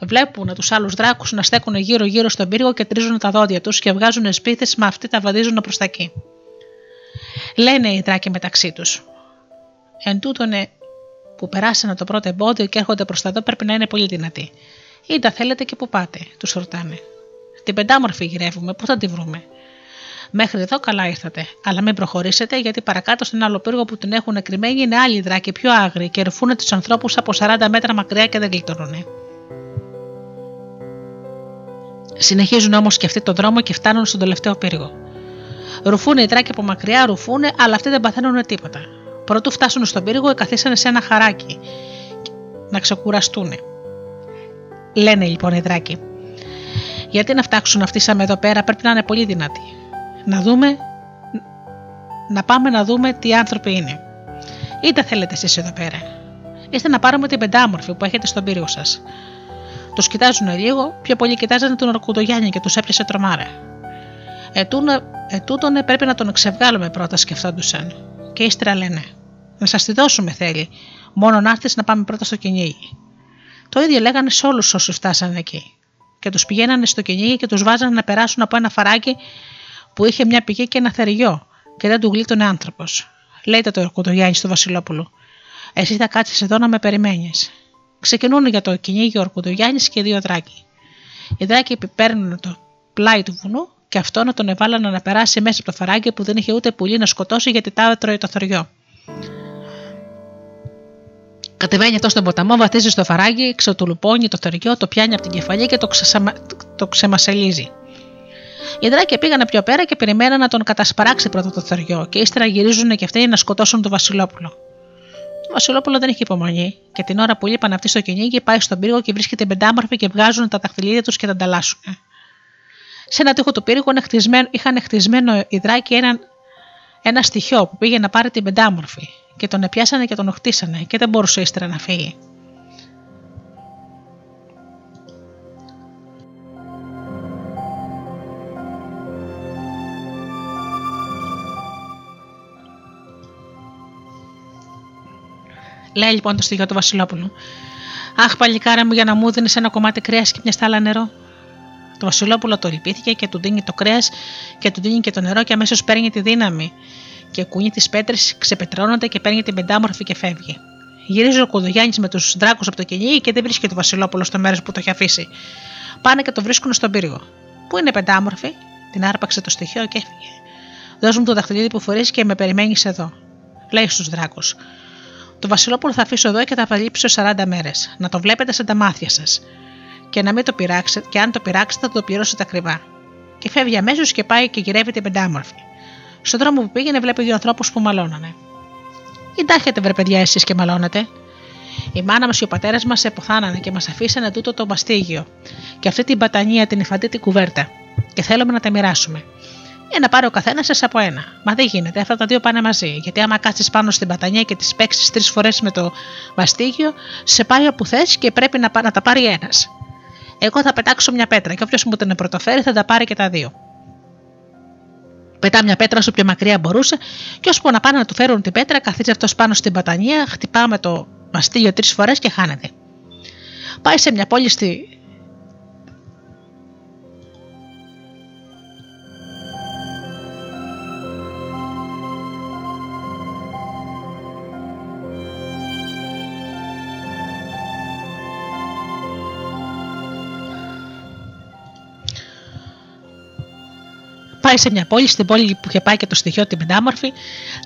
Βλέπουν τους άλλους δράκους να στέκουν γύρω-γύρω στον πύργο και τρίζουν τα δόντια τους και βγάζουν σπίθες, μα αυτοί τα βαδίζουν προς τα εκεί. Λένε οι δράκοι μεταξύ τους. Εν τούτονε που περάσανε το πρώτο εμπόδιο και έρχονται προς τα εδώ πρέπει να είναι πολύ δυνατοί. Ή τα θέλετε και που πάτε, τους ρωτάνε. Την πεντάμορφη γυρεύουμε, πού θα τη βρούμε; Μέχρι εδώ καλά ήρθατε, αλλά μην προχωρήσετε γιατί παρακάτω στην άλλο πύργο που την έχουν κρυμμένη είναι άλλοι δράκοι πιο άγριοι και ρουφούν τους ανθρώπους από 40 μέτρα μακριά και δεν γλιτώνουν. Συνεχίζουν όμως και αυτοί τον δρόμο και φτάνουν στον τελευταίο πύργο. Ρουφούν οι δράκοι από μακριά, ρουφούν, αλλά αυτοί δεν παθαίνουν τίποτα. Πρωτού φτάσουν στον πύργο, καθίσανε σε ένα χαράκι να ξεκουραστούν. Λένε λοιπόν οι δράκοι. Γιατί να φτάξουν αυτοί σαν εδώ πέρα πρέπει να είναι πολύ δυνατοί. Να δούμε, να πάμε να δούμε τι άνθρωποι είναι. Είτε θέλετε εσείς εδώ πέρα. Είστε να πάρουμε την πεντάμορφη που έχετε στον πύργο σας. Τους κοιτάζουν λίγο, πιο πολύ κοιτάζανε τον Ορκουδογιάννη και τους έπιασε τρομάρα. Ετούτον πρέπει να τον ξεβγάλουμε πρώτα, σκεφτόντουσαν. Και ύστερα λένε: Να σας τη δώσουμε θέλει, μόνο να έρθεις να πάμε πρώτα στο κυνήγι. Το ίδιο λέγανε σε όλους όσους φτάσανε εκεί. Και τους πηγαίνανε στο κυνήγι και τους βάζανε να περάσουν από ένα φαράκι που είχε μια πηγή και ένα θεριό και δεν του γλίτωνε άνθρωπος. Λέτε το Ορκουδογιάννη στο Βασιλόπουλο. Εσύ θα κάτσεις εδώ να με περιμένεις. Ξεκινούν για το κυνήγι ο Ορκουδογιάννη και δύο δράκοι. Οι δράκοι παίρνουν το πλάι του βουνού και αυτό να τον εβάλανε να περάσει μέσα από το φαράγγι που δεν είχε ούτε πουλί να σκοτώσει γιατί τα έτρωε το θεριό. Κατεβαίνει αυτός στον ποταμό, βαθίζει στο φαράγγι, ξετουλουπώνει το θεριό, το πιάνει από την κεφαλή και το, ξεσαμα... το ξεμασελίζει. Οι δράκοι πήγαν πιο πέρα και περιμέναν να τον κατασπαράξει πρώτα το θεριό και ύστερα γυρίζουν και αυτοί να σκοτώσουν το Βασιλόπουλο. Το Βασιλόπουλο δεν είχε υπομονή και την ώρα που λείπαν αυτοί στο κυνήγι πάει στον πύργο και βρίσκεται πεντάμορφη και βγάζουν τα δαχτυλίδια τους και τα ανταλλάσσουν. Σε ένα τείχο του πύργου είχαν χτισμένο οι δράκοι ένα, ένα στοιχείο που πήγε να πάρει την πεντάμορφη και τον επιάσανε και τον οχτίσανε και δεν μπορούσε ύστερα να φύγει. Λέει λοιπόν το στοιχείο του Βασιλόπουλου. Αχ, παλικάρα μου, για να μου δίνεις ένα κομμάτι κρέας και μια στάλα νερό. Το Βασιλόπουλο το λυπήθηκε και του δίνει το κρέας και του δίνει και το νερό και αμέσως παίρνει τη δύναμη. Και κουνεί τις πέτρες, ξεπετρώνονται και παίρνει την πεντάμορφη και φεύγει. Γυρίζει ο Κουδογιάννη με τους δράκους από το κυνήγι και δεν βρίσκει το Βασιλόπουλος στο μέρος που το έχει αφήσει. Πάνε και το βρίσκουν στον πύργο. Πού είναι πεντάμορφη, την άρπαξε το στοιχείο και έφυγε. Δώσ' μου το δαχτυλίδι που φορείς και με περιμένεις εδώ. Λέει στους δράκους. Το Βασιλόπουλο θα αφήσω εδώ και θα παλύψω 40 μέρες. Να το βλέπετε σε τα μάτια σας. Και, να μην το πειράξετε, και αν το πειράξετε θα το πληρώσετε ακριβά. Και φεύγει αμέσως και πάει και γυρεύει την πεντάμορφη. Στον δρόμο που πήγαινε βλέπει δύο ανθρώπους που μαλώνανε. Κοιτάξτε βρε παιδιά εσείς και μαλώνετε. Η μάνα μας και ο πατέρας μας εποθάνανε και μας αφήσανε τούτο το μαστίγιο και αυτή την πατανία την υφαντή την κουβέρτα. Και θέλουμε να τα μοιράσουμε. Για να πάρει ο καθένας σας από ένα. Μα δεν γίνεται, αυτά τα δύο πάνε μαζί. Γιατί άμα κάτσει πάνω στην πατανία και τις παίξεις τρεις φορές με το μαστίγιο, σε πάει όπου θες και πρέπει να, να τα πάρει ένας. Εγώ θα πετάξω μια πέτρα και όποιος μου την πρωτοφέρει θα τα πάρει και τα δύο. Πετά μια πέτρα όσο πιο μακριά μπορούσε, και ώσπου να πάνε να του φέρουν την πέτρα, καθίζει αυτός πάνω στην πατανία, χτυπά με το μαστίγιο τρεις φορές και χάνεται. Πάει σε μια πόλη στη Πάει σε μια πόλη, στην πόλη που είχε πάει και το στοιχείο την πεντάμορφη,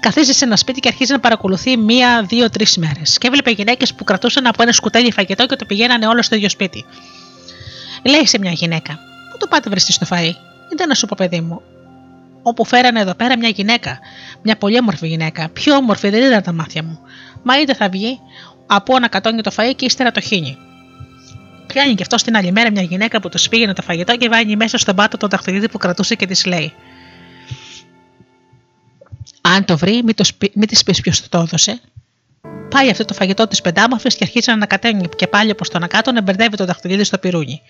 καθίζει σε ένα σπίτι και αρχίζει να παρακολουθεί μία, δύο, τρεις μέρες. Και έβλεπε γυναίκες που κρατούσαν από ένα σκουτέλι φαγητό και το πηγαίνανε όλο στο ίδιο σπίτι. Λέει σε μια γυναίκα: Πού το πάτε βρεστή στο φαΐ, ήταν να σου πω, παιδί μου. Όπου φέρανε εδώ πέρα μια γυναίκα, μια πολύ όμορφη γυναίκα, πιο όμορφη δεν ήταν τα μάτια μου. Μα είτε θα βγει από να κατώνει το φαΐ και ύστερα το χύνει. Πιάνει και αυτό την άλλη μέρα μια γυναίκα που του πήγαινε το φαγητό και βάζει μέσα στον πάτο το δαχτυλίδι που κρατούσε και της λέει: Αν το βρει, μην, το μην της πεις ποιος το έδωσε. Πάει αυτό το φαγητό της πεντάμορφη και αρχίζει να ανακατένει και πάλι προς τον κάτω να μπερδεύει το δαχτυλίδι στο πυρούνι.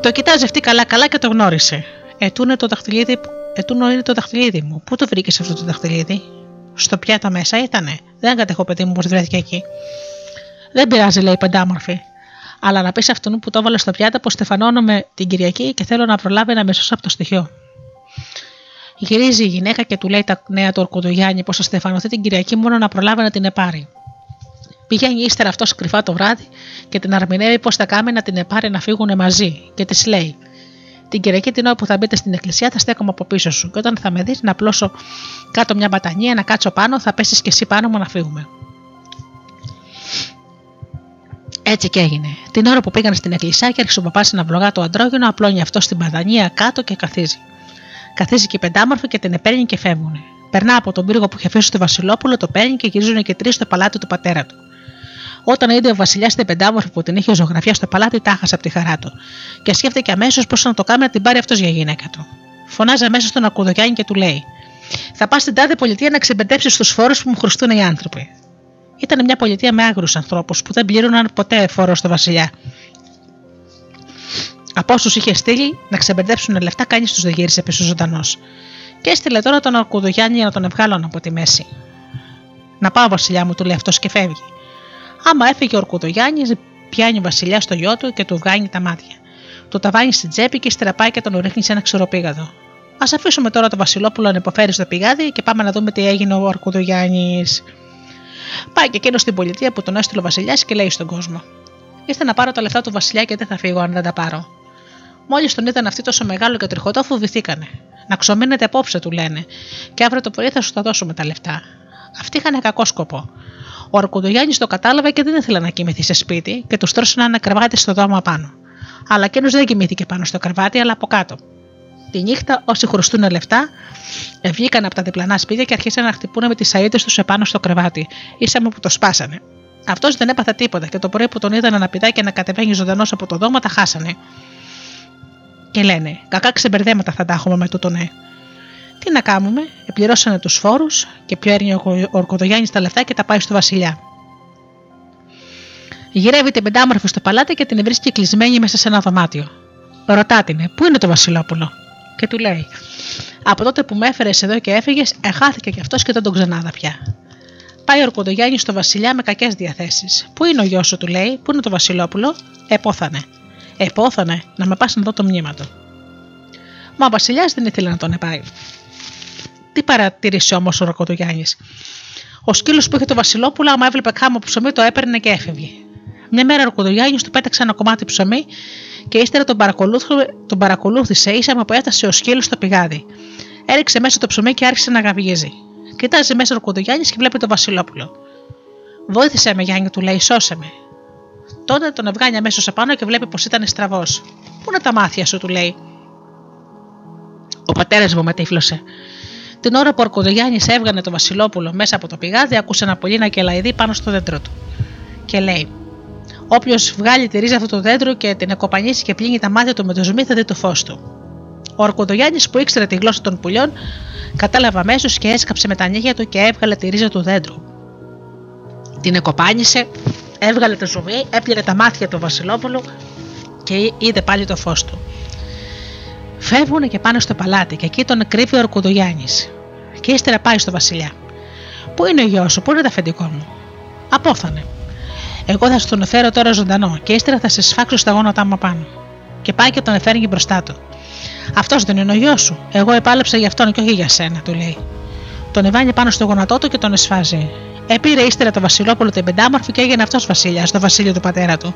Το κοιτάζει αυτή καλά-καλά και το γνώρισε. Ετούνε το δαχτυλίδι, ετούνο είναι το δαχτυλίδι μου. Πού το βρήκες αυτό το δαχτυλίδι, Στο πιάτα μέσα ήτανε. Δεν κατέχω παιδί μου πώ βρέθηκε εκεί. Δεν πειράζει, λέει η πεντάμορφη αλλά να πεις σε αυτόν που το έβαλε στο πιάτο πως στεφανώνομαι την Κυριακή και θέλω να προλάβει να με σώσει από το στοιχείο. Γυρίζει η γυναίκα και του λέει τα νέα του Ορκοδογιάννη πως θα στεφανωθεί την Κυριακή μόνο να προλάβει να την επάρει. Πηγαίνει ύστερα αυτός κρυφά το βράδυ και την αρμηνεύει πως θα κάνει να την επάρει να φύγουν μαζί και της λέει: Την Κυριακή την ώρα που θα μπείτε στην εκκλησία θα στέκομαι από πίσω σου. Και όταν θα με δεις να πλώσω κάτω μια μπατανία, να κάτσω πάνω, θα πέσεις και εσύ πάνω μου να φύγουμε. Έτσι και έγινε. Την ώρα που πήγαν στην εκκλησία και άρχισε ο παπάς να βλογά το αντρόγινο, απλώνει αυτό στην μπατανία κάτω και καθίζει. Καθίζει και η πεντάμορφη και την επέρνει και φεύγουν. Περνά από τον πύργο που είχε αφήσει στο Βασιλόπουλο, το παίρνει και γυρίζουν και τρεις στο παλάτι του πατέρα του. Όταν είδε ο Βασιλιάς την πεντάμορφη που την είχε ζωγραφιά στο παλάτι, τάχασε από τη χαρά του. Και σκέφτηκε αμέσως πώς να το κάνει να την πάρει αυτός για γυναίκα του. Φωνάζει αμέσως στον Ακουδογιάννη και του λέει: Θα πας στην τάδε πολιτεία να ξεμπεντέψει τους φόρους που μου χρωστούν οι άνθρωποι. Ήταν μια πολιτεία με άγρους ανθρώπους που δεν πλήρωναν ποτέ φόρο στο Βασιλιά. Από όσους είχε στείλει να ξεμπερδέψουν λεφτά, κανείς τους δεν γύρισε πίσω ζωντανός. Και έστειλε τώρα τον Αρκουδογιάννη για να τον ευγάλουν από τη μέση. Να πάω, Βασιλιά μου, του λέει αυτός και φεύγει. Άμα έφυγε ο Αρκουδογιάννη, πιάνει ο Βασιλιάς στο γιο του και του βγάνει τα μάτια. Του τα βάνει στην τσέπη και στραπάει και τον ρίχνει σε ένα ξεροπήγαδο. Α αφήσουμε τώρα το Βασιλόπουλο να υποφέρει στο πηγάδι και πάμε να δούμε τι έγινε ο Αρκουδογιάννη. Πάει και εκείνος στην πολιτεία που τον έστειλε ο Βασιλιάς και λέει στον κόσμο: Ήρθε να πάρω τα λεφτά του Βασιλιά και δεν θα φύγω αν δεν τα πάρω. Μόλις τον είδαν αυτοί τόσο μεγάλο και τριχωτό, φοβηθήκανε. Να ξομείνετε απόψε, του λένε, και αύριο το πρωί θα σου τα δώσουμε τα λεφτά. Αυτοί είχαν κακό σκοπό. Ο Αρκουδογιάννη το κατάλαβε και δεν ήθελε να κοιμηθεί σε σπίτι και τους τρώσανε ένα κρεβάτι στο δώμα πάνω. Αλλά εκείνος δεν κοιμήθηκε πάνω στο κρεβάτι, αλλά από κάτω. Τη νύχτα, όσοι χρωστούν λεφτά, βγήκαν από τα διπλανά σπίτια και αρχίσαν να χτυπούν με τις σαίδε τους επάνω στο κρεβάτι. Ήσαμε που το σπάσανε. Αυτός δεν έπαθε τίποτα και το πρωί που τον είδαν να πηδάει και να κατεβαίνει ζωντανός από το δώμα, τα χάσανε. Και λένε: Κακά ξεμπερδέματα θα τα έχουμε με τούτο ναι. Τι να κάνουμε, επληρώσανε τους φόρους και πιέρνει ο Ορκοδογιάννης τα λεφτά και τα πάει στο Βασιλιά. Γυρεύει την πεντάμορφη στο παλάτι και την βρίσκει κλεισμένη μέσα σε ένα δωμάτιο. Ρωτά την, Πού είναι το Βασιλόπουλο, και του λέει: Από τότε που με έφερες εδώ και έφυγες, εχάθηκε κι αυτός και δεν τον ξανάδα πια. Πάει ο Ορκοδογιάννη στο Βασιλιά με κακές διαθέσεις. Πού είναι ο γιος σου, του λέει, Πού είναι το Βασιλόπουλο, Επόθανε. Επόθανε να με πας να δω το μνήμα του. Μα ο Βασιλιάς δεν ήθελε να τον επάει. Τι παρατήρησε όμως ο Ροκοδογιάννη. Ο σκύλος που είχε το Βασιλόπουλο, άμα έβλεπε χάμο ψωμί, το έπαιρνε και έφευγε. Μια μέρα ο Ροκοδογιάννη του πέταξε ένα κομμάτι ψωμί και ύστερα τον, τον παρακολούθησε ίσα που έφτασε ο σκύλος στο πηγάδι. Έριξε μέσα το ψωμί και άρχισε να γαβγίζει. Κοιτάζει μέσα ο Ροκοδογιάννη και βλέπει το Βασιλόπουλο. Βόηθησε με, Γιάννη, του λέει, σώσε με. Τότε τον ευγάνει αμέσως απάνω και βλέπει πως ήταν στραβός. Πού είναι τα μάτια σου, του λέει. Ο πατέρας μου μετήφλωσε. Την ώρα που ο Αρκοδογιάννη έβγανε το Βασιλόπουλο μέσα από το πηγάδι, άκουσε ένα πολύ να κελαϊδί πάνω στο δέντρο του. Και λέει: Όποιος βγάλει τη ρίζα αυτού του δέντρου και την εκοπανίσει και πλύνει τα μάτια του με το ζουμί, θα δει το φως του. Ο Αρκοδογιάννη που ήξερε τη γλώσσα των πουλιών, κατάλαβε αμέσως και έσκαψε με τα νύχια του και έβγαλε τη ρίζα του δέντρου. Την εκοπάνισε, έβγαλε το ζουμί, έπλυνε τα μάτια του Βασιλόπουλου και είδε πάλι το φως του. Φεύγουν και πάνε στο παλάτι και εκεί τον κρύβει ο Ορκουδογιάννη. Και ύστερα πάει στο Βασιλιά. Πού είναι ο γιος σου, πού είναι τα αφεντικό μου; Απόθανε. Εγώ θα στον φέρω τώρα ζωντανό και ύστερα θα σε σφάξω στα γόνατά μου πάνω. Και πάει και τον εφέρνει μπροστά του. Αυτός δεν είναι ο γιος σου. Εγώ επάλεψα για αυτόν και όχι για σένα, του λέει. Τον εβάνει πάνω στο γονατό του και τον εσφάζει. Επήρε ύστερα το Βασιλόπουλο την πεντάμορφη και έγινε αυτός βασιλιά, το βασίλειο του πατέρα του.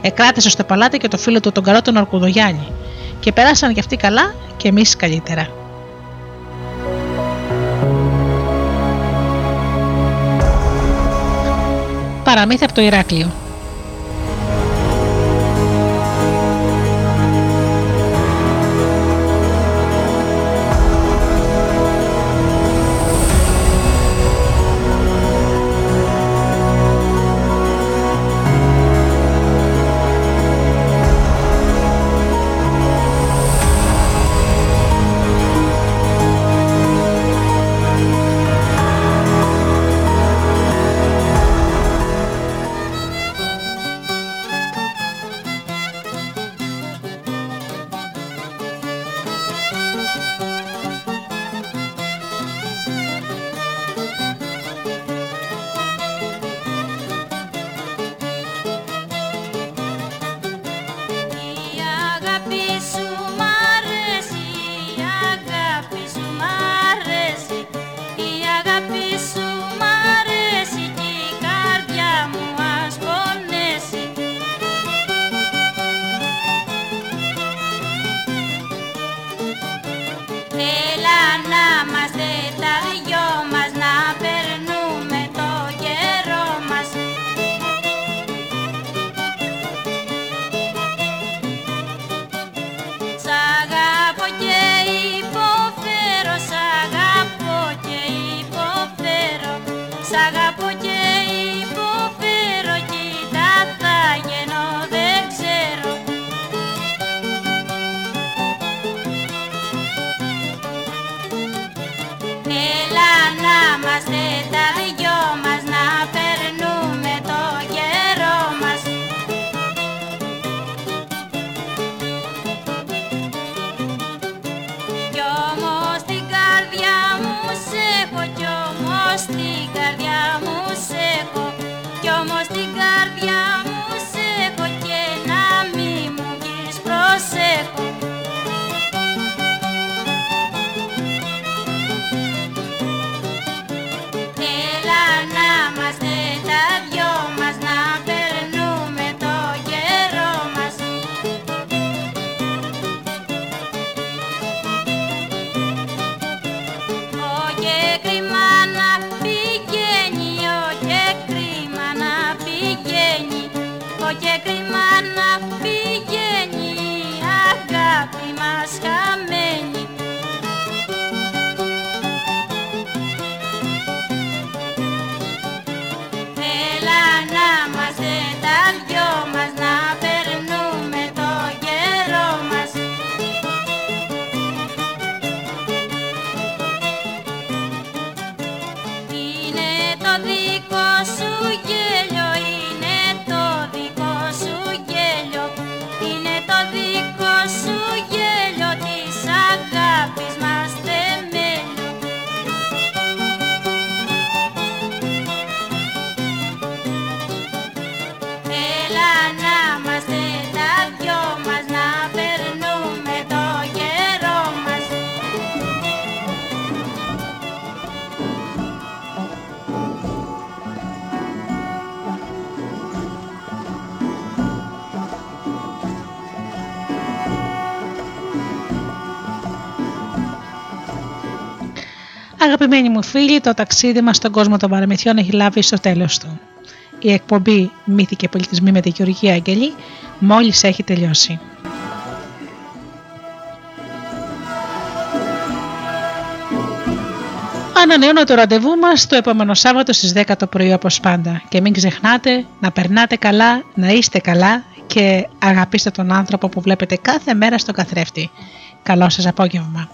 Εκράτησε στο παλάτι και το φίλο του τον καλό τον Ορκουδογιάννη. Και περάσαν κι αυτοί καλά και εμείς καλύτερα. Παραμύθι από το Ηράκλειο. Αγαπημένοι μου φίλοι, το ταξίδι μας στον κόσμο των παραμυθιών έχει λάβει στο τέλος του. Η εκπομπή «Μύθοι και πολιτισμοί» με τη Γεωργία Αγγελή μόλις έχει τελειώσει. Ανανεώνω το ραντεβού μας το επόμενο Σάββατο στις 10 το πρωί όπως πάντα και μην ξεχνάτε να περνάτε καλά, να είστε καλά και αγαπήστε τον άνθρωπο που βλέπετε κάθε μέρα στο καθρέφτη. Καλό σας απόγευμα.